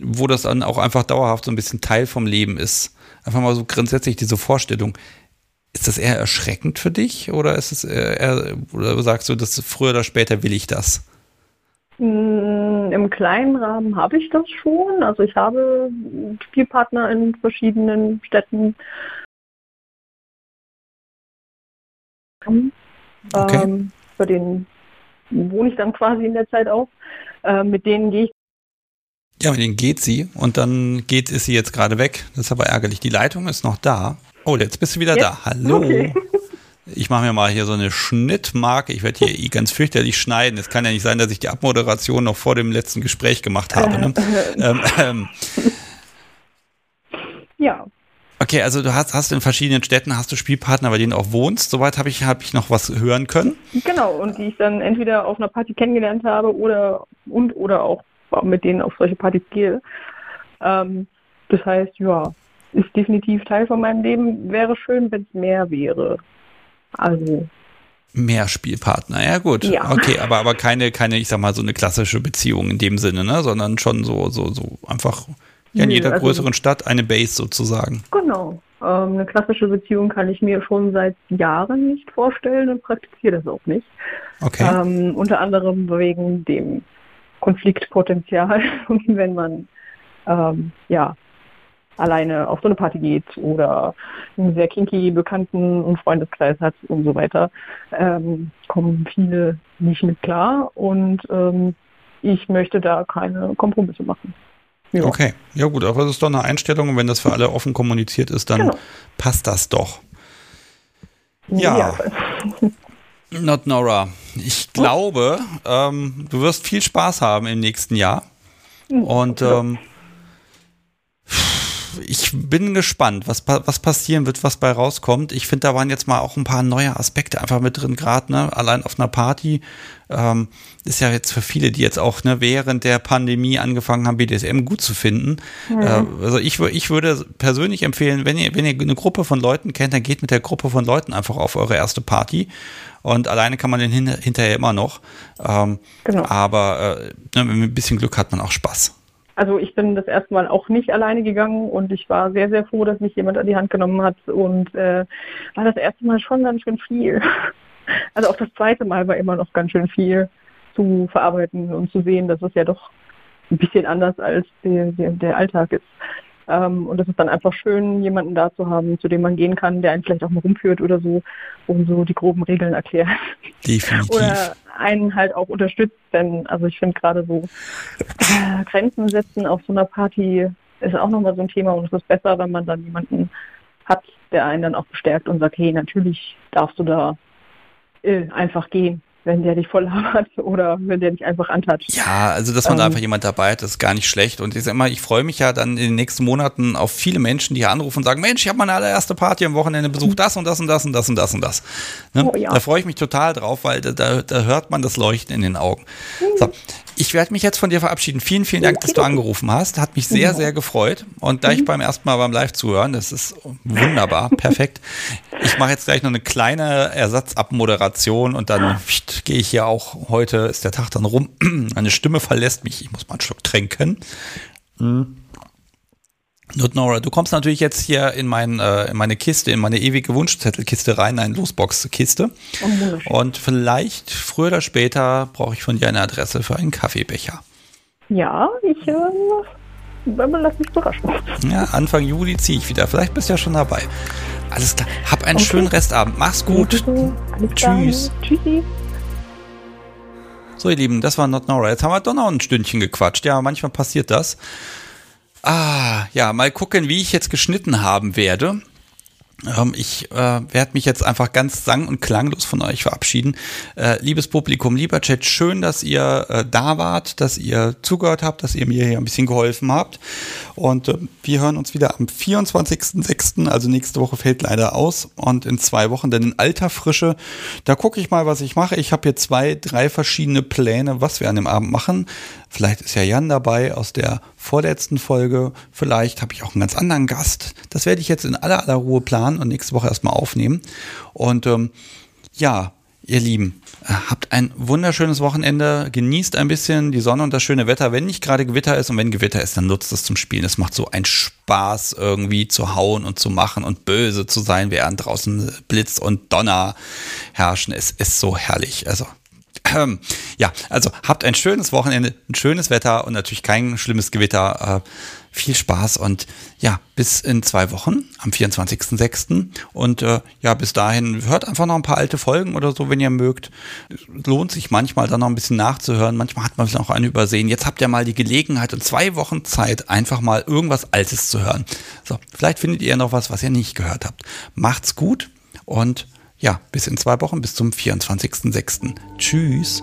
wo das dann auch einfach dauerhaft so ein bisschen Teil vom Leben ist. Einfach mal so grundsätzlich diese Vorstellung. Ist das eher erschreckend für dich oder ist es eher, oder sagst du, dass früher oder später will ich das? Mm, Im kleinen Rahmen habe ich das schon. Also ich habe Spielpartner in verschiedenen Städten. Okay. Ähm, bei denen wohne ich dann quasi in der Zeit auch. Ähm, mit denen gehe ich Ja, mit denen geht sie und dann geht, ist sie jetzt gerade weg. Das ist aber ärgerlich. Die Leitung ist noch da. Oh, jetzt bist du wieder Jetzt? da. Hallo. Okay. Ich mache mir mal hier so eine Schnittmarke. Ich werde hier ganz fürchterlich schneiden. Es kann ja nicht sein, dass ich die Abmoderation noch vor dem letzten Gespräch gemacht habe. Ne? ähm, ähm, Ja, okay, also du hast, hast in verschiedenen Städten hast du Spielpartner, bei denen du auch wohnst. Soweit habe ich, hab ich noch was hören können. genau. Und die ich dann entweder auf einer Party kennengelernt habe oder und oder auch mit denen auf solche Partys gehe. Ähm, das heißt, ja, ist definitiv Teil von meinem Leben. Wäre schön, wenn es mehr wäre. Also, Mehr Spielpartner, ja gut. Ja. Okay, aber, aber keine, keine, ich sag mal, so eine klassische Beziehung in dem Sinne, ne? Sondern schon so, so, so einfach ja, in jeder also- größeren Stadt eine Base sozusagen. genau. Ähm, eine klassische Beziehung kann ich mir schon seit Jahren nicht vorstellen und praktiziere das auch nicht. Okay. Ähm, unter anderem wegen dem Konfliktpotenzial, wenn man ähm, ja alleine auf so eine Party geht oder einen sehr kinky Bekannten- und Freundeskreis hat und so weiter, ähm, kommen viele nicht mit klar und ähm, ich möchte da keine Kompromisse machen. Ja. Okay, ja gut, aber das ist doch eine Einstellung und wenn das für alle offen kommuniziert ist, dann Genau. passt das doch. Ja. Not Nora, ich glaube, ähm, du wirst viel Spaß haben im nächsten Jahr und ähm, ich bin gespannt, was, was passieren wird, was bei rauskommt. Ich finde, da waren jetzt mal auch ein paar neue Aspekte einfach mit drin, gerade ne, allein auf einer Party. Ähm, ist ja jetzt für viele, die jetzt auch ne, während der Pandemie angefangen haben, BDSM gut zu finden. Äh, also ich, ich würde persönlich empfehlen, wenn ihr, wenn ihr eine Gruppe von Leuten kennt, dann geht mit der Gruppe von Leuten einfach auf eure erste Party. Und alleine kann man den hin, hinterher immer noch. Ähm, Genau. Aber äh, ne, mit ein bisschen Glück hat man auch Spaß. Also ich bin das erste Mal auch nicht alleine gegangen und ich war sehr, sehr froh, dass mich jemand an die Hand genommen hat und äh, war das erste Mal schon ganz schön viel. Also auch das zweite Mal war immer noch ganz schön viel zu verarbeiten und zu sehen, dass es ja doch ein bisschen anders als der, der, der Alltag ist. Ähm, und es ist dann einfach schön, jemanden da zu haben, zu dem man gehen kann, der einen vielleicht auch mal rumführt oder so und so die groben Regeln erklärt Definitiv. oder einen halt auch unterstützt. Denn also ich finde gerade so äh, Grenzen setzen auf so einer Party ist auch nochmal so ein Thema und es ist besser, wenn man dann jemanden hat, der einen dann auch bestärkt und sagt, hey, natürlich darfst du da äh, einfach gehen, wenn der dich voll labert oder wenn der dich einfach antatscht. Ja, also dass man da Ähm. einfach jemand dabei hat, ist gar nicht schlecht. Und ich sag immer, ich freue mich ja dann in den nächsten Monaten auf viele Menschen, die hier anrufen und sagen, Mensch, ich habe meine allererste Party am Wochenende besucht, das und das und das und das und das und das. Ne? Oh, ja. Da freue ich mich total drauf, weil da, da, da hört man das Leuchten in den Augen. So, ich werde mich jetzt von dir verabschieden. Vielen, vielen Dank, dass du angerufen hast. Hat mich sehr, sehr gefreut. Und gleich beim ersten Mal beim Live zuhören, das ist wunderbar, perfekt. Ich mache jetzt gleich noch eine kleine Ersatzabmoderation und dann gehe ich hier auch. Heute ist der Tag dann rum. Meine Stimme verlässt mich. Ich muss mal einen Schluck trinken. Hm. Not Nora, du kommst natürlich jetzt hier in, mein, äh, in meine Kiste, in meine ewige Wunschzettelkiste rein, eine Losbox-Kiste. Oh. Und vielleicht früher oder später brauche ich von dir eine Adresse für einen Kaffeebecher. Ja, ich äh, lass mich überraschen. Ja, Anfang Juli ziehe ich wieder. Vielleicht bist du ja schon dabei. Alles klar. Hab einen okay. schönen Restabend. Mach's gut. Tschüss. Tschüssi. So, ihr Lieben, das war Not Nora. Jetzt haben wir doch noch ein Stündchen gequatscht. Ja, manchmal passiert das. Ah, ja, mal gucken, wie ich jetzt geschnitten haben werde. Ähm, ich äh, werde mich jetzt einfach ganz sang- und klanglos von euch verabschieden. Äh, liebes Publikum, lieber Chat, schön, dass ihr äh, da wart, dass ihr zugehört habt, dass ihr mir hier ein bisschen geholfen habt. Und äh, wir hören uns wieder am 24.06., also nächste Woche fällt leider aus. Und in zwei Wochen dann in alter Frische. Da gucke ich mal, was ich mache. Ich habe hier zwei, drei verschiedene Pläne, was wir an dem Abend machen. Vielleicht ist ja Jan dabei aus der vorletzten Folge. Vielleicht habe ich auch einen ganz anderen Gast. Das werde ich jetzt in aller, aller Ruhe planen und nächste Woche erstmal aufnehmen. Und ähm, ja, ihr Lieben, äh, habt ein wunderschönes Wochenende, genießt ein bisschen die Sonne und das schöne Wetter. Wenn nicht gerade Gewitter ist und wenn Gewitter ist, dann nutzt es zum Spielen. Es macht so einen Spaß, irgendwie zu hauen und zu machen und böse zu sein, während draußen Blitz und Donner herrschen. Es ist so herrlich. Also ähm, ja, also habt ein schönes Wochenende, ein schönes Wetter und natürlich kein schlimmes Gewitter. Äh, viel Spaß und ja, bis in zwei Wochen am 24.06. Und äh, ja, bis dahin hört einfach noch ein paar alte Folgen oder so, wenn ihr mögt. Lohnt sich manchmal dann noch ein bisschen nachzuhören. Manchmal hat man noch eine übersehen. Jetzt habt ihr mal die Gelegenheit und zwei Wochen Zeit, einfach mal irgendwas Altes zu hören. So, vielleicht findet ihr noch was, was ihr nicht gehört habt. Macht's gut und ja, bis in zwei Wochen, bis zum 24.06. Tschüss.